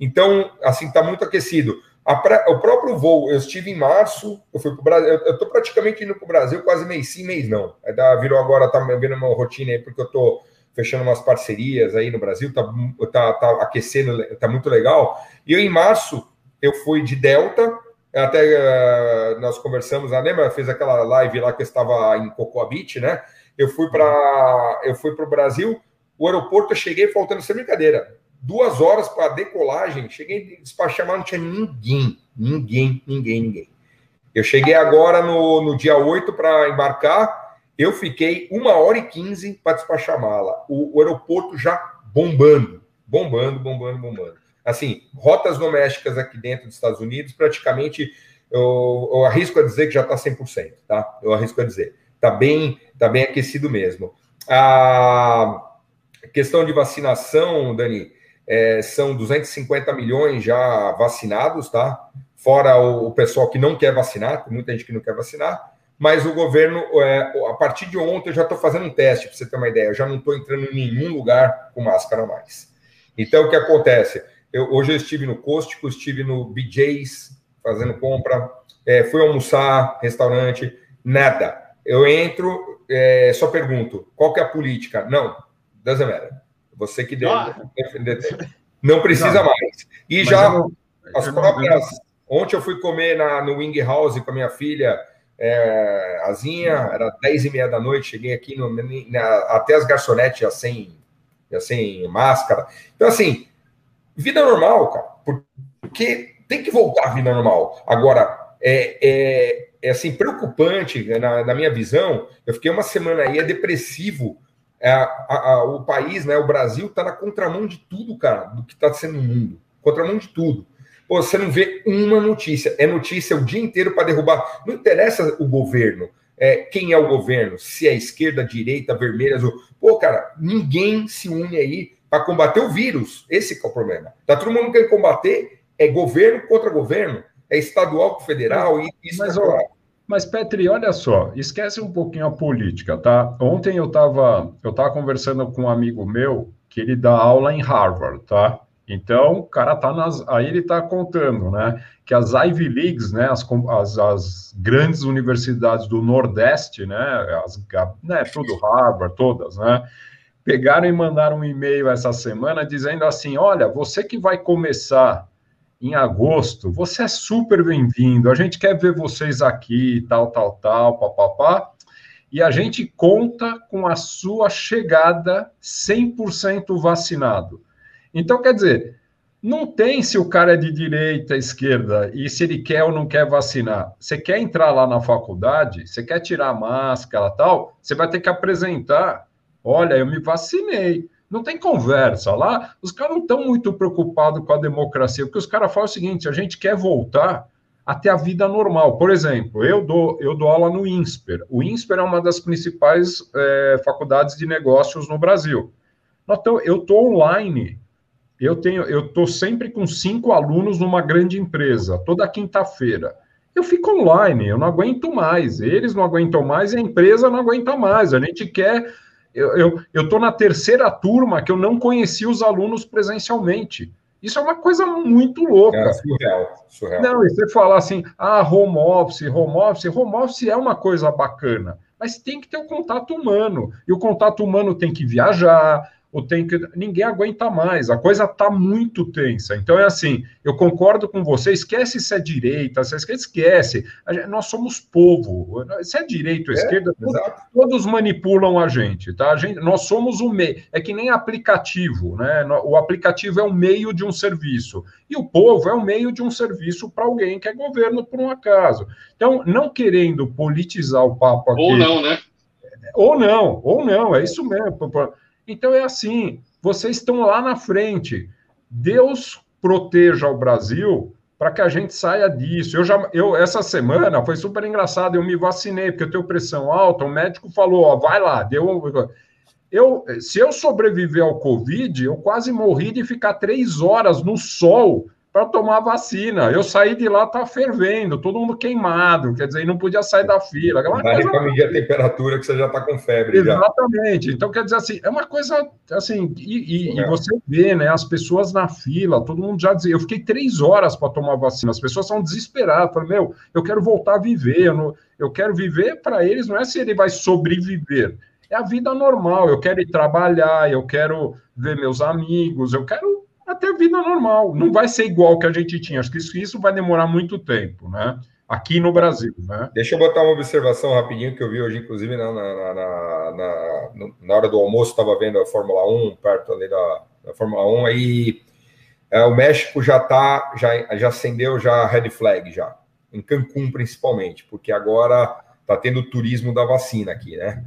Então, assim, está muito aquecido. Pra, o próprio voo, eu estive em março, eu fui para o Brasil, eu estou praticamente indo para o Brasil quase mês sim, mês não. É da, virou agora, tá vendo uma rotina aí, porque eu estou fechando umas parcerias aí no Brasil, tá, tá, tá aquecendo, tá muito legal. E eu, em março, eu fui de Delta, até uh, nós conversamos, a lembra? Fez aquela live lá que eu estava em Cocoa Beach, né? Eu fui para eu fui para o Brasil, o aeroporto eu cheguei faltando sem brincadeira, duas horas para decolagem, cheguei despachar, mas não tinha ninguém, ninguém, ninguém, ninguém. Eu cheguei agora no, no dia 8 para embarcar, eu fiquei uma hora e quinze para despachar mala. O, o aeroporto já bombando, bombando, bombando, bombando assim, rotas domésticas aqui dentro dos Estados Unidos, praticamente, eu, eu arrisco a dizer que já está 100%, tá? Eu arrisco a dizer. Está bem, tá bem aquecido mesmo. A questão de vacinação, Dani, é, são 250 milhões já vacinados, tá? Fora o, o, pessoal que não quer vacinar, tem muita gente que não quer vacinar, mas o governo, é, a partir de ontem, eu já estou fazendo um teste, para você ter uma ideia, eu já não estou entrando em nenhum lugar com máscara mais. Então, o que acontece? Eu, hoje eu estive no Cóstico, estive no BJ's fazendo compra, é, fui almoçar, restaurante, nada. Eu entro, é, só pergunto, qual que é a política? Não, doesn't matter. Você que deu. Ah. Não precisa não. mais. E já não, as próprias. Não... Ontem eu fui comer na, no Wing House com a minha filha, é, Azinha, era 10 e meia da noite, cheguei aqui no, na, até as garçonetes já sem, já sem máscara. Então, assim, vida normal, cara. Porque tem que voltar à vida normal. Agora, é, é, é assim, preocupante, né, na, na, minha visão, eu fiquei uma semana aí, é depressivo. É, a, a, o país, né, o Brasil, está na contramão de tudo, cara, do que está sendo no mundo. Contramão de tudo. Pô, você não vê uma notícia. É notícia o dia inteiro para derrubar. Não interessa o governo. É, quem é o governo? Se é esquerda, direita, vermelha, azul. Pô, cara, ninguém se une aí para combater o vírus. Esse é o problema. Tá todo mundo querendo combater é governo contra governo, é estadual com federal e isso mas, ó, mas Petri, olha só, esquece um pouquinho a política, tá? Ontem eu estava eu tava conversando com um amigo meu que ele dá aula em Harvard, tá? Então, o cara tá nas. Aí ele está contando, né? Que as Ivy Leagues, né? As, as, as, grandes universidades do Nordeste, né? As, né? Tudo Harvard, todas, né? pegaram e mandaram um e-mail essa semana dizendo assim: olha, você que vai começar em agosto, você é super bem-vindo, a gente quer ver vocês aqui, tal, tal, tal, papapá, e a gente conta com a sua chegada 100% vacinado. Então, quer dizer, não tem se o cara é de direita, esquerda, e se ele quer ou não quer vacinar. Você quer entrar lá na faculdade, você quer tirar a máscara tal, você vai ter que apresentar Olha, eu me vacinei. Não tem conversa lá. Os caras não estão muito preocupados com a democracia, porque os caras falam o seguinte: a gente quer voltar até a vida normal. Por exemplo, eu dou, eu dou aula no INSPER. O INSPER é uma das principais é, faculdades de negócios no Brasil. Eu estou online. Eu tenho, eu estou sempre com cinco alunos numa grande empresa, toda quinta-feira. Eu fico online, eu não aguento mais. Eles não aguentam mais a empresa não aguenta mais. A gente quer eu estou na terceira turma que eu não conheci os alunos presencialmente. Isso é uma coisa muito louca. É, surreal, surreal. Não, e você falar assim, ah, home office, home office, home office é uma coisa bacana. mas tem que ter o um contato humano. E o contato humano tem que viajar, ou tem que. Ninguém aguenta mais, a coisa está muito tensa. Então é assim, eu concordo com você, esquece se é direita, se esquece. Gente, nós somos povo. Se é direita ou é, esquerda, todos, todos, manipulam a gente, tá? A gente, nós somos o meio. É que nem aplicativo, né? O aplicativo é o meio de um serviço. E o povo é o meio de um serviço para alguém que é governo por um acaso. Então, não querendo politizar o papo aqui. Ou não, né? Ou não, ou não, é isso mesmo. Então é assim, vocês estão lá na frente. Deus proteja o Brasil para que a gente saia disso. Eu já, eu essa semana foi super engraçado. Eu me vacinei porque eu tenho pressão alta. O médico falou, ó, vai lá, deu. Eu, se eu sobreviver ao Covid, eu quase morri de ficar três horas no sol para tomar vacina. Eu saí de lá, tá fervendo, todo mundo queimado, quer dizer, não podia sair da fila. Aquela para medir a temperatura que você já está com febre. Exatamente. Já. Então, quer dizer assim, é uma coisa assim, e, e, é. e, você vê, né, as pessoas na fila, todo mundo já dizia, eu fiquei três horas para tomar vacina, as pessoas são desesperadas, meu, eu quero voltar a viver, eu, não, eu quero viver para eles, não é se ele vai sobreviver, é a vida normal, eu quero ir trabalhar, eu quero ver meus amigos, eu quero até a vida normal. Não vai ser igual que a gente tinha. Acho que isso, isso vai demorar muito tempo, né? Aqui no Brasil, né? Deixa eu botar uma observação rapidinho que eu vi hoje, inclusive, na, na, na, na, na hora do almoço, estava vendo a Fórmula 1, perto ali da, da Fórmula 1, aí é, o México já tá, já, já acendeu já a red flag, já, em Cancún principalmente, porque agora tá tendo o turismo da vacina aqui, né?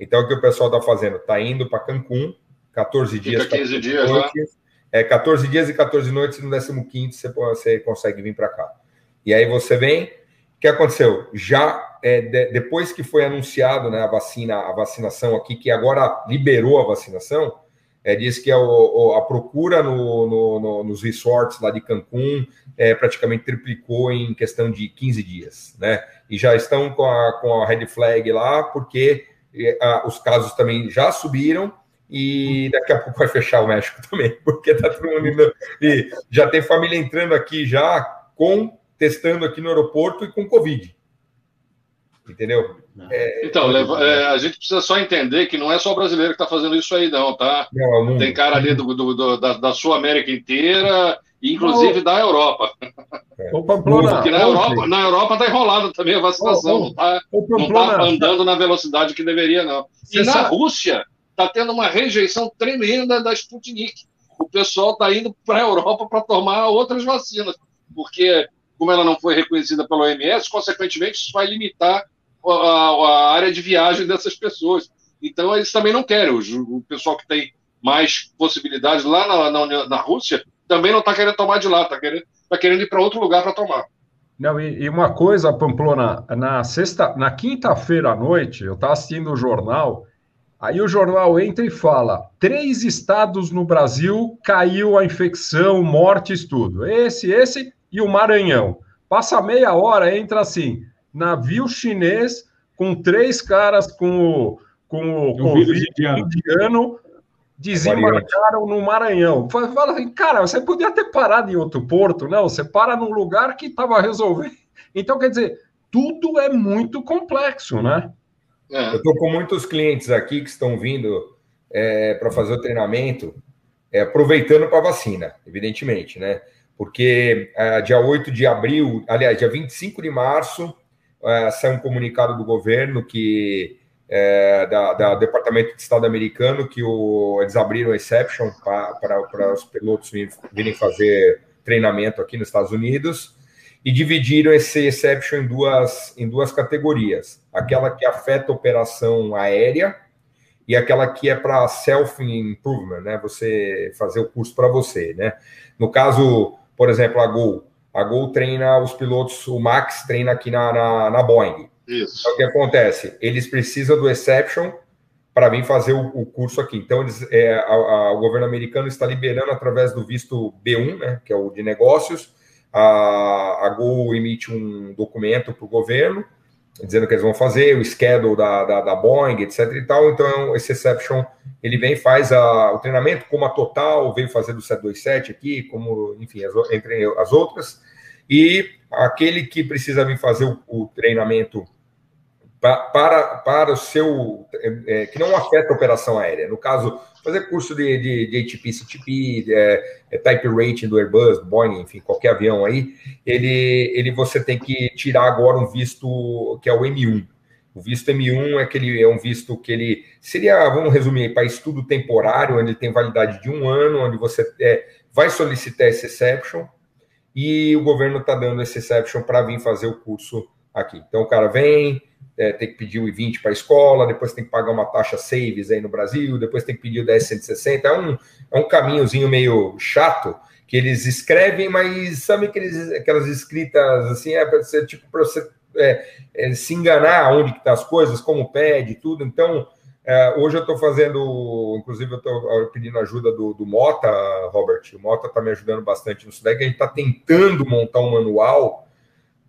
Então, o que o pessoal tá fazendo? Tá indo para Cancún, 14 dias. Fica 15 dias lá é 14 dias e 14 noites, no 15 você, você consegue vir para cá. E aí você vem, o que aconteceu? Já é, de, depois que foi anunciado né, a vacina, a vacinação aqui, que agora liberou a vacinação, é, diz que a, a procura no, no, no, nos resorts lá de Cancún é, praticamente triplicou em questão de 15 dias, né? E já estão com a, com a red flag lá, porque é, a, os casos também já subiram e daqui a pouco vai fechar o México também, porque tá todo mundo indo, e já tem família entrando aqui já com testando aqui no aeroporto e com Covid. Entendeu? É, então, leva, é, a gente precisa só entender que não é só o brasileiro que está fazendo isso aí, não, tá? Não, tem cara ali do, do, do da, da Sul América inteira, inclusive não. da Europa. É. Porque na Europa, na Europa está enrolado também a vacinação, não está tá andando na velocidade que deveria, não. E na Rússia, está tendo uma rejeição tremenda da Sputnik. O pessoal está indo para a Europa para tomar outras vacinas, porque, como ela não foi reconhecida pela OMS, consequentemente, isso vai limitar a, a área de viagem dessas pessoas. Então, eles também não querem. O, o pessoal que tem mais possibilidades lá na, na, na Rússia também não está querendo tomar de lá, está querendo, tá querendo ir para outro lugar para tomar. Não, e, e, uma coisa, Pamplona, na sexta, na quinta-feira à noite, eu estava assistindo o jornal Aí o jornal entra e fala: três estados no Brasil caiu a infecção, mortes, tudo. Esse, esse e o Maranhão. Passa meia hora, entra assim: navio chinês com três caras com o, com o Covid indiano desembarcaram no Maranhão. Fala assim, cara, você podia ter parado em outro porto, não? Você para num lugar que estava resolvendo. Então, quer dizer, tudo é muito complexo, né? É. Eu estou com muitos clientes aqui que estão vindo é, para fazer o treinamento, é, aproveitando para vacina, evidentemente, né? Porque é, dia 8 de abril, aliás, dia 25 de março, é, saiu um comunicado do governo que é, da, da, Departamento de Estado americano que o, eles abriram a exception para os pilotos virem fazer treinamento aqui nos Estados Unidos e dividiram esse exception em duas, em duas categorias. Aquela que afeta a operação aérea e aquela que é para self-improvement, né? Você fazer o curso para você, né? No caso, por exemplo, a Gol. A Gol treina os pilotos, o Max treina aqui na, na, na Boeing. Isso. Então, o que acontece? Eles precisam do exception para vir fazer o, o, curso aqui. Então, eles, é, a, a, o governo americano está liberando através do visto B1, né, que é o de negócios, a, a Gol emite um documento para o governo dizendo que eles vão fazer, o schedule da, da, da, Boeing, etc e tal. Então, esse exception, ele vem faz a, o treinamento, como a Total veio fazer do 727 aqui, como, enfim, as, entre as outras. E aquele que precisa vir fazer o, o treinamento para, para o seu. É, é, que não afeta a operação aérea. No caso, fazer curso de, de, de HTTP, CTP, é, é, type rating do Airbus, Boeing, enfim, qualquer avião aí, ele, ele você tem que tirar agora um visto que é o M1. O visto M1 é, aquele, é um visto que ele seria, vamos resumir, para estudo temporário, onde tem validade de um ano, onde você é, vai solicitar esse exception, e o governo está dando esse exception para vir fazer o curso aqui. Então o cara vem, é, tem que pedir o I-20 para a escola, depois tem que pagar uma taxa saves aí no Brasil, depois tem que pedir o 1060. É um, é um caminhozinho meio chato que eles escrevem, mas sabe aqueles, aquelas escritas assim, é para ser tipo para você é, é, se enganar onde que tá as coisas, como pede tudo. Então, é, hoje eu estou fazendo, inclusive eu estou pedindo ajuda do, do Mota, Robert. O Mota está me ajudando bastante nisso daí, que a gente está tentando montar um manual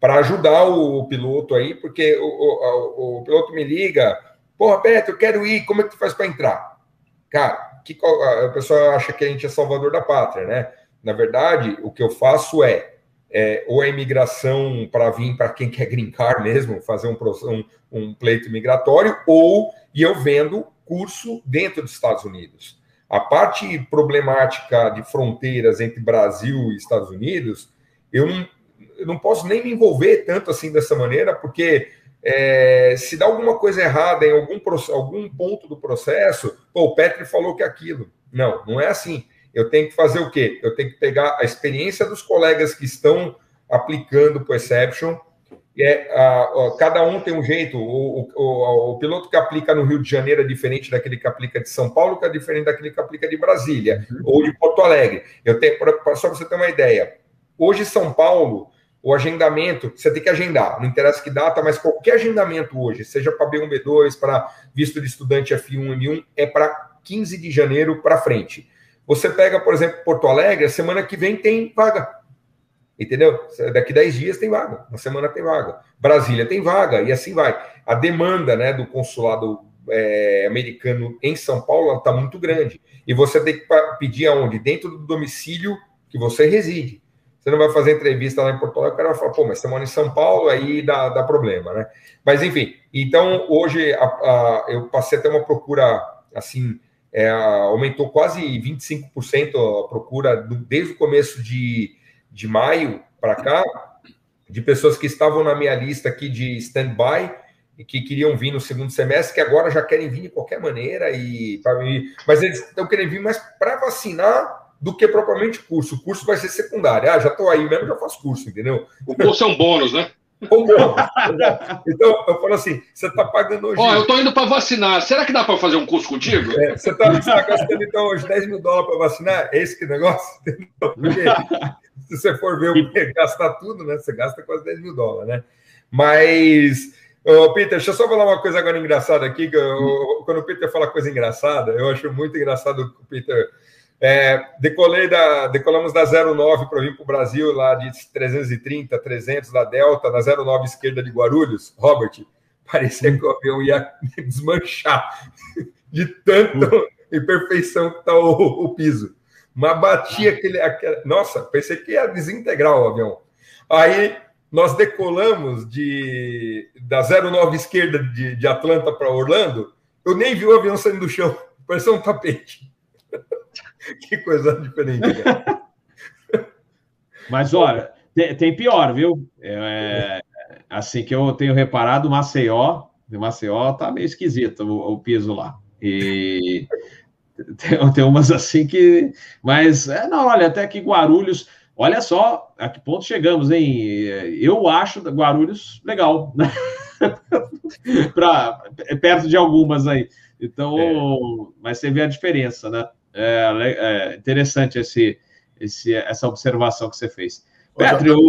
para ajudar o, piloto aí, porque o, o, o, piloto me liga, porra, Beto, eu quero ir, como é que tu faz para entrar? Cara, que, a pessoa acha que a gente é salvador da pátria, né? Na verdade, o que eu faço é, é ou a imigração para vir para quem quer grincar mesmo, fazer um, um, um pleito migratório, ou e eu vendo curso dentro dos Estados Unidos. A parte problemática de fronteiras entre Brasil e Estados Unidos, eu eu não posso nem me envolver tanto assim dessa maneira, porque é, se dá alguma coisa errada em algum, algum ponto do processo, pô, o Petri falou que é aquilo. Não, não é assim. Eu tenho que fazer o quê? Eu tenho que pegar a experiência dos colegas que estão aplicando o Perception. É, a, a, cada um tem um jeito. O, o, o, piloto que aplica no Rio de Janeiro é diferente daquele que aplica de São Paulo, que é diferente daquele que aplica de Brasília uhum. ou de Porto Alegre. Eu tenho, pra, só para você ter uma ideia. Hoje, São Paulo, o agendamento, você tem que agendar, não interessa que data, mas qualquer agendamento hoje, seja para B1, B2, para visto de estudante F1, M1, é para 15 de janeiro para frente. Você pega, por exemplo, Porto Alegre, semana que vem tem vaga. Entendeu? Daqui 10 dias tem vaga, uma semana tem vaga. Brasília tem vaga, e assim vai. A demanda né, do consulado é, americano em São Paulo está muito grande. E você tem que pedir aonde? Dentro do domicílio que você reside. Você não vai fazer entrevista lá em Porto Alegre, o cara vai falar, pô, mas você mora em São Paulo, aí dá, dá problema, né? Mas, enfim, então, hoje a, a, eu passei a ter uma procura, assim, é, aumentou quase 25% a procura do, desde o começo de, de maio para cá, de pessoas que estavam na minha lista aqui de stand-by e que queriam vir no segundo semestre, que agora já querem vir de qualquer maneira, e mim, mas eles estão querendo vir mais para vacinar do que propriamente curso. O curso vai ser secundário. Ah, já estou aí mesmo, já faço curso, entendeu? O curso é um bônus, né? Um bônus. então, eu falo assim: você está pagando hoje. Ó, eu estou indo para vacinar. Será que dá para fazer um curso contigo? É, você está tá gastando, então, hoje 10 mil dólares para vacinar? É esse que negócio? Porque se você for ver o que gastar tudo, né? Você gasta quase 10 mil dólares, né? Mas. Ô, Peter, deixa eu só falar uma coisa agora engraçada aqui. Que eu, quando o Peter fala coisa engraçada, eu acho muito engraçado o Peter é, decolei da, decolamos da 09 para vir para o Brasil, lá de 330, 300 da Delta, na 09 esquerda de Guarulhos. Robert, parecia que o avião ia desmanchar de tanto imperfeição que está o, o, piso. Mas batia aquele, aquele. Nossa, pensei que ia desintegrar o avião. Aí nós decolamos de da 09 esquerda de, de Atlanta para Orlando. Eu nem vi o avião saindo do chão, parecia um tapete. que coisa diferente. Cara. Mas olha, tem, tem pior, viu? É, assim que eu tenho reparado, Maceió, Maceió tá meio esquisito o, o piso lá. E tem, tem, umas assim que. Mas, é, não, olha, até que Guarulhos. Olha só a que ponto chegamos, hein? Eu acho Guarulhos legal, né? pra, perto de algumas aí. Então, é. mas você vê a diferença, né? É, é interessante esse, esse, essa observação que você fez. Petri, eu...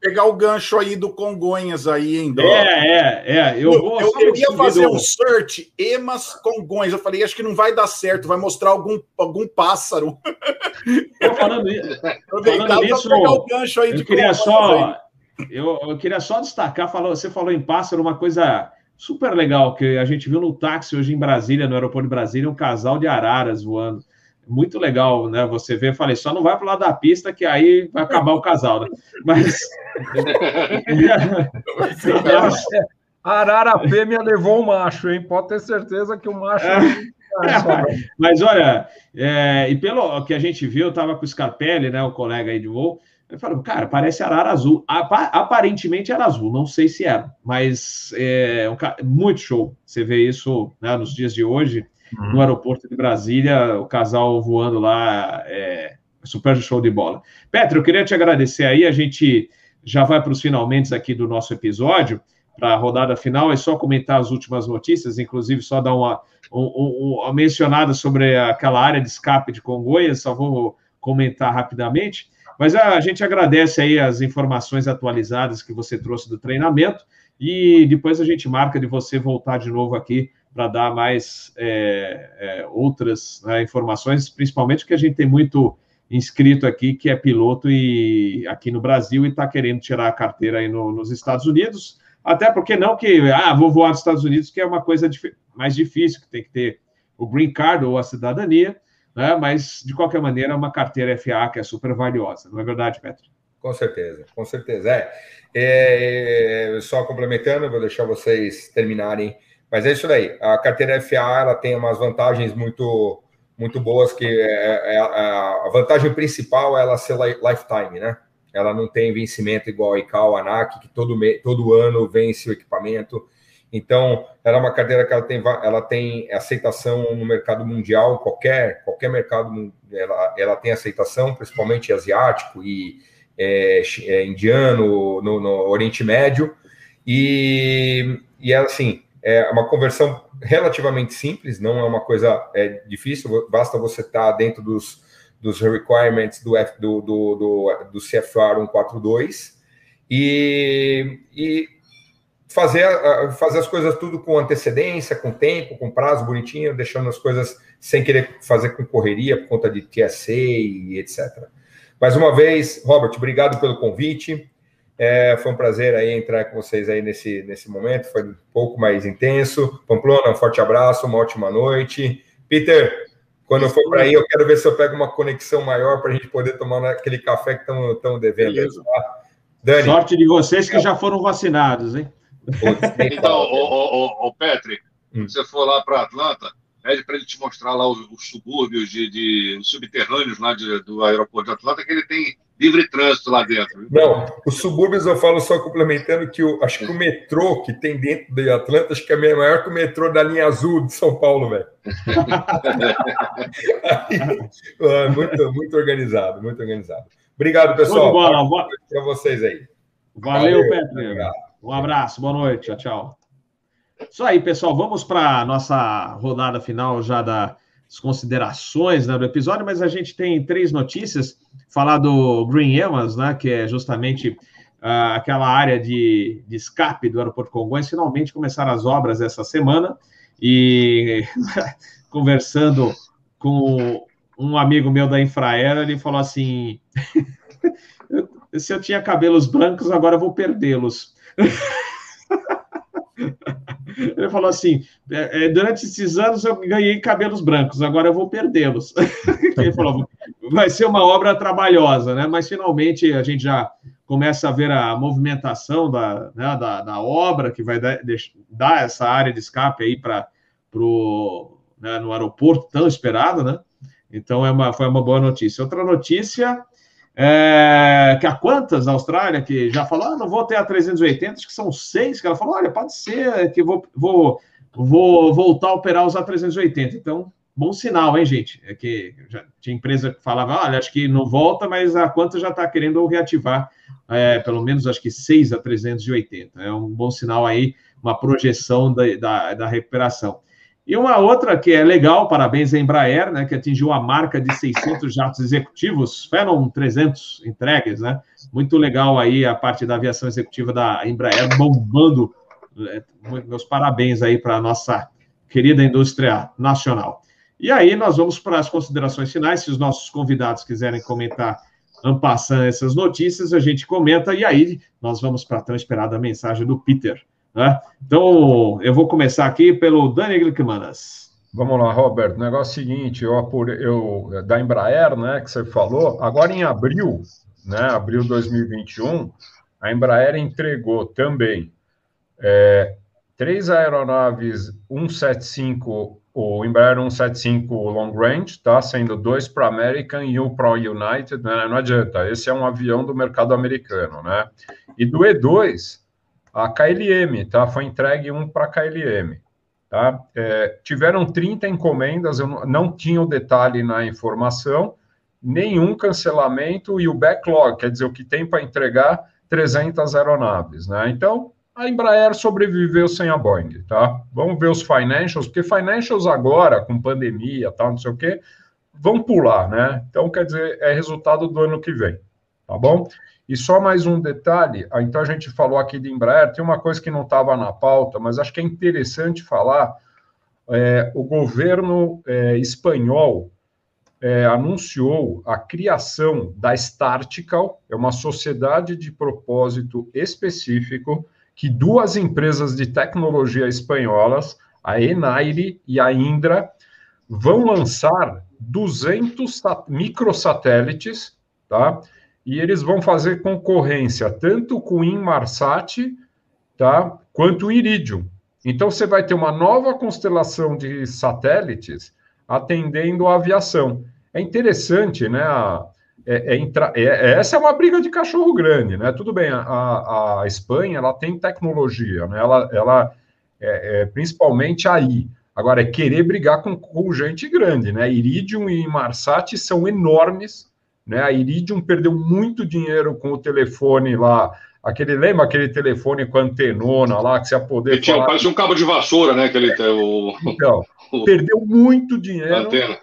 pegar o gancho aí do Congonhas aí, hein, É, é, é. Eu, vou eu queria fazer um search Emas Congonhas. Eu falei, acho que não vai dar certo, vai mostrar algum, algum pássaro. Eu falando, falando nisso, pegar o gancho aí eu queria só, eu, eu, queria só destacar, falou, você falou em pássaro, uma coisa super legal que a gente viu no táxi hoje em Brasília, no aeroporto de Brasília, um casal de araras voando muito legal, né? Você vê, falei, só não vai para lado da pista que aí vai acabar o casal, né? Mas A arara fêmea levou o macho, hein? Pode ter certeza que o macho. É. Mas olha, é, e pelo que a gente viu, eu estava com o Scarpelli, né, o colega aí de voo, eu falei, cara, parece arara azul. Aparentemente era azul, não sei se era, mas é um, muito show. Você vê isso né, nos dias de hoje, uhum. no aeroporto de Brasília, o casal voando lá, é, super show de bola. Petro, eu queria te agradecer aí, a gente já vai para os finalmente aqui do nosso episódio, para a rodada final, é só comentar as últimas notícias, inclusive só dar uma, um, uma mencionada sobre aquela área de escape de Congonhas, só vou comentar rapidamente. Mas a gente agradece aí as informações atualizadas que você trouxe do treinamento e depois a gente marca de você voltar de novo aqui para dar mais é, é, outras né, informações, principalmente que a gente tem muito inscrito aqui que é piloto e aqui no Brasil e está querendo tirar a carteira aí no, nos Estados Unidos. Até porque não que, ah, vou voar nos Estados Unidos, que é uma coisa mais difícil, que tem que ter o green card ou a cidadania, né? mas, de qualquer maneira, é uma carteira FA que é super valiosa, não é verdade, Petro? Com certeza, com certeza. É. é. só complementando, vou deixar vocês terminarem, mas é isso daí. A carteira FA ela tem umas vantagens muito muito boas que é, é, é a vantagem principal é ela ser lifetime, né? ela não tem vencimento igual a ICAO, a ANAC, que todo, todo ano vence o equipamento. Então, ela é uma carteira que ela tem, ela tem aceitação no mercado mundial, qualquer, qualquer mercado, ela, ela tem aceitação, principalmente asiático e é, é, indiano, no, no, Oriente Médio. E, e é assim, é uma conversão relativamente simples, não é uma coisa é, difícil, basta você estar dentro dos dos requirements do, F, do, do, do, do CFR 142 e, e fazer, fazer as coisas tudo com antecedência, com tempo, com prazo bonitinho, deixando as coisas sem querer fazer com correria por conta de TSA e etc. Mais uma vez, Robert, obrigado pelo convite. É, foi um prazer aí entrar com vocês aí nesse, nesse momento, foi um pouco mais intenso. Pamplona, um forte abraço, uma ótima noite. Peter, quando eu for para aí, eu quero ver se eu pego uma conexão maior para a gente poder tomar aquele café que estão devendo. Tá? Dani. Sorte de vocês que já foram vacinados, hein? Então, o, o, o Petri, hum. se você for lá para Atlanta, pede para ele te mostrar lá os, os subúrbios de, de os subterrâneos lá de, do aeroporto de Atlanta, que ele tem livre trânsito lá dentro. Não, os subúrbios eu falo só complementando que o, acho que o metrô que tem dentro de Atlanta, acho que é maior que o metrô da linha azul de São Paulo, velho. muito, muito organizado, muito organizado. Obrigado, pessoal. Para vocês aí. Valeu, Valeu Pedro. Um abraço, boa noite, tchau, tchau. Isso aí, pessoal. Vamos para a nossa rodada final já das considerações né, do episódio, mas a gente tem três notícias falar do Green Evans, né, que é justamente uh, aquela área de, de, escape do aeroporto Congonhas. Finalmente começaram as obras essa semana e conversando com um amigo meu da Infraero, ele falou assim: se eu tinha cabelos brancos, agora eu vou perdê-los. Ele falou assim: é, é, durante esses anos eu ganhei cabelos brancos, agora eu vou perdê-los. Ele falou: vai ser uma obra trabalhosa, né? Mas finalmente a gente já começa a ver a movimentação da, né, da, da, obra que vai dar, dar, essa área de escape aí para o né, no aeroporto tão esperado, né? Então é uma, foi uma boa notícia. Outra notícia é, que a Quantas, na Austrália, que já falou, ah, não vou ter a 380, acho que são seis, que ela falou, olha, pode ser que vou, vou, vou voltar a operar os A380. Então, bom sinal, hein, gente? É que já tinha empresa que falava, olha, acho que não volta, mas a Quantas já está querendo reativar, é, pelo menos, acho que seis a 380. É um bom sinal aí, uma projeção da, da, da recuperação. E uma outra que é legal, parabéns à Embraer, né, que atingiu a marca de 600 jatos executivos, Phenom 300 entregues, né? Muito legal aí a parte da aviação executiva da Embraer bombando. É, meus parabéns aí para a nossa querida indústria nacional. E aí nós vamos para as considerações finais, se os nossos convidados quiserem comentar ampassando essas notícias, a gente comenta, e aí nós vamos para a tão esperada mensagem do Peter. Né? Então, eu vou começar aqui pelo Dani Glickmanas. Vamos lá, Roberto. O negócio é o seguinte, eu, eu da Embraer, né, que você falou, agora em abril, né, abril de 2021, a Embraer entregou também é, três aeronaves 175, o Embraer 175 Long Range, tá? Sendo dois para American e um para United, né? Não adianta, esse é um avião do mercado americano, né? E do E2, a KLM, tá? Foi entregue um para KLM. Tá? É, tiveram 30 encomendas, eu não, não tinha o detalhe na informação, nenhum cancelamento e o backlog, quer dizer, o que tem para entregar 300 aeronaves. Né? Então, a Embraer sobreviveu sem a Boeing. Tá? Vamos ver os financials, porque financials agora, com pandemia, tal, não sei o quê, vão pular. Né? Então, quer dizer, é resultado do ano que vem. Tá bom? E só mais um detalhe, ah, então a gente falou aqui de Embraer, tem uma coisa que não estava na pauta, mas acho que é interessante falar. É, o governo é, espanhol é, anunciou a criação da Startical, é uma sociedade de propósito específico que duas empresas de tecnologia espanholas, a Enaire e a Indra, vão lançar 200 microsatélites, tá? E eles vão fazer concorrência tanto com o Inmarsat, tá, quanto o Iridium. Então você vai ter uma nova constelação de satélites atendendo a aviação. É interessante, né? É, é, é, é, essa é uma briga de cachorro grande, né? Tudo bem, a, a Espanha ela tem tecnologia, né? Ela, ela é, é principalmente aí. Agora é querer brigar com, com gente grande, né? Iridium e Inmarsat são enormes né? A Iridium perdeu muito dinheiro com o telefone lá. Aquele, lembra aquele telefone com antenona lá, que você ia poder. Tinha, falar... Parece um cabo de vassoura, né? Aquele, o... Então, perdeu muito dinheiro. Antena.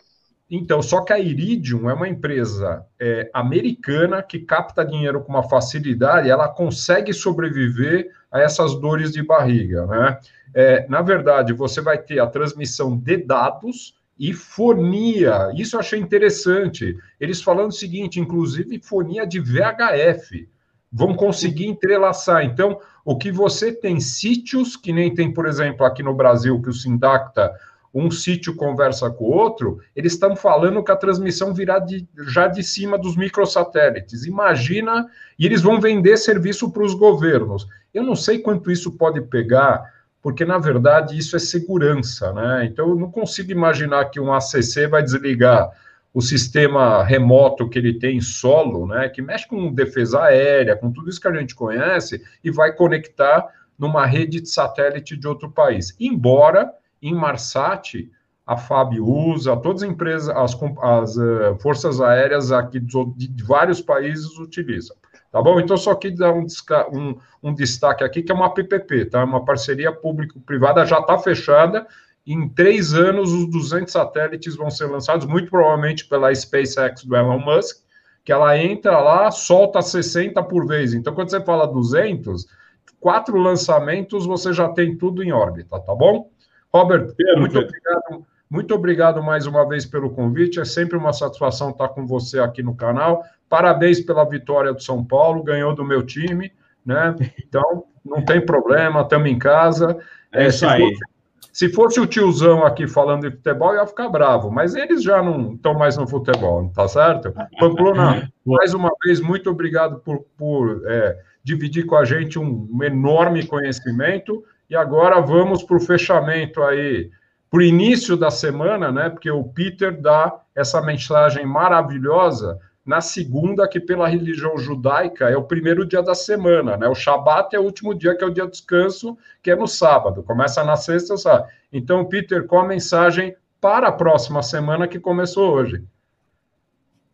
Então, só que a Iridium é uma empresa é, americana que capta dinheiro com uma facilidade, ela consegue sobreviver a essas dores de barriga, né? É, na verdade, você vai ter a transmissão de dados e fonia. Isso eu achei interessante. Eles falando o seguinte, inclusive fonia de VHF. Vão conseguir entrelaçar. Então, o que você tem sítios, que nem tem, por exemplo, aqui no Brasil, que o Sindacta, um sítio conversa com o outro, eles estão falando que a transmissão virá de, já de cima dos microsatélites. Imagina, e eles vão vender serviço para os governos. Eu não sei quanto isso pode pegar porque na verdade isso é segurança, né? Então eu não consigo imaginar que um ACC vai desligar o sistema remoto que ele tem solo, né? Que mexe com defesa aérea, com tudo isso que a gente conhece e vai conectar numa rede de satélite de outro país. Embora em Marsat a FAB usa, todas as empresas, as, as uh, forças aéreas aqui de, de vários países utilizam. Tá bom? Então, só aqui dar um, um, um, destaque aqui, que é uma PPP, tá? Uma parceria público-privada, já está fechada. Em três anos, os 200 satélites vão ser lançados, muito provavelmente pela SpaceX do Elon Musk, que ela entra lá, solta 60 por vez. Então, quando você fala 200, quatro lançamentos, você já tem tudo em órbita, tá bom? Robert, muito obrigado muito obrigado mais uma vez pelo convite. É sempre uma satisfação estar com você aqui no canal. Parabéns pela vitória do São Paulo, ganhou do meu time, né? Então, não tem problema, estamos em casa. É, é isso aí. Fosse, se fosse o tiozão aqui falando de futebol, eu ia ficar bravo, mas eles já não estão mais no futebol, tá certo? Pamplona, mais uma vez, muito obrigado por, por é, dividir com a gente um, um enorme conhecimento. E agora vamos para o fechamento aí para o início da semana, né? Porque o Peter dá essa mensagem maravilhosa na segunda, que pela religião judaica é o primeiro dia da semana, né? O Shabat é o último dia, que é o dia de descanso, que é no sábado. Começa na sexta, sabe? Então, Peter, qual a mensagem para a próxima semana que começou hoje?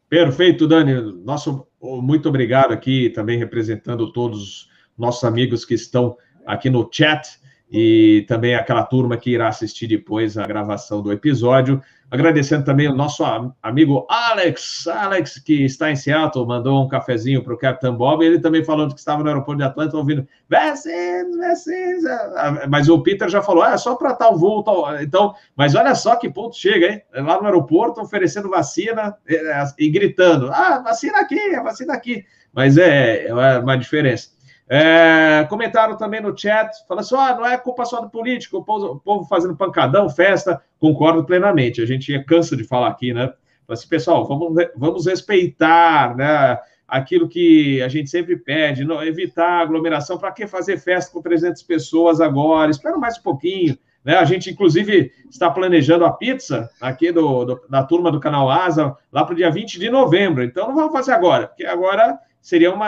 Perfeito, Dani. Nosso muito obrigado aqui, também representando todos os nossos amigos que estão aqui no chat e também aquela turma que irá assistir depois a gravação do episódio. Agradecendo também o nosso amigo Alex, Alex, que está em Seattle, mandou um cafezinho para o Capitão Bob, ele também falando que estava no aeroporto de Atlanta ouvindo vacinas, vacinas. Mas o Peter já falou, ah, é só para tal voo, tal. Então, mas olha só que ponto chega, hein? Lá no aeroporto oferecendo vacina eh, e gritando, ah, vacina aqui, vacina aqui. Mas é, é uma diferença. É, comentaram também no chat, falando assim: ah, não é culpa só do político, o povo, o povo, fazendo pancadão, festa. Concordo plenamente. A gente cansa de falar aqui, né? Assim, pessoal, vamos, vamos respeitar, né? aquilo que a gente sempre pede, não, evitar aglomeração. Para que fazer festa com 300 pessoas agora? Espera mais um pouquinho. Né? A gente, inclusive, está planejando a pizza aqui do, do da turma do canal Asa lá para o dia 20 de novembro. Então, não vamos fazer agora, porque agora seria uma,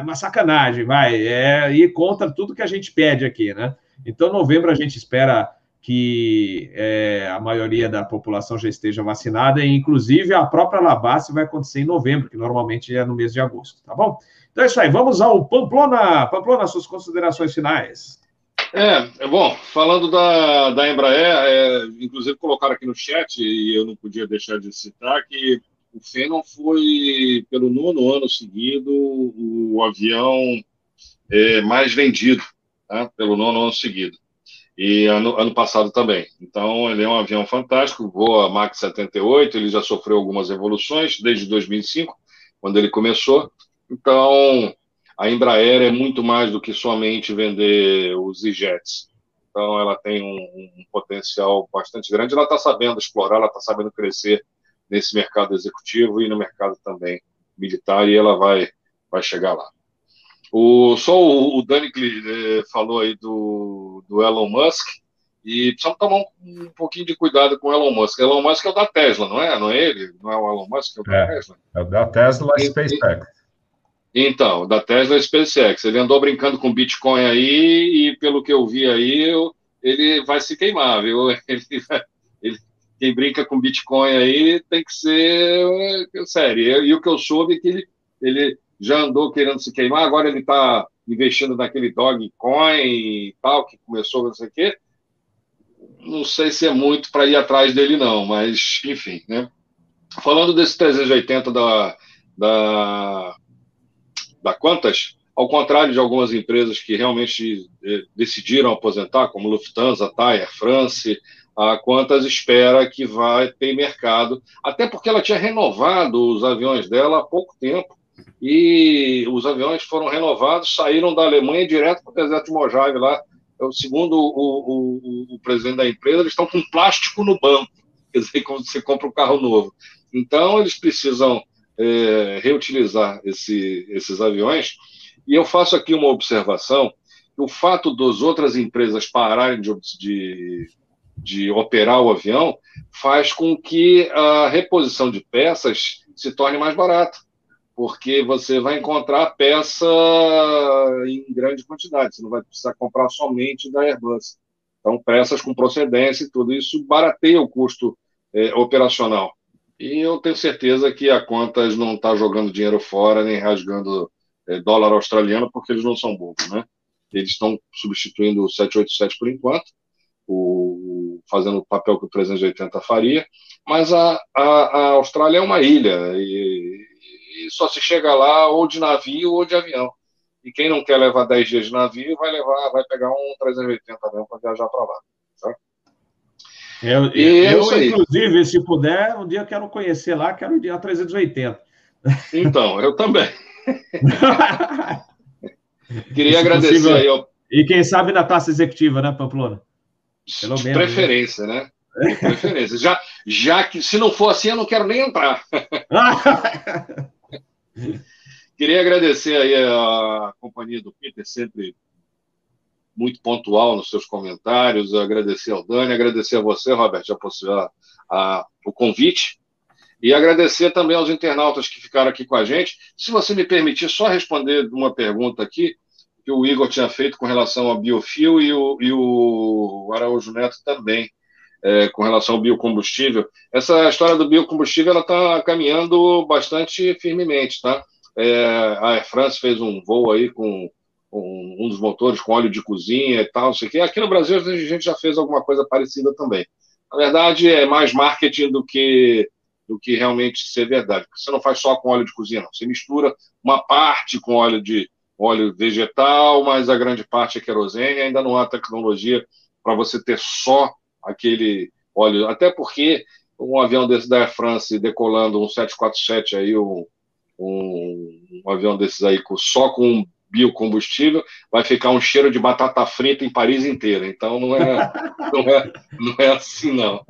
uma sacanagem, vai, é ir contra tudo que a gente pede aqui, né? Então, novembro a gente espera que é, a maioria da população já esteja vacinada, e inclusive a própria Labace vai acontecer em novembro, que normalmente é no mês de agosto, tá bom? Então é isso aí, vamos ao Pamplona. Pamplona, suas considerações finais. É, bom, falando da, da Embraer, é, inclusive colocaram aqui no chat, e eu não podia deixar de citar, que o Phenom foi, pelo nono ano seguido, o avião é, mais vendido, tá? pelo nono ano seguido e ano, ano passado também. Então, ele é um avião fantástico, voa Max 78, ele já sofreu algumas evoluções desde 2005, quando ele começou. Então, a Embraer é muito mais do que somente vender os e-jets. Então, ela tem um, um potencial bastante grande. Ela está sabendo explorar, ela está sabendo crescer nesse mercado executivo e no mercado também militar, e ela vai, vai chegar lá. O, só o, o Dani eh, falou aí do, do Elon Musk, e precisamos tomar um, um, pouquinho de cuidado com o Elon Musk. Elon Musk é o da Tesla, não é? Não é ele? Não é o Elon Musk, é o da é, Tesla? É o da Tesla e, SpaceX. Então, da Tesla e SpaceX. Ele andou brincando com Bitcoin aí, e pelo que eu vi aí, ele vai se queimar, viu? Ele, ele, quem brinca com Bitcoin aí tem que ser sério. E o que eu soube é que ele, ele já andou querendo se queimar, agora ele está investindo naquele Dogecoin e tal, que começou não sei o quê. Não sei se é muito para ir atrás dele, não, mas enfim, né? Falando desse 380 da, da, da Quantas, ao contrário de algumas empresas que realmente eh, decidiram aposentar, como Lufthansa, Thai, Air France, a Quantas espera que vai ter mercado, até porque ela tinha renovado os aviões dela há pouco tempo, e os aviões foram renovados, saíram da Alemanha direto para o deserto de Mojave lá. Então, segundo o, o, o, presidente da empresa, eles estão com plástico no banco, quer dizer, quando você compra um carro novo. Então, eles precisam é, reutilizar esse, esses aviões. E eu faço aqui uma observação: o fato das outras empresas pararem de, de, de operar o avião faz com que a reposição de peças se torne mais barata porque você vai encontrar peça em grande quantidade, você não vai precisar comprar somente da Airbus. Então, peças com procedência e tudo isso barateia o custo é, operacional. E eu tenho certeza que a Qantas não está jogando dinheiro fora nem rasgando é, dólar australiano, porque eles não são bobos, né? Eles estão substituindo o 787 por enquanto, o, fazendo o papel que o 380 faria, mas a, a, a Austrália é uma ilha e e só se chega lá ou de navio ou de avião. E quem não quer levar 10 dias de navio vai levar, vai pegar um 380 mesmo para viajar para lá. Tá? Eu, eu, eu inclusive, se puder, um dia eu quero conhecer lá, quero ir a 380. Então, eu também. Queria agradecer possível, aí ao... E quem sabe na taça executiva, né, Pamplona? Pelo menos. Preferência, né? né? Preferência. Já, já que se não for assim, eu não quero nem entrar. Queria agradecer aí a companhia do Peter, sempre muito pontual nos seus comentários, agradecer ao Dani, agradecer a você, Robert, a, a, o convite, e agradecer também aos internautas que ficaram aqui com a gente. Se você me permitir, só responder uma pergunta aqui, que o Igor tinha feito com relação ao biofio e o, e o Araújo Neto também é, com relação ao biocombustível. Essa história do biocombustível ela está caminhando bastante firmemente, tá? É, a Air France fez um voo aí com um, dos motores com óleo de cozinha e tal, não sei o quê. Aqui no Brasil a gente já fez alguma coisa parecida também. Na verdade, é mais marketing do que do que realmente ser verdade. Porque você não faz só com óleo de cozinha, não. Você mistura uma parte com óleo de óleo vegetal, mas a grande parte é querosene. Ainda não há tecnologia para você ter só aquele óleo, até porque um avião desse da Air France decolando um 747 aí, um, um, um avião desses aí só com biocombustível, vai ficar um cheiro de batata frita em Paris inteira. Então não é, não é, não é assim, não.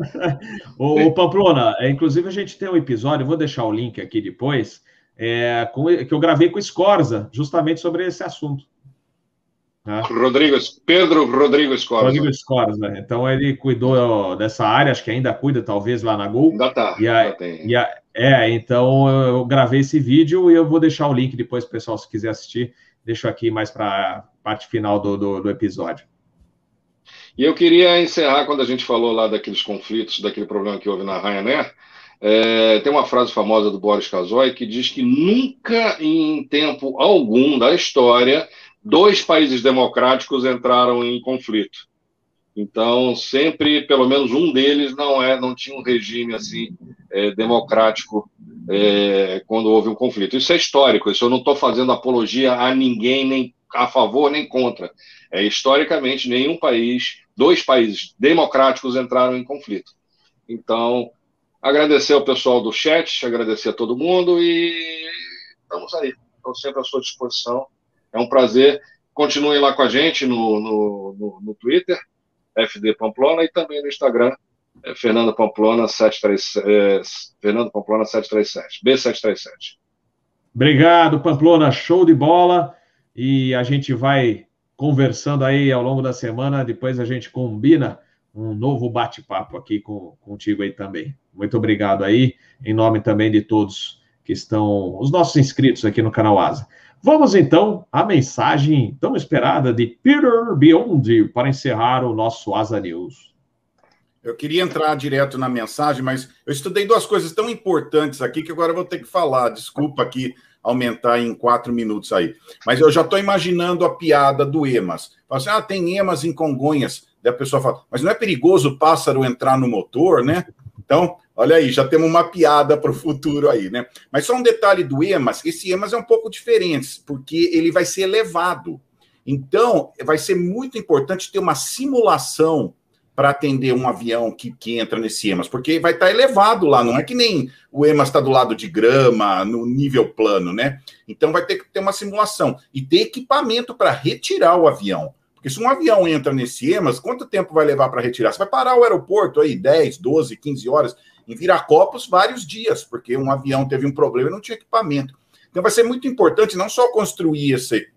Ô, ô Pamplona, é, inclusive a gente tem um episódio, vou deixar o link aqui depois, é, com, que eu gravei com o Scorza, justamente sobre esse assunto. Né? Rodrigo, Pedro Rodrigo Escorza. Rodrigo Escorza. Então ele cuidou dessa área, acho que ainda cuida, talvez, lá na Gol. Ainda tá. E a, tem. E a, é, então eu gravei esse vídeo e eu vou deixar o link depois para o pessoal, se quiser assistir. Deixo aqui mais para a parte final do, do, do episódio. E eu queria encerrar quando a gente falou lá daqueles conflitos, daquele problema que houve na Ryanair. É, tem uma frase famosa do Boris Kazoy que diz que nunca em tempo algum da história dois países democráticos entraram em conflito. Então, sempre, pelo menos um deles não é, não tinha um regime assim é, democrático é, quando houve um conflito. Isso é histórico. Isso eu não estou fazendo apologia a ninguém, nem a favor nem contra. É historicamente nenhum país, dois países democráticos entraram em conflito. Então, agradecer ao pessoal do chat, agradecer a todo mundo e estamos aí. Estou sempre à sua disposição é um prazer. Continuem lá com a gente no, no, no, no Twitter, FD Pamplona, e também no Instagram, é, Fernando Pamplona 737, é, Fernando Pamplona 737, B737. Obrigado, Pamplona, show de bola. E a gente vai conversando aí ao longo da semana, depois a gente combina um novo bate-papo aqui com, contigo aí também. Muito obrigado aí, em nome também de todos que estão, os nossos inscritos aqui no canal Asa. Vamos então à mensagem tão esperada de Peter Biondi para encerrar o nosso Asa News. Eu queria entrar direto na mensagem, mas eu estudei duas coisas tão importantes aqui que agora eu vou ter que falar. Desculpa aqui aumentar em quatro minutos aí. Mas eu já estou imaginando a piada do EMAS. Fala assim, ah, tem EMAS em Congonhas. Daí a pessoa fala, mas não é perigoso o pássaro entrar no motor, né? Então, olha aí, já temos uma piada para o futuro aí, né? Mas só um detalhe do EMAS: esse EMAS é um pouco diferente, porque ele vai ser elevado. Então, vai ser muito importante ter uma simulação para atender um avião que, que entra nesse EMAS, porque vai estar tá elevado lá, não é que nem o EMAS está do lado de grama, no nível plano, né? Então vai ter que ter uma simulação e ter equipamento para retirar o avião. Porque se um avião entra nesse EMAS, quanto tempo vai levar para retirar? Você vai parar o aeroporto aí 10, 12, 15 horas. Em Viracopos, vários dias, porque um avião teve um problema e não tinha equipamento. Então vai ser muito importante não só construir esse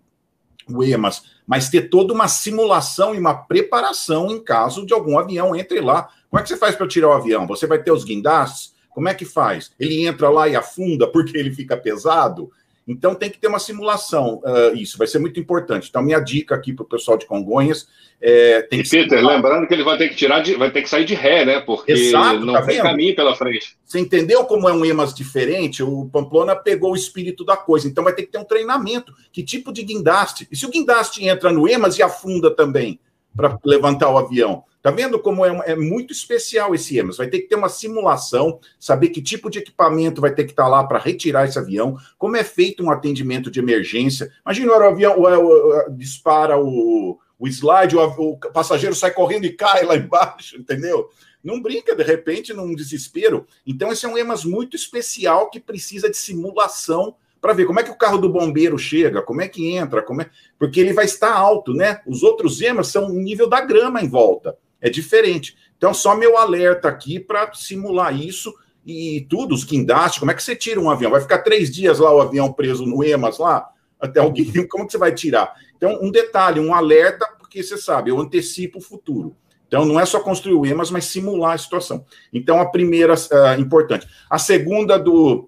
o EMAS, mas ter toda uma simulação e uma preparação em caso de algum avião entre lá. Como é que você faz para tirar o avião? Você vai ter os guindastes? Como é que faz? Ele entra lá e afunda porque ele fica pesado? Então tem que ter uma simulação, uh, isso vai ser muito importante. Então, minha dica aqui para o pessoal de Congonhas é, tem e que Peter, lembrando que ele vai ter que tirar de, vai ter que sair de ré, né? Porque Exato, não tá tem vendo? caminho pela frente. Você entendeu como é um EMAS diferente? O Pamplona pegou o espírito da coisa, então vai ter que ter um treinamento. Que tipo de guindaste? E se o guindaste entra no EMAS e afunda também para levantar o avião? Tá vendo como é, é, muito especial esse EMAS? Vai ter que ter uma simulação, saber que tipo de equipamento vai ter que estar tá lá para retirar esse avião, como é feito um atendimento de emergência. Imagina o avião o, o, o, dispara o, o slide, o, passageiro sai correndo e cai lá embaixo, entendeu? Não brinca, de repente, num desespero. Então, esse é um EMAS muito especial que precisa de simulação para ver como é que o carro do bombeiro chega, como é que entra, como é... porque ele vai estar alto, né? Os outros EMAs são o nível da grama em volta. É diferente. Então, só meu alerta aqui para simular isso e tudo, os guindastes. Como é que você tira um avião? Vai ficar três dias lá o avião preso no EMAS lá? Até alguém. Como que você vai tirar? Então, um detalhe, um alerta, porque você sabe, eu antecipo o futuro. Então, não é só construir o EMAS, mas simular a situação. Então, a primeira, uh, importante. A segunda do,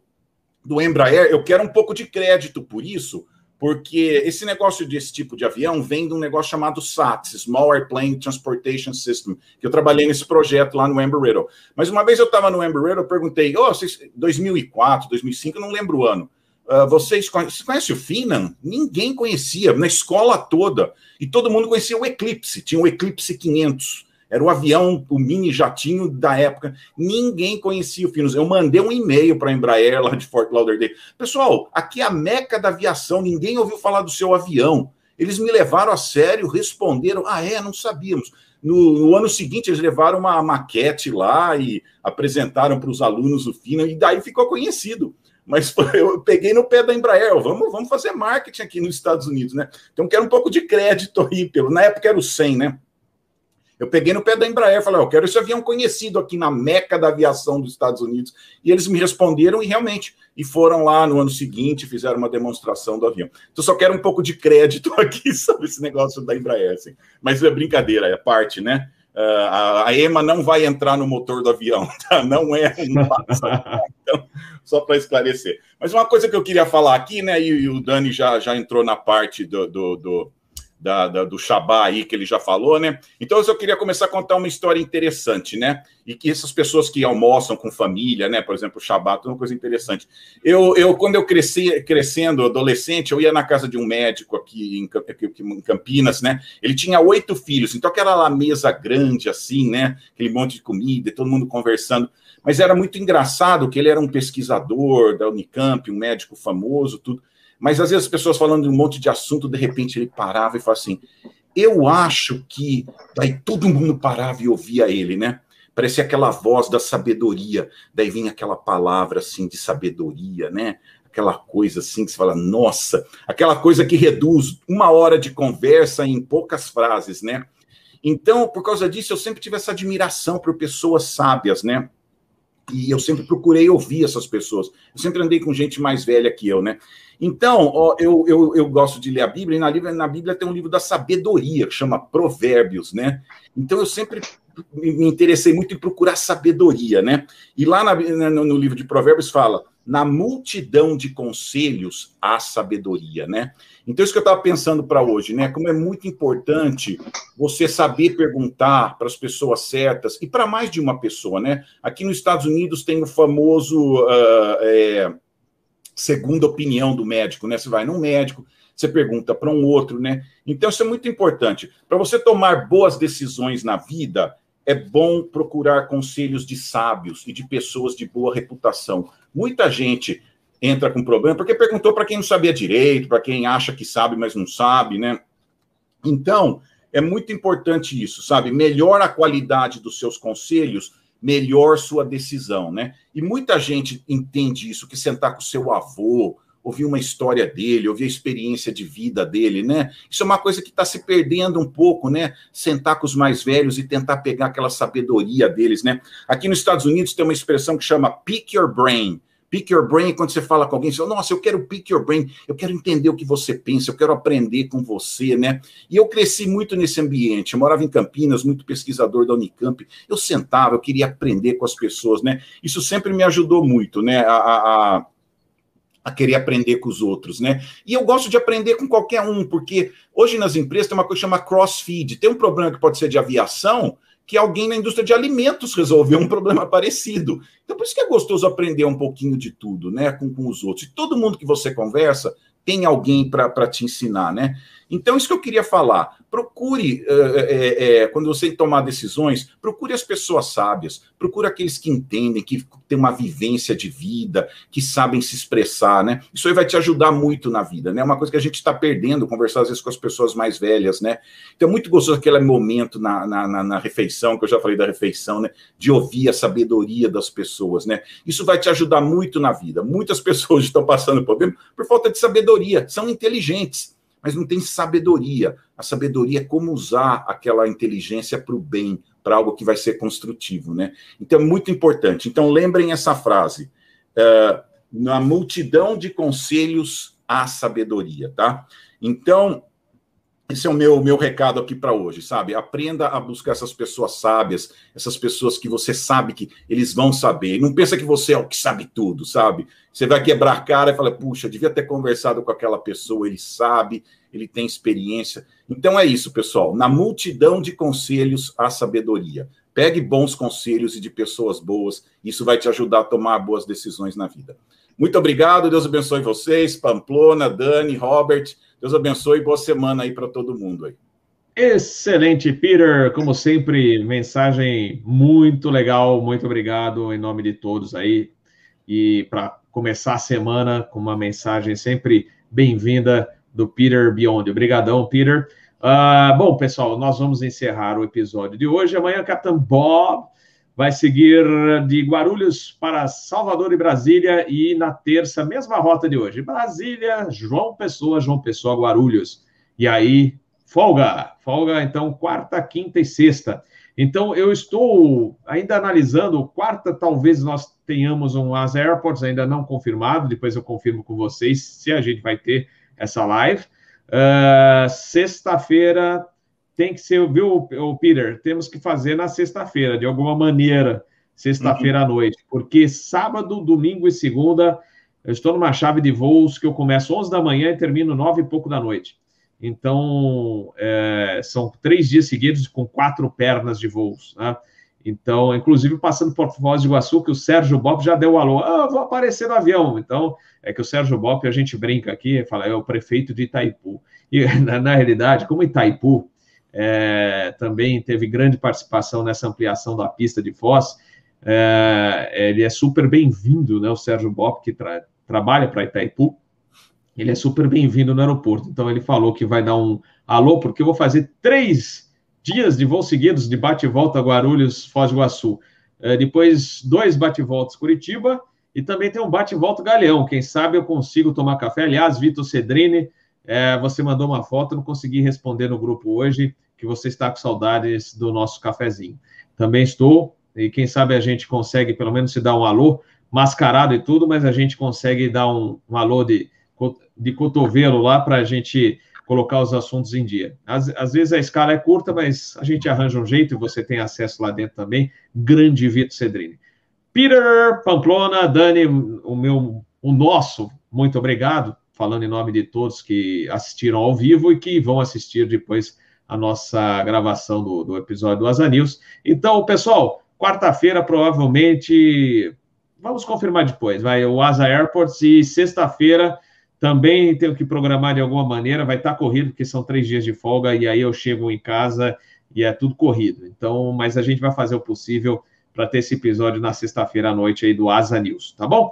do Embraer, eu quero um pouco de crédito por isso, porque esse negócio desse tipo de avião vem de um negócio chamado SATS, Small Airplane Transportation System, que eu trabalhei nesse projeto lá no Embry-Riddle. Mas uma vez eu estava no Embry-Riddle, eu perguntei, oh, vocês, 2004, 2005, eu não lembro o ano, uh, vocês, conhecem, conhecem o Finan? Ninguém conhecia, na escola toda, e todo mundo conhecia o Eclipse, tinha o Eclipse 500, era o avião, o mini jatinho da época. Ninguém conhecia o Finos. Eu mandei um e-mail para a Embraer lá de Fort Lauderdale. Pessoal, aqui é a meca da aviação. Ninguém ouviu falar do seu avião. Eles me levaram a sério, responderam: ah, é, não sabíamos. No, no, ano seguinte, eles levaram uma maquete lá e apresentaram para os alunos o Fino, e daí ficou conhecido. Mas eu peguei no pé da Embraer, vamos, vamos fazer marketing aqui nos Estados Unidos, né? Então, quero um pouco de crédito aí, pelo, na época era o 100, né? Eu peguei no pé da Embraer, falei, eu quero esse avião conhecido aqui na meca da aviação dos Estados Unidos. E eles me responderam e realmente, e foram lá no ano seguinte, fizeram uma demonstração do avião. Então, só quero um pouco de crédito aqui sobre esse negócio da Embraer. Assim. Mas é brincadeira, é parte, né? Uh, a EMA não vai entrar no motor do avião, tá? não é um então, só para esclarecer. Mas uma coisa que eu queria falar aqui, né? E, e o Dani já, já entrou na parte do, do, do da, da, do Shabá aí que ele já falou, né? Então eu só queria começar a contar uma história interessante, né? E que essas pessoas que almoçam com família, né? Por exemplo, o Shabá, é uma coisa interessante. Eu, eu quando eu cresci, crescendo, adolescente, eu ia na casa de um médico aqui em, em Campinas, né? Ele tinha oito filhos, então aquela lá mesa grande assim, né? Aquele monte de comida, todo mundo conversando. Mas era muito engraçado que ele era um pesquisador da Unicamp, um médico famoso, tudo. Mas às vezes as pessoas falando de um monte de assunto, de repente ele parava e falava assim: Eu acho que. Daí todo mundo parava e ouvia ele, né? Parecia aquela voz da sabedoria. Daí vinha aquela palavra assim de sabedoria, né? Aquela coisa assim que você fala, nossa, aquela coisa que reduz uma hora de conversa em poucas frases, né? Então, por causa disso, eu sempre tive essa admiração por pessoas sábias, né? E eu sempre procurei ouvir essas pessoas. Eu sempre andei com gente mais velha que eu, né? Então, ó, eu, eu, eu gosto de ler a Bíblia, e na Bíblia, na Bíblia tem um livro da sabedoria, que chama Provérbios, né? Então, eu sempre me interessei muito em procurar sabedoria, né? E lá na, no, no livro de Provérbios fala: na multidão de conselhos há sabedoria, né? Então, isso que eu estava pensando para hoje, né? Como é muito importante você saber perguntar para as pessoas certas e para mais de uma pessoa, né? Aqui nos Estados Unidos tem o famoso. Uh, é, segunda opinião do médico, né? Você vai num médico, você pergunta para um outro, né? Então, isso é muito importante. Para você tomar boas decisões na vida, é bom procurar conselhos de sábios e de pessoas de boa reputação. Muita gente entra com problema porque perguntou para quem não sabia direito, para quem acha que sabe, mas não sabe, né? Então, é muito importante isso, sabe? Melhora a qualidade dos seus conselhos melhor sua decisão, né? E muita gente entende isso, que sentar com seu avô, ouvir uma história dele, ouvir a experiência de vida dele, né? Isso é uma coisa que está se perdendo um pouco, né? Sentar com os mais velhos e tentar pegar aquela sabedoria deles, né? Aqui nos Estados Unidos tem uma expressão que chama pick your brain. Pick your brain, quando você fala com alguém, você fala, nossa, eu quero pick your brain, eu quero entender o que você pensa, eu quero aprender com você, né? E eu cresci muito nesse ambiente, eu morava em Campinas, muito pesquisador da Unicamp, eu sentava, eu queria aprender com as pessoas, né? Isso sempre me ajudou muito, né? A, a, a querer aprender com os outros, né? E eu gosto de aprender com qualquer um, porque hoje nas empresas tem uma coisa que chama cross-feed. Tem um problema que pode ser de aviação, que alguém na indústria de alimentos resolveu um problema parecido. Então, por isso que é gostoso aprender um pouquinho de tudo, né, com, com os outros. E todo mundo que você conversa tem alguém para te ensinar, né? Então, isso que eu queria falar. Procure, é, é, quando você tomar decisões, procure as pessoas sábias, procure aqueles que entendem, que têm uma vivência de vida, que sabem se expressar, né? Isso aí vai te ajudar muito na vida, né? Uma coisa que a gente está perdendo, conversar às vezes com as pessoas mais velhas, né? Então, é muito gostoso aquele momento na, na, na, na refeição, que eu já falei da refeição, né? De ouvir a sabedoria das pessoas, né? Isso vai te ajudar muito na vida. Muitas pessoas estão passando problema por falta de sabedoria, são inteligentes mas não tem sabedoria. A sabedoria é como usar aquela inteligência para o bem, para algo que vai ser construtivo, né? Então é muito importante. Então lembrem essa frase: uh, na multidão de conselhos há sabedoria, tá? Então esse é o meu, meu recado aqui para hoje, sabe? Aprenda a buscar essas pessoas sábias, essas pessoas que você sabe que eles vão saber. Não pensa que você é o que sabe tudo, sabe? Você vai quebrar a cara e fala, puxa, devia ter conversado com aquela pessoa, ele sabe, ele tem experiência. Então é isso, pessoal. Na multidão de conselhos, há sabedoria. Pegue bons conselhos e de pessoas boas, isso vai te ajudar a tomar boas decisões na vida. Muito obrigado, Deus abençoe vocês, Pamplona, Dani, Robert. Deus abençoe e boa semana aí para todo mundo aí. Excelente, Peter. Como sempre, mensagem muito legal. Muito obrigado em nome de todos aí. E para começar a semana com uma mensagem sempre bem-vinda do Peter Beyond. Obrigadão, Peter. Uh, bom, pessoal, nós vamos encerrar o episódio de hoje. Amanhã, Capitão Bob vai seguir de Guarulhos para Salvador e Brasília e na terça, mesma rota de hoje, Brasília, João Pessoa, João Pessoa, Guarulhos. E aí, folga, folga então quarta, quinta e sexta. Então, eu estou ainda analisando, quarta, talvez nós tenhamos um Asa Airports ainda não confirmado, depois eu confirmo com vocês se a gente vai ter essa live. Uh, sexta-feira tem que ser, viu, Peter? Temos que fazer na sexta-feira, de alguma maneira, sexta-feira uhum. à noite, porque sábado, domingo e segunda eu estou numa chave de voos que eu começo 11 da manhã e termino 9 e pouco da noite. Então, é, são três dias seguidos com quatro pernas de voos. Né? Então, inclusive passando por Foz do Iguaçu, que o Sérgio Bop já deu o alô, ah, vou aparecer no avião. Então, é que o Sérgio Bop, a gente brinca aqui, fala, é o prefeito de Itaipu. E, na, na realidade, como Itaipu é, também teve grande participação nessa ampliação da pista de Foz, é, ele é super bem-vindo, né, o Sérgio Bop, que tra trabalha para Itaipu, ele é super bem-vindo no aeroporto. Então, ele falou que vai dar um alô, porque eu vou fazer três dias de voos seguidos de bate-volta Guarulhos, Foz do Iguaçu. É, depois, dois bate-voltas Curitiba e também tem um bate-volta Galeão. Quem sabe eu consigo tomar café. Aliás, Vitor Cedrini, é, você mandou uma foto, não consegui responder no grupo hoje, que você está com saudades do nosso cafezinho. Também estou, e quem sabe a gente consegue pelo menos se dar um alô, mascarado e tudo, mas a gente consegue dar um, um alô de, de cotovelo lá para a gente colocar os assuntos em dia. Às, às, vezes a escala é curta, mas a gente arranja um jeito e você tem acesso lá dentro também. Grande Vitor Cedrini. Peter Pamplona, Dani, o meu, o nosso, muito obrigado, falando em nome de todos que assistiram ao vivo e que vão assistir depois a nossa gravação do, do episódio do Asa News. Então, pessoal, quarta-feira provavelmente vamos confirmar depois. Vai o Asa Airports e sexta-feira também tenho que programar de alguma maneira. Vai estar corrido porque são três dias de folga e aí eu chego em casa e é tudo corrido. Então, mas a gente vai fazer o possível para ter esse episódio na sexta-feira à noite aí do Asa News, tá bom?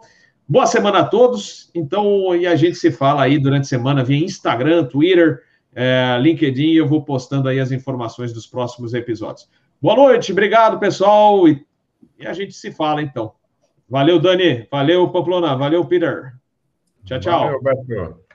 Boa semana a todos. Então, e a gente se fala aí durante a semana via Instagram, Twitter, é, LinkedIn. Eu vou postando aí as informações dos próximos episódios. Boa noite, obrigado, pessoal. E, e a gente se fala então. Valeu, Dani. Valeu, Pamplona. Valeu, Peter. Tchau, tchau. Valeu,